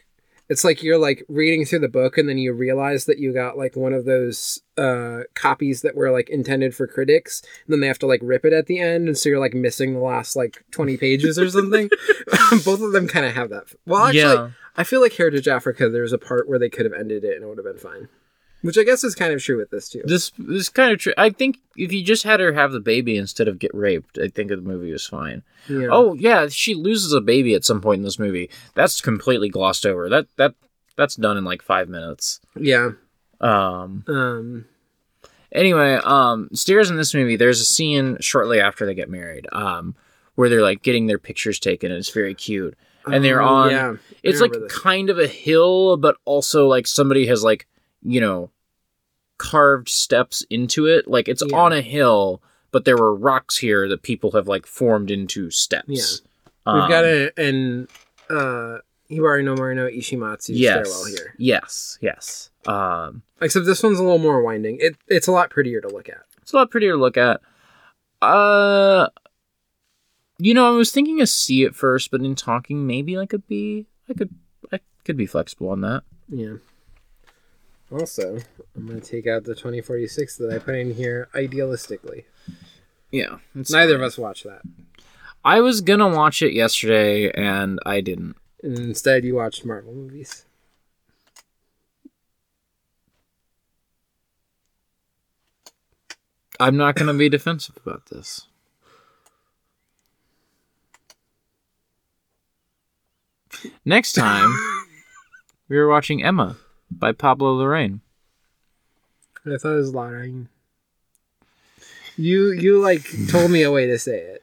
it's like you're like reading through the book and then you realize that you got like one of those uh copies that were like intended for critics and then they have to like rip it at the end and so you're like missing the last like 20 pages or something both of them kind of have that well actually yeah. I feel like Heritage Africa, there's a part where they could have ended it and it would have been fine. Which I guess is kind of true with this too. This this is kind of true. I think if you just had her have the baby instead of get raped, I think the movie was fine. Yeah. Oh yeah, she loses a baby at some point in this movie. That's completely glossed over. That that that's done in like five minutes. yeah. Um. Um, Anyway, um, stairs in this movie. There's a scene shortly after they get married. Um, where they're like getting their pictures taken, and it's very cute. And they're oh, on. Yeah. It's like this. kind of a hill, but also like somebody has like you know carved steps into it. Like it's Yeah. on a hill, but there were rocks here that people have like formed into steps. Yeah. We've got Um, a an uh Hibari no Marino Ishimatsu yes, stairwell here. yes, yes. Um, Except this one's a little more winding. It it's a lot prettier to look at. it's a lot prettier to look at. Uh, You know, I was thinking a C at first, but in talking, maybe like a B. I could, I could be flexible on that. Yeah. Also, I'm gonna take out the 2046 that I put in here idealistically. Yeah, Neither of us watched that. I was gonna watch it yesterday, and I didn't. And instead, you watched Marvel movies. I'm not gonna be defensive about this. Next time, we were watching Ema by Pablo Lorraine. I thought it was Lorraine. You you like told me a way to say it.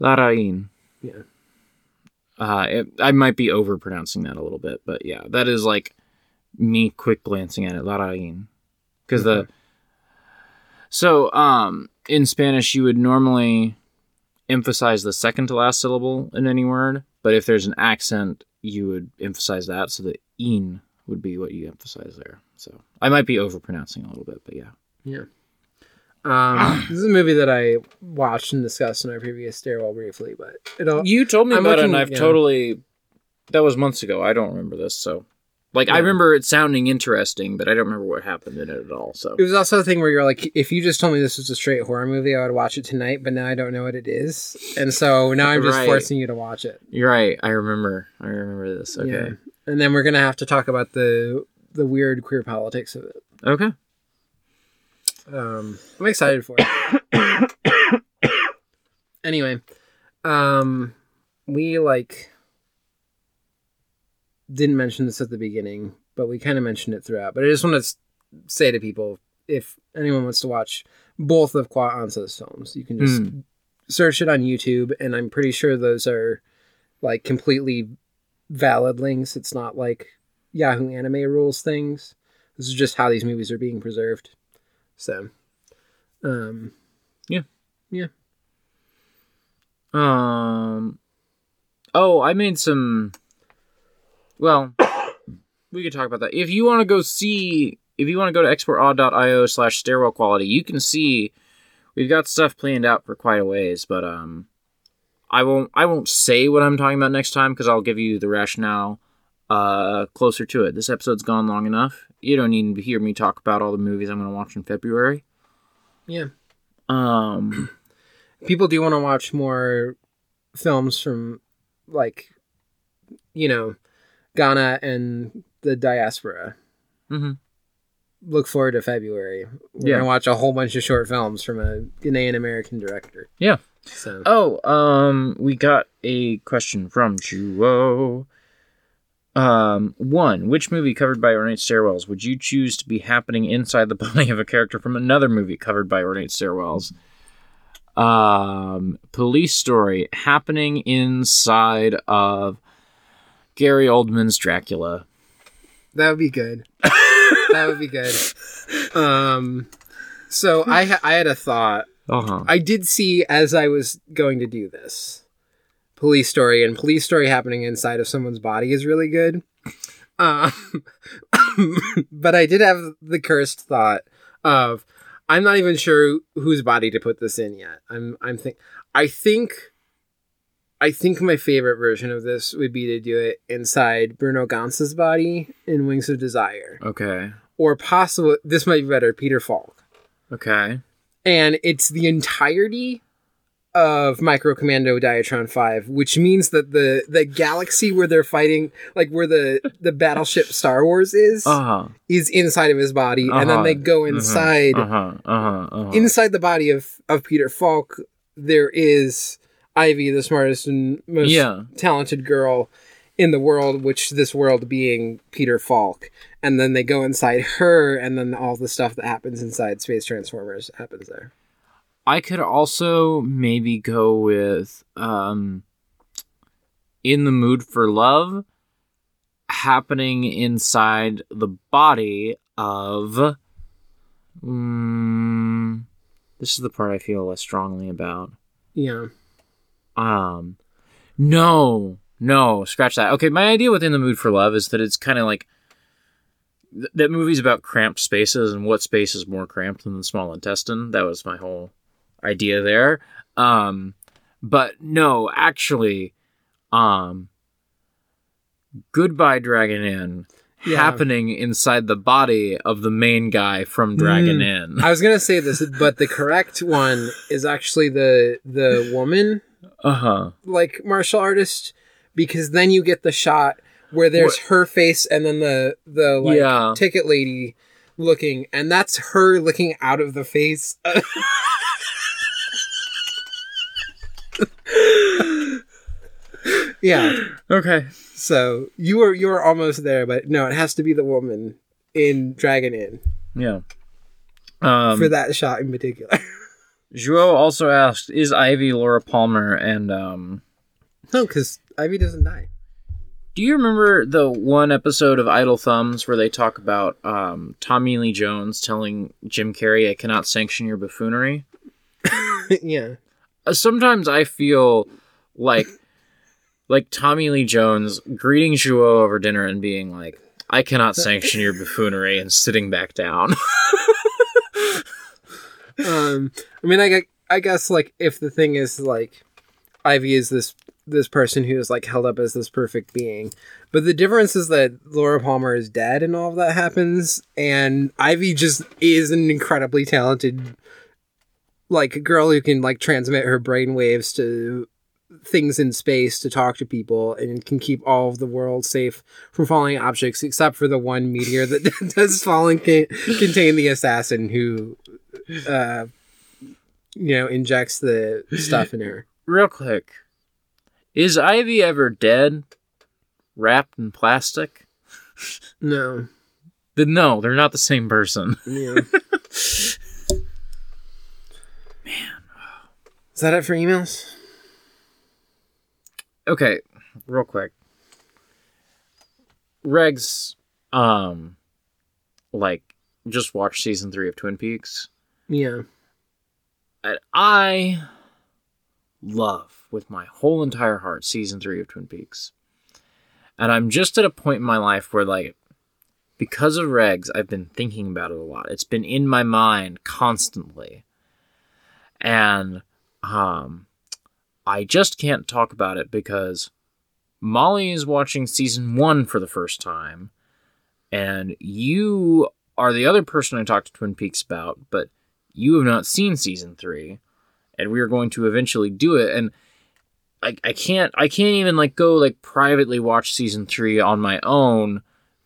Larraín. Yeah. Uh, it, I might be overpronouncing that a little bit, but yeah, that is like me quick glancing at it, Larraín. Because the so um in Spanish you would normally emphasize the second to last syllable in any word, but if there's an accent, you would emphasize that. So the in would be what you emphasize there. So I might be overpronouncing a little bit, but yeah. Yeah. Um, this is a movie that I watched and discussed in our previous stairwell briefly, but it'll You told me I'm about it, looking- and I've yeah. totally. That was months ago. I don't remember this, so like I remember it sounding interesting, but I don't remember what happened in it at all. So It was also a thing where you're like, if you just told me this was a straight horror movie, I would watch it tonight, but now I don't know what it is. And so now I'm just Right. forcing you to watch it. you're right. I remember. I remember this. Okay. Yeah. And then we're gonna have to talk about the the weird queer politics of it. Okay. Um I'm excited for it. anyway, um we like didn't mention this at the beginning, but we kind of mentioned it throughout. But I just want to say to people if anyone wants to watch both of Kwaw Ansah's films, you can just Hmm. search it on YouTube, and I'm pretty sure those are like completely valid links. It's not like Yahoo Anime rules things. This is just how these movies are being preserved. So, um, yeah, yeah. Um. Oh, I made some. Well, we could talk about that. If you want to go see, if you want to go to exportaud.io slash stairwell quality, you can see we've got stuff planned out for quite a ways. But um, I won't. I won't say what I'm talking about next time because I'll give you the rationale uh closer to it. This episode's gone long enough. You don't need to hear me talk about all the movies I'm going to watch in February. yeah, Um. people do want to watch more films from like, you know, Ghana and the diaspora. mhm. Look forward to February. We're Yeah. gonna watch a whole bunch of short films from a Ghanaian American director. Yeah. So Oh, um, we got a question from Joao. Um, one, which movie covered by ornate stairwells would you choose to be happening inside the body of a character from another movie covered by ornate stairwells? Um, police story happening inside of Gary Oldman's Dracula. that would be good. that would be good. Um, so I I had a thought. Uh huh. I did see as I was going to do this police story and police story happening inside of someone's body is really good. Um, but I did have the cursed thought of I'm not even sure whose body to put this in yet. I'm I'm think I think I think my favorite version of this would be to do it inside Bruno Ganz's body in Wings of Desire, Okay. or possible. This might be better, Peter Falk Okay. And it's the entirety of Micro Commando Diatron 5, which means that the the galaxy where they're fighting, like where the the battleship Star Wars is, Uh huh. is inside of his body, and then Uh-huh. they go inside Uh huh. Uh huh. Uh-huh. inside the body of of Peter Falk. There is Ivy, the smartest and most Yeah. talented girl in the world, which this world being Peter Falk. And then they go inside her, and then all the stuff that happens inside Space Transformers happens there. I could also maybe go with um In the Mood for Love happening inside the body of mm, this is the part I feel less strongly about. Yeah. Um no, no, scratch that. Okay, my idea within the Mood for Love is that it's kind of like th- that movie's about cramped spaces and what space is more cramped than the small intestine. That was my whole idea there. Um But no, actually, um, Goodbye Dragon Inn Yeah. happening inside the body of the main guy from Dragon Mm. Inn. I was gonna say this, but the correct one is actually the the woman Uh huh. like martial artist because then you get the shot where there's her face and then the the like Yeah. ticket lady looking and that's her looking out of the face yeah Okay. so you were you were almost there but no it has to be the woman in dragon inn Yeah. Um, for that shot in particular Joao also asked, "Is Ivy Laura Palmer?" And um, no because ivy doesn't die do you remember the one episode of Idle Thumbs where they talk about um, Tommy Lee Jones telling Jim Carrey, "I cannot sanction your buffoonery"? yeah Uh, Sometimes I feel like like Tommy Lee Jones greeting Joao over dinner and being like, "I cannot sanction your buffoonery," and sitting back down. um i mean i i guess like if the thing is like ivy is this this person who is like held up as this perfect being. But the difference is that laura palmer is dead and all of that happens and ivy just is an incredibly talented like girl who can like transmit her brain waves to things in space to talk to people and can keep all of the world safe from falling objects except for the one meteor that does fall and ca- contain the assassin who uh you know injects the stuff in her. Real quick, is Ivy ever dead, wrapped in plastic? no. Then no, they're not the same person. yeah. Man. Is that it for emails? Okay, real quick. Regs, um, like just watched season three of Twin Peaks, yeah. And I love with my whole entire heart season three of Twin Peaks, and I'm just at a point in my life where like. Because of Regs, I've been thinking about it a lot. It's been in my mind constantly. And um I just can't talk about it because Molly is watching season one for the first time, and you are the other person I talked to Twin Peaks about, but you have not seen season three, and we are going to eventually do it. And I, I can't I can't even like go like privately watch season three on my own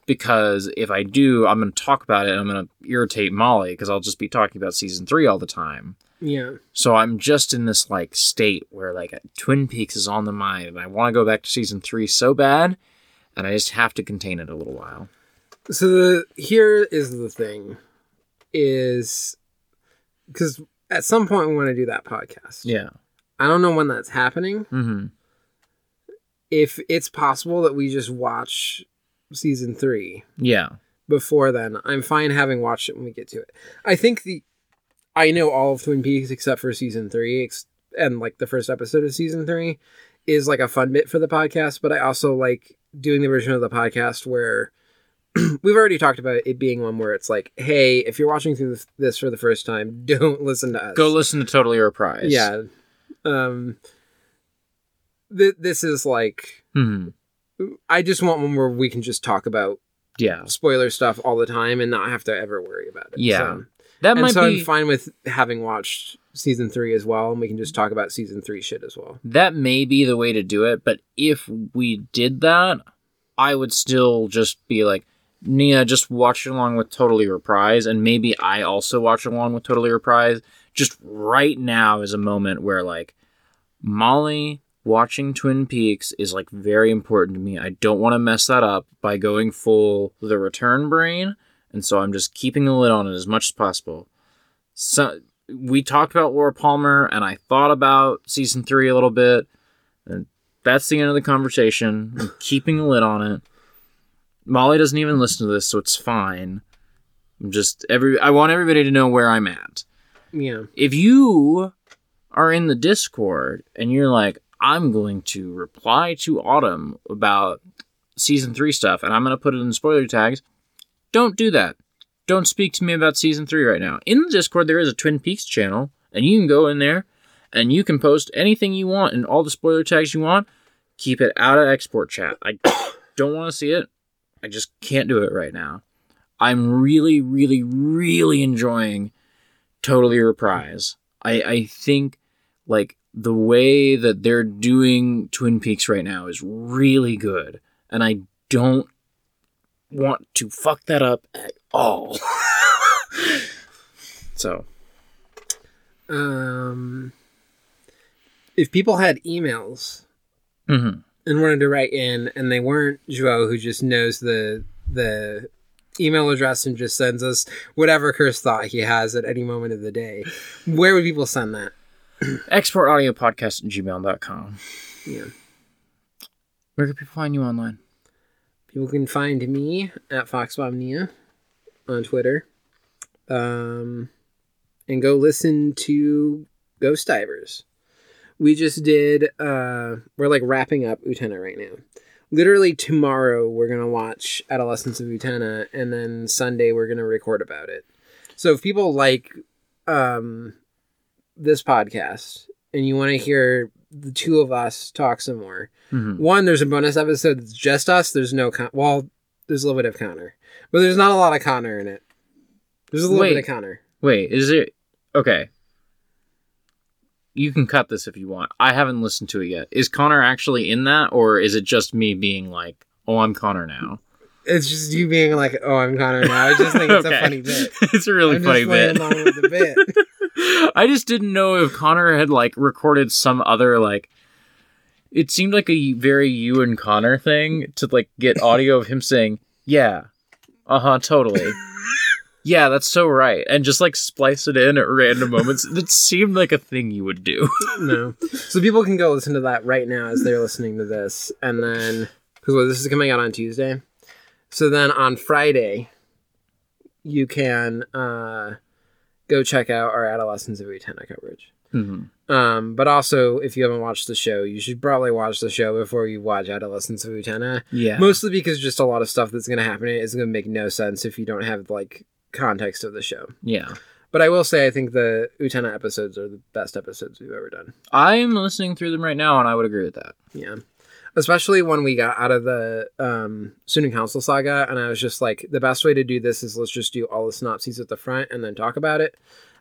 because if I do, I'm going to talk about it and I'm going to irritate Molly because I'll just be talking about season three all the time. yeah So I'm just in this like state where like Twin Peaks is on the mind and I want to go back to season three so bad, and I just have to contain it a little while. so the here is the thing is because at some point we want to do that podcast Yeah. I don't know when that's happening Mm-hmm. if it's possible that we just watch season three Yeah. before then, I'm fine having watched it when we get to it. I think the I know all of Twin Peaks except for season three ex- and like the first episode of season three is like a fun bit for the podcast, but I also like doing the version of the podcast where we've already talked about it being one where it's like, hey, if you're watching through this- this for the first time, don't listen to us. Go listen to Totally Reprised. Yeah. Um. Th- this is like hmm I just want one where we can just talk about Yeah. spoiler stuff all the time and not have to ever worry about it. Yeah. So, That and might so be I'm fine with having watched season three as well, and we can just talk about season three shit as well. that may be the way to do it, but if we did that, I would still just be like, Nia, just watch along with Totally Reprise, and maybe I also watch along with Totally Reprise. Just right now is a moment where like Molly watching Twin Peaks is like very important to me. I don't want to mess that up by going full the return brain, and so I'm just keeping the lid on it as much as possible. So we talked about Laura Palmer, and I thought about season three a little bit, and that's the end of the conversation. I'm keeping a lid on it. Molly doesn't even listen to this, so it's fine. I'm just every I want everybody to know where I'm at. Yeah. If you are in the Discord and you're like, I'm going to reply to Autumn about season three stuff, and I'm going to put it in spoiler tags, don't do that. Don't speak to me about season three right now. In the Discord, there is a Twin Peaks channel, and you can go in there and you can post anything you want and all the spoiler tags you want. Keep it out of export chat. I don't want to see it. I just can't do it right now. I'm really, really, really enjoying Totally Reprise. I, I think like the way that they're doing Twin Peaks right now is really good. And I don't want to fuck that up at all. so Um, if people had emails mhm. and wanted to write in, and they weren't Joe, who just knows the the email address and just sends us whatever curse thought he has at any moment of the day, where would people send that? export audio podcast at gmail.com. Yeah. Where can people find you online? People can find me at FoxmomNia on Twitter. Um, and go listen to Ghost Divers. We just did, uh, we're like wrapping up Utena right now. Literally tomorrow, we're going to watch Adolescence of Utena, and then Sunday, we're going to record about it. So if people like um, this podcast and you want to hear the two of us talk some more, Mhm. one, there's a bonus episode that's just us. There's no con- well, there's a little bit of Connor, but there's not a lot of Connor in it. There's a little Wait. bit of Connor. Wait, is it okay? You can cut this if you want. I haven't listened to it yet. Is Connor actually in that, or is it just me being like, "Oh, I'm Connor now"? It's just you being like, "Oh, I'm Connor now." I just think it's Okay. a funny bit. it's a really I'm funny bit. along with the bit. I just didn't know if Connor had like recorded some other like. It seemed like a very you and Connor thing to like get audio of him saying, "Yeah, uh huh, totally." Yeah, that's so right. And just like splice it in at random moments. That seemed like a thing you would do. no, so people can go listen to that right now as they're listening to this, and then because well, this is coming out on Tuesday, so then on Friday, you can uh, go check out our Adolescence of Utena coverage. Mhm. Um, but also, if you haven't watched the show, you should probably watch the show before you watch Adolescence of Utena. Yeah. Mostly because just a lot of stuff that's going to happen is going to make no sense if you don't have like context of the show. yeah. But I will say, I think the Utena episodes are the best episodes we've ever done. I'm listening through them right now, and I would agree with that. Yeah. Especially when we got out of the um, Student Council saga, and I was just like, the best way to do this is let's just do all the synopses at the front and then talk about it.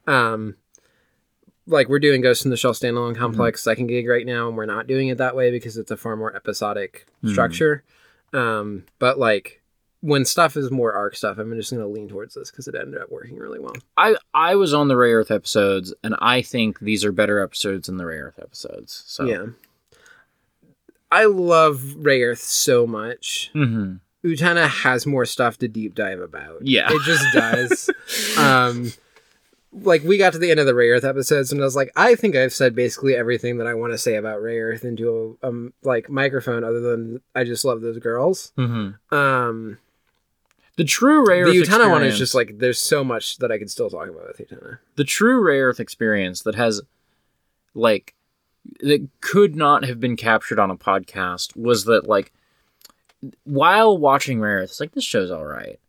Um, like we're doing Ghost in the Shell standalone complex second gig right now, and we're not doing it that way because it's a far more episodic Mhm. structure. Um, but like when stuff is more arc stuff, I'm just going to lean towards this because it ended up working really well. I I was on the Rayearth episodes, and I think these are better episodes than the Rayearth episodes. So Yeah. I love Rayearth so much. hmm Utena has more stuff to deep dive about. Yeah. It just does. um like we got to the end of the Rayearth episodes and I was like, I think I've said basically everything that I want to say about Rayearth into a um like microphone other than I just love those girls. hmm Um The true Rayearth the Utena one is just like there's so much that I could still talk about with Utena. the true Rayearth experience that has like that could not have been captured on a podcast was that like while watching Rayearth, it's like this show's all right,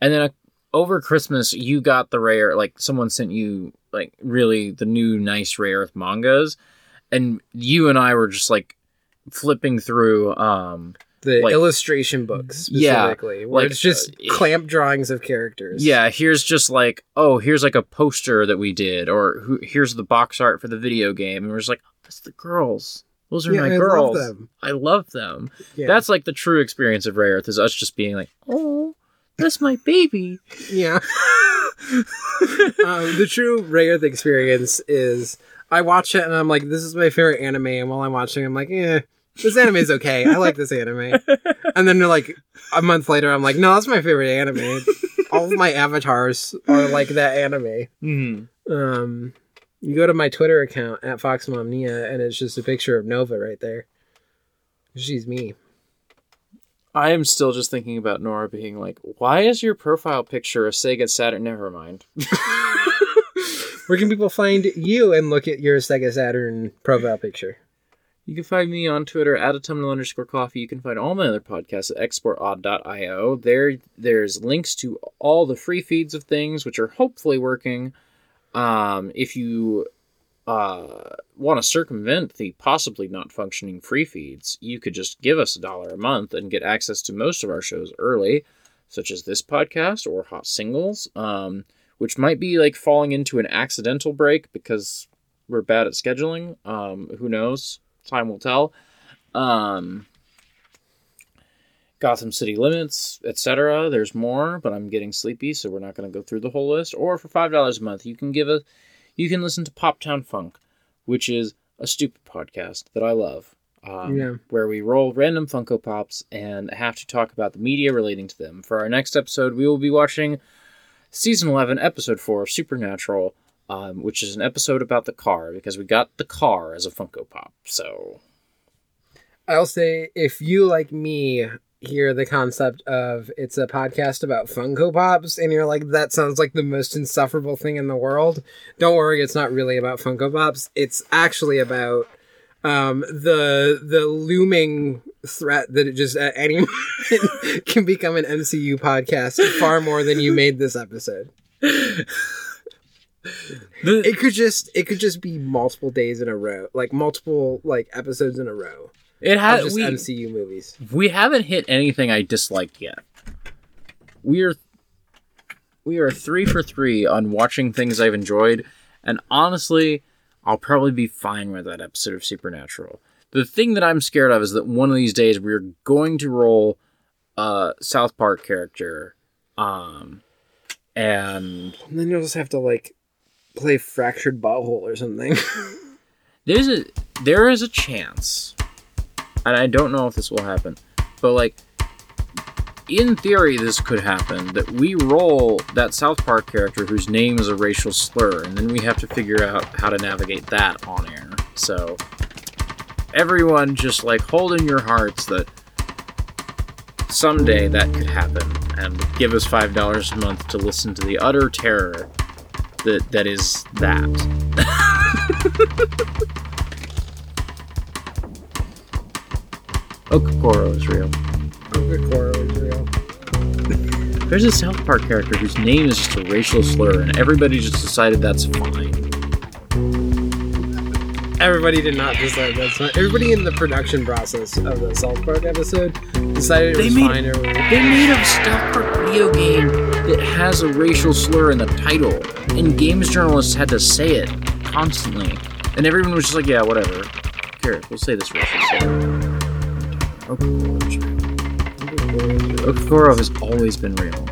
and then uh, over Christmas you got the Rayearth, like someone sent you like really the new nice Rayearth mangas, and you and I were just like flipping through um The Like- illustration books Yeah, where like, it's just uh, clamp drawings of characters. Yeah, here's just like, oh, here's like a poster that we did, or who, here's the box art for the video game, and we're just like, oh, that's the girls. Those are Yeah, my I love girls. them. I love them. Yeah. That's like the true experience of Ray Earth is us just being like, oh, that's my baby. Yeah. um, the true Rayearth experience is I watch it and I'm like, this is my favorite anime. And while I'm watching, I'm like, eh, this anime is okay. I like this anime. And then like a month later, I'm like, no, that's my favorite anime. All of my avatars are like that anime. Mm-hmm. Um, you go to my Twitter account at FoxMomnia and it's just a picture of Nova right there. She's me. I am still just thinking about Nora being like, why is your profile picture a Sega Saturn? Never mind. Where can people find you and look at your Sega Saturn profile picture? You can find me on Twitter at autumnal underscore coffee. You can find all my other podcasts at exportaud.io. There, there's links to all the free feeds of things, which are hopefully working. Um, if you uh, want to circumvent the possibly not functioning free feeds, you could just give us a dollar a month and get access to most of our shows early, such as this podcast or Hot Singles, um, which might be like falling into an accidental break because we're bad at scheduling. Um, who knows? Time will tell. Um, Gotham City Limits, etc. There's more, but I'm getting sleepy, so we're not going to go through the whole list. Or for five dollars a month, you can give a, you can listen to Pop Town Funk, which is a stupid podcast that I love. Um, Yeah. Where we roll random Funko Pops and have to talk about the media relating to them. For our next episode, we will be watching season 11, episode 4 of Supernatural, um, which is an episode about the car because we got the car as a Funko Pop. So I'll say if you like me hear the concept of it's a podcast about Funko Pops and you're like that sounds like the most insufferable thing in the world, don't worry, it's not really about Funko Pops. It's actually about um, the the looming threat that it just at any moment can become an MCU podcast far more than you made this episode. the, It could just it could just be multiple days in a row, like multiple like episodes in a row it has we, MCU movies. we haven't hit anything I disliked yet. We are we are three for three on watching things I've enjoyed, and honestly, I'll probably be fine with that episode of Supernatural. The thing that I'm scared of is that one of these days we're going to roll a South Park character, um, and And then you'll just have to like play fractured butthole or something. there's a there is a chance, and I don't know if this will happen, but like in theory, this could happen that we roll that South Park character whose name is a racial slur, and then we have to figure out how to navigate that on air. So, everyone just like hold in your hearts that someday that could happen, and give us $5 a month to listen to the utter terror that, that is that. Okokoro is real. Okokoro is real. There's a South Park character whose name is just a racial slur, and everybody just decided that's fine. Everybody did not decide that's fine. Everybody in the production process of the South Park episode decided it They was made- fine. Or They made a South Park video game that has a racial slur in the title, and games journalists had to say it constantly, and everyone was just like, "Yeah, whatever. Here, we'll say this racial slur." Okokoro is has always been real.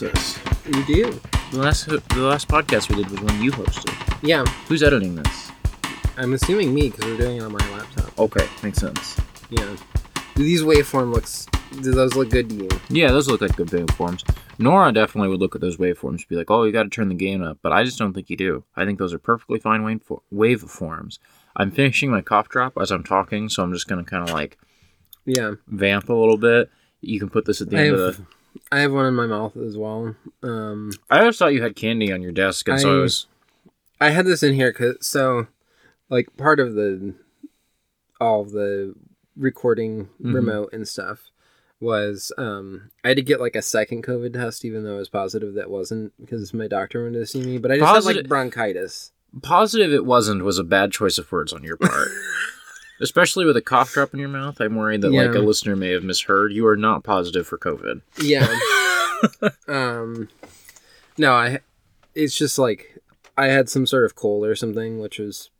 Host this. You do. The last the last podcast we did was when you hosted. Yeah. Who's editing this? I'm assuming me because we're doing it on my laptop. Okay, makes sense. Yeah. Do these waveform looks? Do those look good to you? Yeah, those look like good waveforms. Nora definitely would look at those waveforms and be like, "Oh, you got to turn the gain up," but I just don't think you do. I think those are perfectly fine wave waveforms. I'm finishing my cough drop as I'm talking, so I'm just gonna kind of like Yeah. vamp a little bit. You can put this at the end of the. I have one in my mouth as well. Um, I always thought you had candy on your desk, and so I I- was. I had this in here because so, like, part of the all of the recording Mhm. remote and stuff was um I had to get like a second COVID test, even though I was positive that wasn't because my doctor wanted to see me. But I just had like bronchitis. Positive it wasn't was a bad choice of words on your part. Especially with a cough drop in your mouth, I'm worried that like a listener may have misheard. You are not positive for COVID. Yeah. um, no, I. It's just like I had some sort of cold or something, which was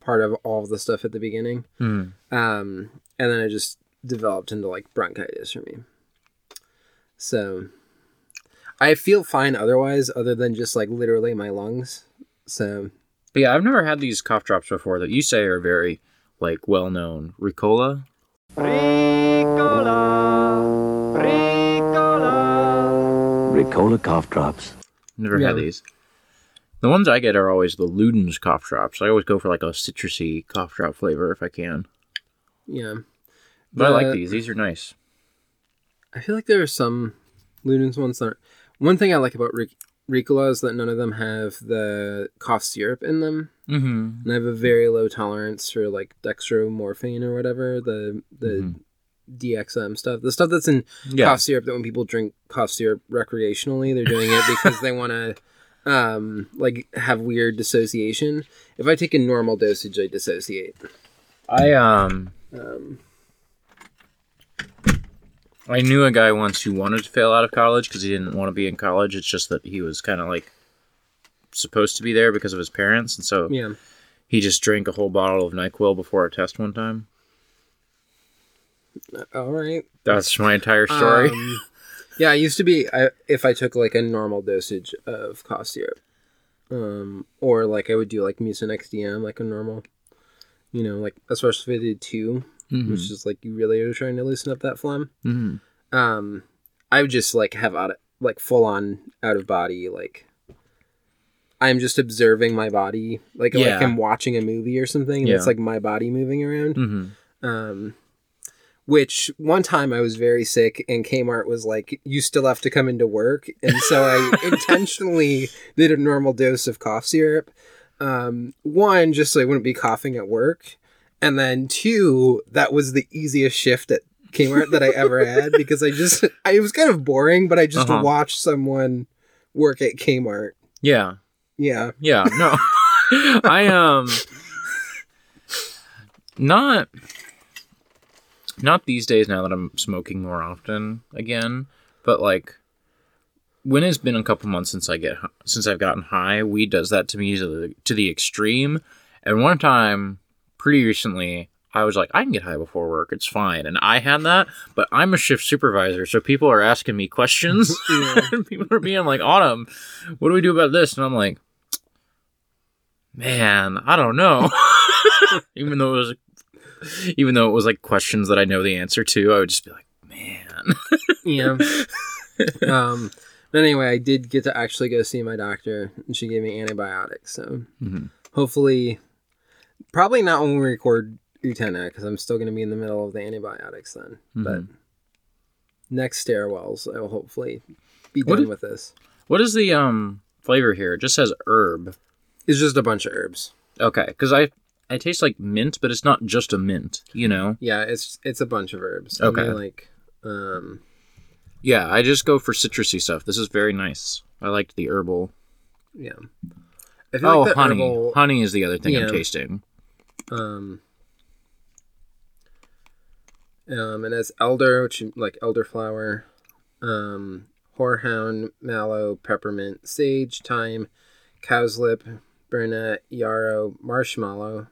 part of all of the stuff at the beginning. Hmm. Um, and then it just developed into like bronchitis for me. So I feel fine otherwise, other than just like literally my lungs. So But yeah, I've never had these cough drops before that you say are very like well known. Ricola. Ricola Ricola, Ricola cough drops. Never Yeah. had these. The ones I get are always the Luden's cough drops. I always go for like a citrusy cough drop flavor if I can. yeah, But I like these. These are nice. I feel like there are some Luden's ones that. Are, one thing I like about Ric- Ricola is that none of them have the cough syrup in them. Mm-hmm. And I have a very low tolerance for like dextromorphine or whatever the the DXM stuff, the stuff that's in Yeah. cough syrup. That when people drink cough syrup recreationally, they're doing it because they want to um like have weird dissociation. If I take a normal dosage, I dissociate. I um Um, I knew a guy once who wanted to fail out of college because he didn't want to be in college. It's just that he was kind of like supposed to be there because of his parents, and so yeah, he just drank a whole bottle of Nyquil before a test one time. all right. That's my entire story. Um, yeah, I used to be I, if I took like a normal dosage of cough syrup, um, or like I would do like Mucinex DM, like a normal, you know, like especially if I did 2 Mhm. which is like you really are trying to loosen up that phlegm. Mhm. Um, I would just like have out like full on out of body like. I'm just observing my body, like Yeah. like I'm watching a movie or something, and Yeah. it's like my body moving around. Mhm. Um, which one time I was very sick, and Kmart was like, "You still have to come into work," and so I intentionally did a normal dose of cough syrup. Um, one, just so I wouldn't be coughing at work, and then two, that was the easiest shift at Kmart that I ever had because I just, I, it was kind of boring, but I just Uh-huh. watched someone work at Kmart. Yeah, Yeah, yeah, no, I um, not, not these days now that I'm smoking more often again, but like. When it's been a couple months since I get since I've gotten high, weed does that to me to the to the extreme. And one time, pretty recently, I was like, I can get high before work. It's fine. And I had that, but I'm a shift supervisor, so people are asking me questions. and people are being like, Autumn, what do we do about this? And I'm like, man, I don't know. even though it was, even though it was like questions that I know the answer to, I would just be like, man. yeah. um, but anyway, I did get to actually go see my doctor, and she gave me antibiotics. So Mhm. hopefully, probably not when we record Utena, because I'm still going to be in the middle of the antibiotics then. But next stairwells, I will hopefully be done is- with this. What is the um flavor here? It just says herb. It's just a bunch of herbs. Okay, because I I taste like mint, but it's not just a mint. You know? Yeah, it's it's a bunch of herbs. Okay. Like, um, Yeah, I just go for citrusy stuff. This is very nice. I liked the herbal. yeah. Oh, like the honey. herbal- Honey is the other thing Yeah. I'm tasting. Um, um, and as elder, which like elderflower, um, horehound, mallow, peppermint, sage, thyme, cowslip, burnet, yarrow, marshmallow,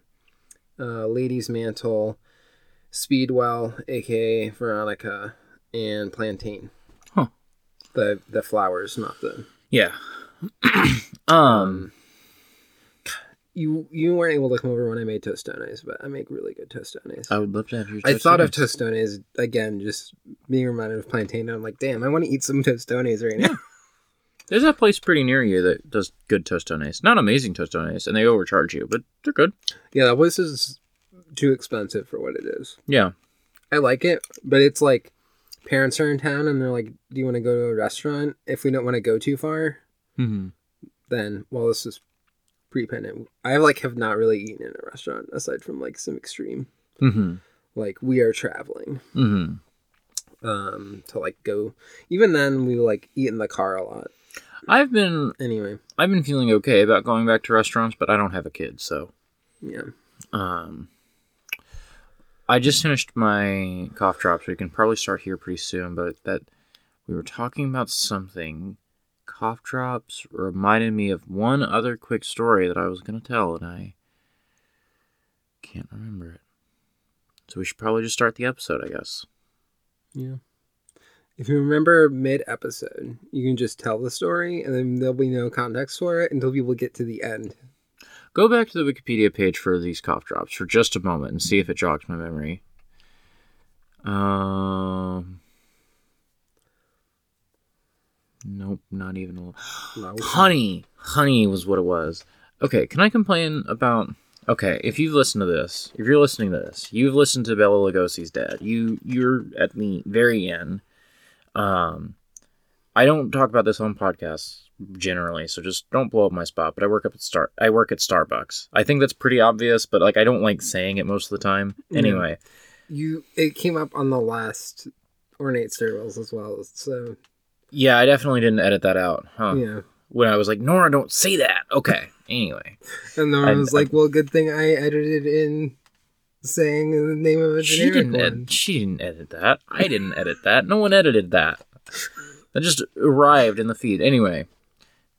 uh, lady's mantle, speedwell, aka Veronica, and plantain. Huh. The the flowers, not the Yeah. um. You you weren't able to come over when I made tostones, but I make really good tostones. I would love to have your. I thought of tostones. tostones again, just being reminded of plantain. I'm like, damn, I want to eat some tostones right now. There's a place pretty near you that does good tostones. Not amazing tostones, and they overcharge you, but they're good. yeah, that place is too expensive for what it is. Yeah. I like it, but it's like parents are in town and they're like, "Do you want to go to a restaurant?" If we don't want to go too far, Mm-hmm. then well, this is pre-pandemic. I like have not really eaten in a restaurant aside from like some extreme, Mm-hmm. like we are traveling Mm-hmm. um to like go. Even then, we like eat in the car a lot. I've been Anyway, I've been feeling okay about going back to restaurants, but I don't have a kid, so yeah. um I just finished my cough drops. We can probably start here pretty soon, but that we were talking about something. Cough drops reminded me of one other quick story that I was gonna tell, and I can't remember it. So we should probably just start the episode, I guess. Yeah. If you remember mid episode, you can just tell the story and then there'll be no context for it until people get to the end. Go back to the Wikipedia page for these cough drops for just a moment and see if it jogs my memory. Um. Nope, not even a little. Honey, honey was what it was. Okay, can I complain about? Okay, if you've listened to this, if you're listening to this, you've listened to Bela Lugosi's dad. You you're at the very end. Um, I don't talk about this on podcasts generally, so just don't blow up my spot. But I work up at Star. I work at Starbucks. I think that's pretty obvious, but like I don't like saying it most of the time. Anyway, You it came up on the last ornate stairwells as well. So yeah, I definitely didn't edit that out, huh? yeah. When I was like, Nora, don't say that. Okay. Anyway. And then I I- was like, well, good thing I edited in saying the name of a She generic didn't, one. ed- she didn't edit that. I didn't edit that. No one edited that. That just arrived in the feed. Anyway,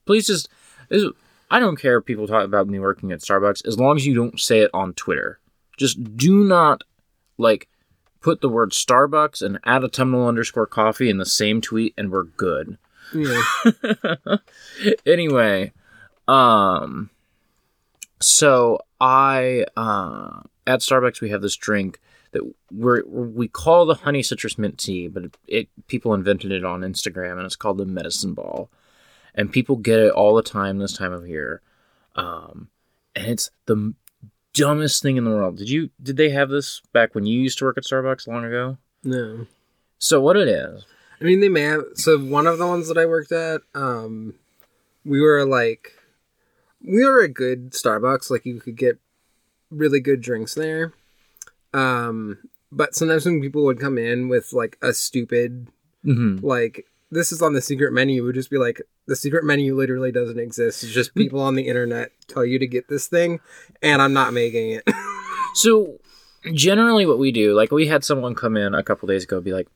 please just. This, I don't care if people talk about me working at Starbucks as long as you don't say it on Twitter. Just do not, like, put the word Starbucks and add autumnal underscore coffee in the same tweet and we're good. Yeah. anyway, um, so I uh, at Starbucks we have this drink that we're we call the honey citrus mint tea, but it, it people invented it on Instagram and it's called the medicine ball, and people get it all the time this time of year, um, and it's the dumbest thing in the world. Did you did they have this back when you used to work at Starbucks long ago? no. So what it is? I mean, they may have. So one of the ones that I worked at, um, we were like, we were a good Starbucks. Like you could get really good drinks there. Um, but sometimes when people would come in with like a stupid, Mm-hmm. like this is on the secret menu, it would just be like the secret menu literally doesn't exist. It's just people on the internet tell you to get this thing, and I'm not making it. So generally, what we do, like we had someone come in a couple days ago, be like,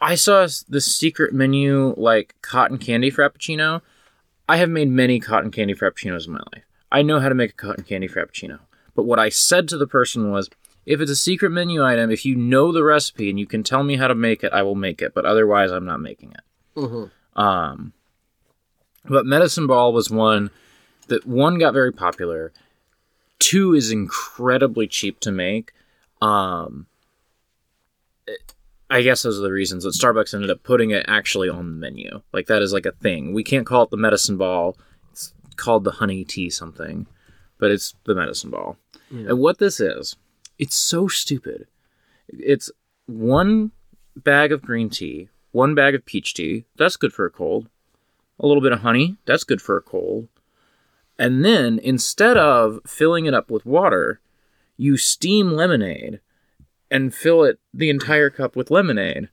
"I saw the secret menu like cotton candy frappuccino. I have made many cotton candy frappuccinos in my life. I know how to make a cotton candy frappuccino. But what I said to the person was." If it's a secret menu item, if you know the recipe and you can tell me how to make it, I will make it. But otherwise, I'm not making it. Mhm. Um, but Medicine Ball was one that one got very popular. Two is incredibly cheap to make. Um, it- I guess those are the reasons that Starbucks ended up putting it actually on the menu. Like that is like a thing. We can't call it the Medicine Ball. It's called the Honey Tea something, but it's the Medicine Ball. And what this is, it's so stupid. It's one bag of green tea, one bag of peach tea. That's good for a cold. A little bit of honey. That's good for a cold. And then instead of filling it up with water, you steam lemonade and fill it the entire cup with lemonade.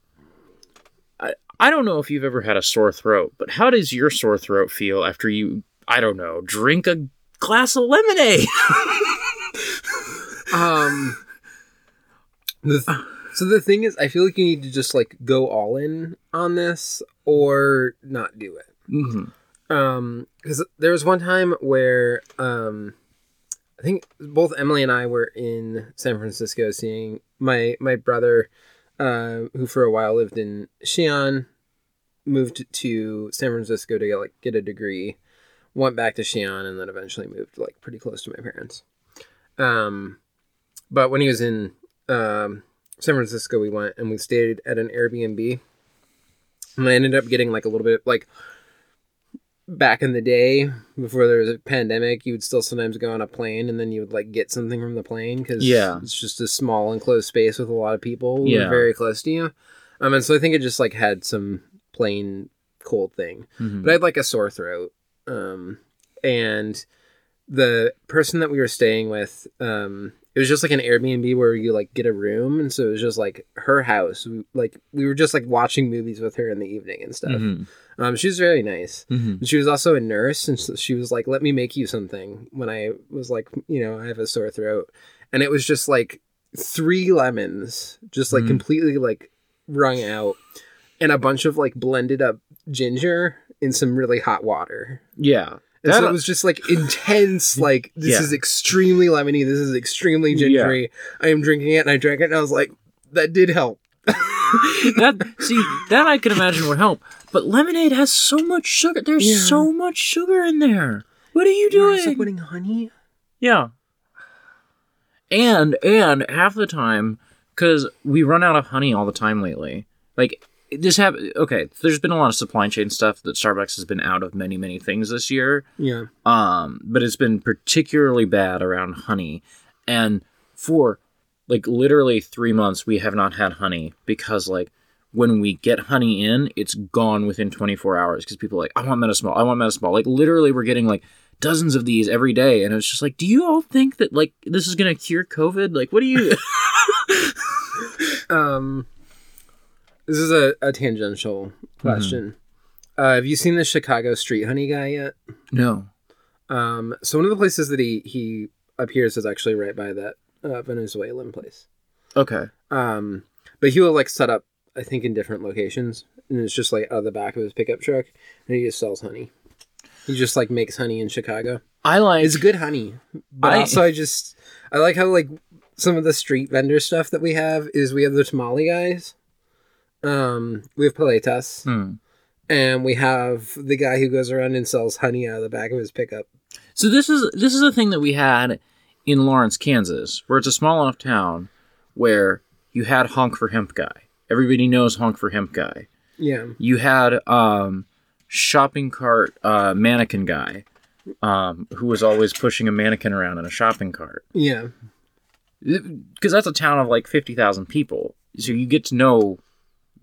I, I don't know if you've ever had a sore throat, but how does your sore throat feel after you, I don't know, drink a glass of lemonade? Um, the th- so the thing is, I feel like you need to just like go all in on this or not do it. hmm Um, because there was one time where um, I think both Emily and I were in San Francisco seeing my my brother, uh, who for a while lived in Xi'an, moved to San Francisco to get, like get a degree, went back to Xi'an, and then eventually moved like pretty close to my parents. Um, but when he was in um, San Francisco, we went and we stayed at an Airbnb, and I ended up getting like a little bit like back in the day before there was a pandemic you would still sometimes go on a plane and then you would like get something from the plane because Yeah. it's just a small enclosed space with a lot of people Yeah. very close to you um and so i think it just like had some plane cold thing Mhm. but i had like a sore throat um and the person that we were staying with um it was just like an airbnb where you like get a room and so it was just like her house we, like we were just like watching movies with her in the evening and stuff Mhm. um she was very nice Mhm. she was also a nurse, and so she was like, "Let me make you something." When I was like, you know, I have a sore throat, and it was just like three lemons, just like Mm. completely like wrung out, and a bunch of like blended up ginger in some really hot water. Yeah. And so it was just like intense, like this Yeah. is extremely lemony, this is extremely gingery. I am drinking it, and I drank it, and I was like, that did help. that see that I could imagine would help. But lemonade has so much sugar. There's Yeah. so much sugar in there. What are you You're doing? also putting honey. Yeah. And and half the time, because we run out of honey all the time lately. Like this have okay. There's been a lot of supply chain stuff that Starbucks has been out of many many things this year. Yeah, Um, but it's been particularly bad around honey, and for like literally three months we have not had honey because like when we get honey in, it's gone within 24 hours because people are like, I want Medicine Ball, I want Medicine Ball. Like literally, we're getting like dozens of these every day, and it's just like, do you all think that like this is gonna cure COVID? Like, what do you? Um, this is a, a tangential question. Uh, have you seen the Chicago Street Honey guy yet? no. Um, so one of the places that he he appears is actually right by that uh, Venezuelan place. Okay. Um, but he will like set up, I think, in different locations, and it's just like out of the back of his pickup truck, and he just sells honey. He just like makes honey in Chicago. I like. It's good honey, but I- also I just I like how like some of the street vendor stuff that we have is we have the tamale guys, um, we have paletas, Hmm. and we have the guy who goes around and sells honey out of the back of his pickup. So this is this is a thing that we had in Lawrence, Kansas, where it's a small enough town where you had honk for hemp guy. Everybody knows honk for hemp guy. Yeah, You had um shopping cart uh mannequin guy um who was always pushing a mannequin around in a shopping cart. yeah, Cuz that's a town of like 50,000 people. So you get to know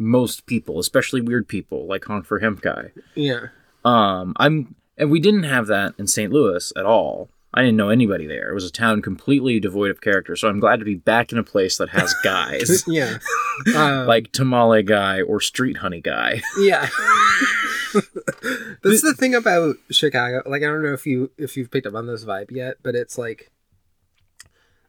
most people, especially weird people like honk for hemp guy. yeah. Um, I'm, and we didn't have that in St. Louis at all. I didn't know anybody there. It was a town completely devoid of character. So I'm glad to be back in a place that has guys yeah. Um, like Tamale Guy or Street Honey Guy. yeah. That's the thing about Chicago. Like I don't know if you if you've picked up on this vibe yet, but it's like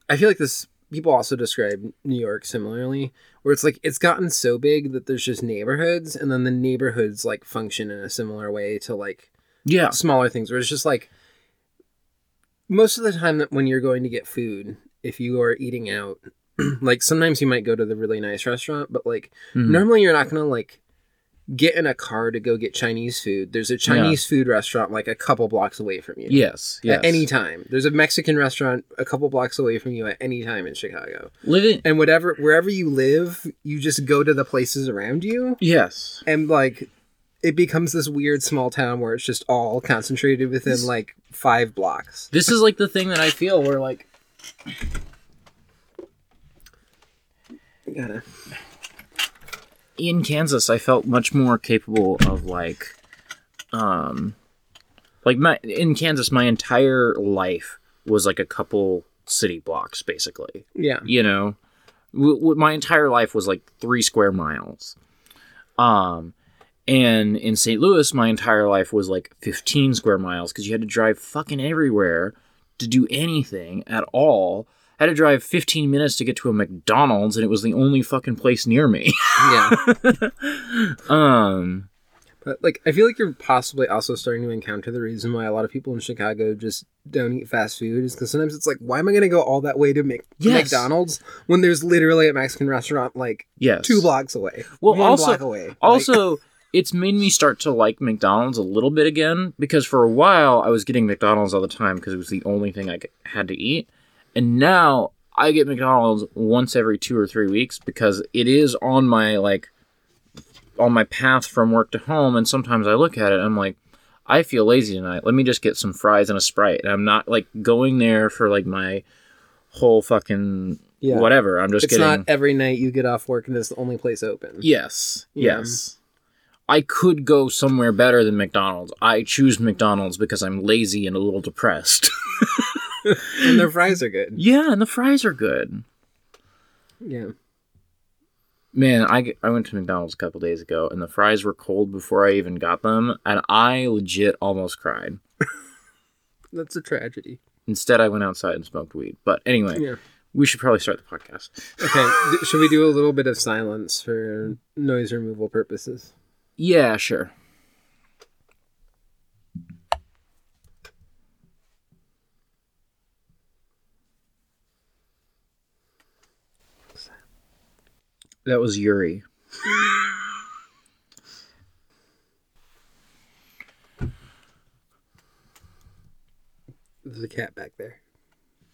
I feel like this people also describe New York similarly, where it's like it's gotten so big that there's just neighborhoods and then the neighborhoods like function in a similar way to like Yeah, smaller things where it's just like most of the time that when you're going to get food, if you are eating out, like sometimes you might go to the really nice restaurant, but like Mhm. normally you're not gonna like get in a car to go get Chinese food. There's a Chinese food restaurant like a couple blocks away from you. yes, yes. At any time. There's a Mexican restaurant a couple blocks away from you at any time in Chicago. living. And whatever wherever you live, you just go to the places around you Yes, and like it becomes this weird small town where it's just all concentrated within like five blocks. this is like the thing that I feel where like Gotta. In Kansas, I felt much more capable of like, um, like my in Kansas, my entire life was like a couple city blocks, basically. Yeah. You know, w- w- my entire life was like three square miles. Um, and in St. Louis, my entire life was like fifteen square miles because you had to drive fucking everywhere to do anything at all. I had to drive 15 minutes to get to a McDonald's, and it was the only fucking place near me. Yeah. um, But like I feel like you're possibly also starting to encounter the reason why a lot of people in Chicago just don't eat fast food is because sometimes it's like, why am I gonna go all that way to Mc- Yes. McDonald's when there's literally a Mexican restaurant like yes. two blocks away? Well, one also- block away. Like, Also, it's made me start to like McDonald's a little bit again because for a while I was getting McDonald's all the time because it was the only thing I had to eat. And now I get McDonald's once every 2 or 3 weeks because it is on my like on my path from work to home and sometimes I look at it and I'm like I feel lazy tonight. Let me just get some fries and a Sprite. And I'm not like going there for like my whole fucking Yeah. whatever. I'm just It's getting not every night you get off work and it's the only place open. Yes. Yeah. Yes. I could go somewhere better than McDonald's. I choose McDonald's because I'm lazy and a little depressed. And their fries are good. yeah, and the fries are good. Yeah. Man, I, I went to McDonald's a couple days ago and the fries were cold before I even got them, and I legit almost cried. That's a tragedy. Instead, I went outside and smoked weed. But anyway, Yeah. we should probably start the podcast. Okay. should we do a little bit of silence for noise removal purposes? Yeah, sure. That was Yuri. There's a cat back there.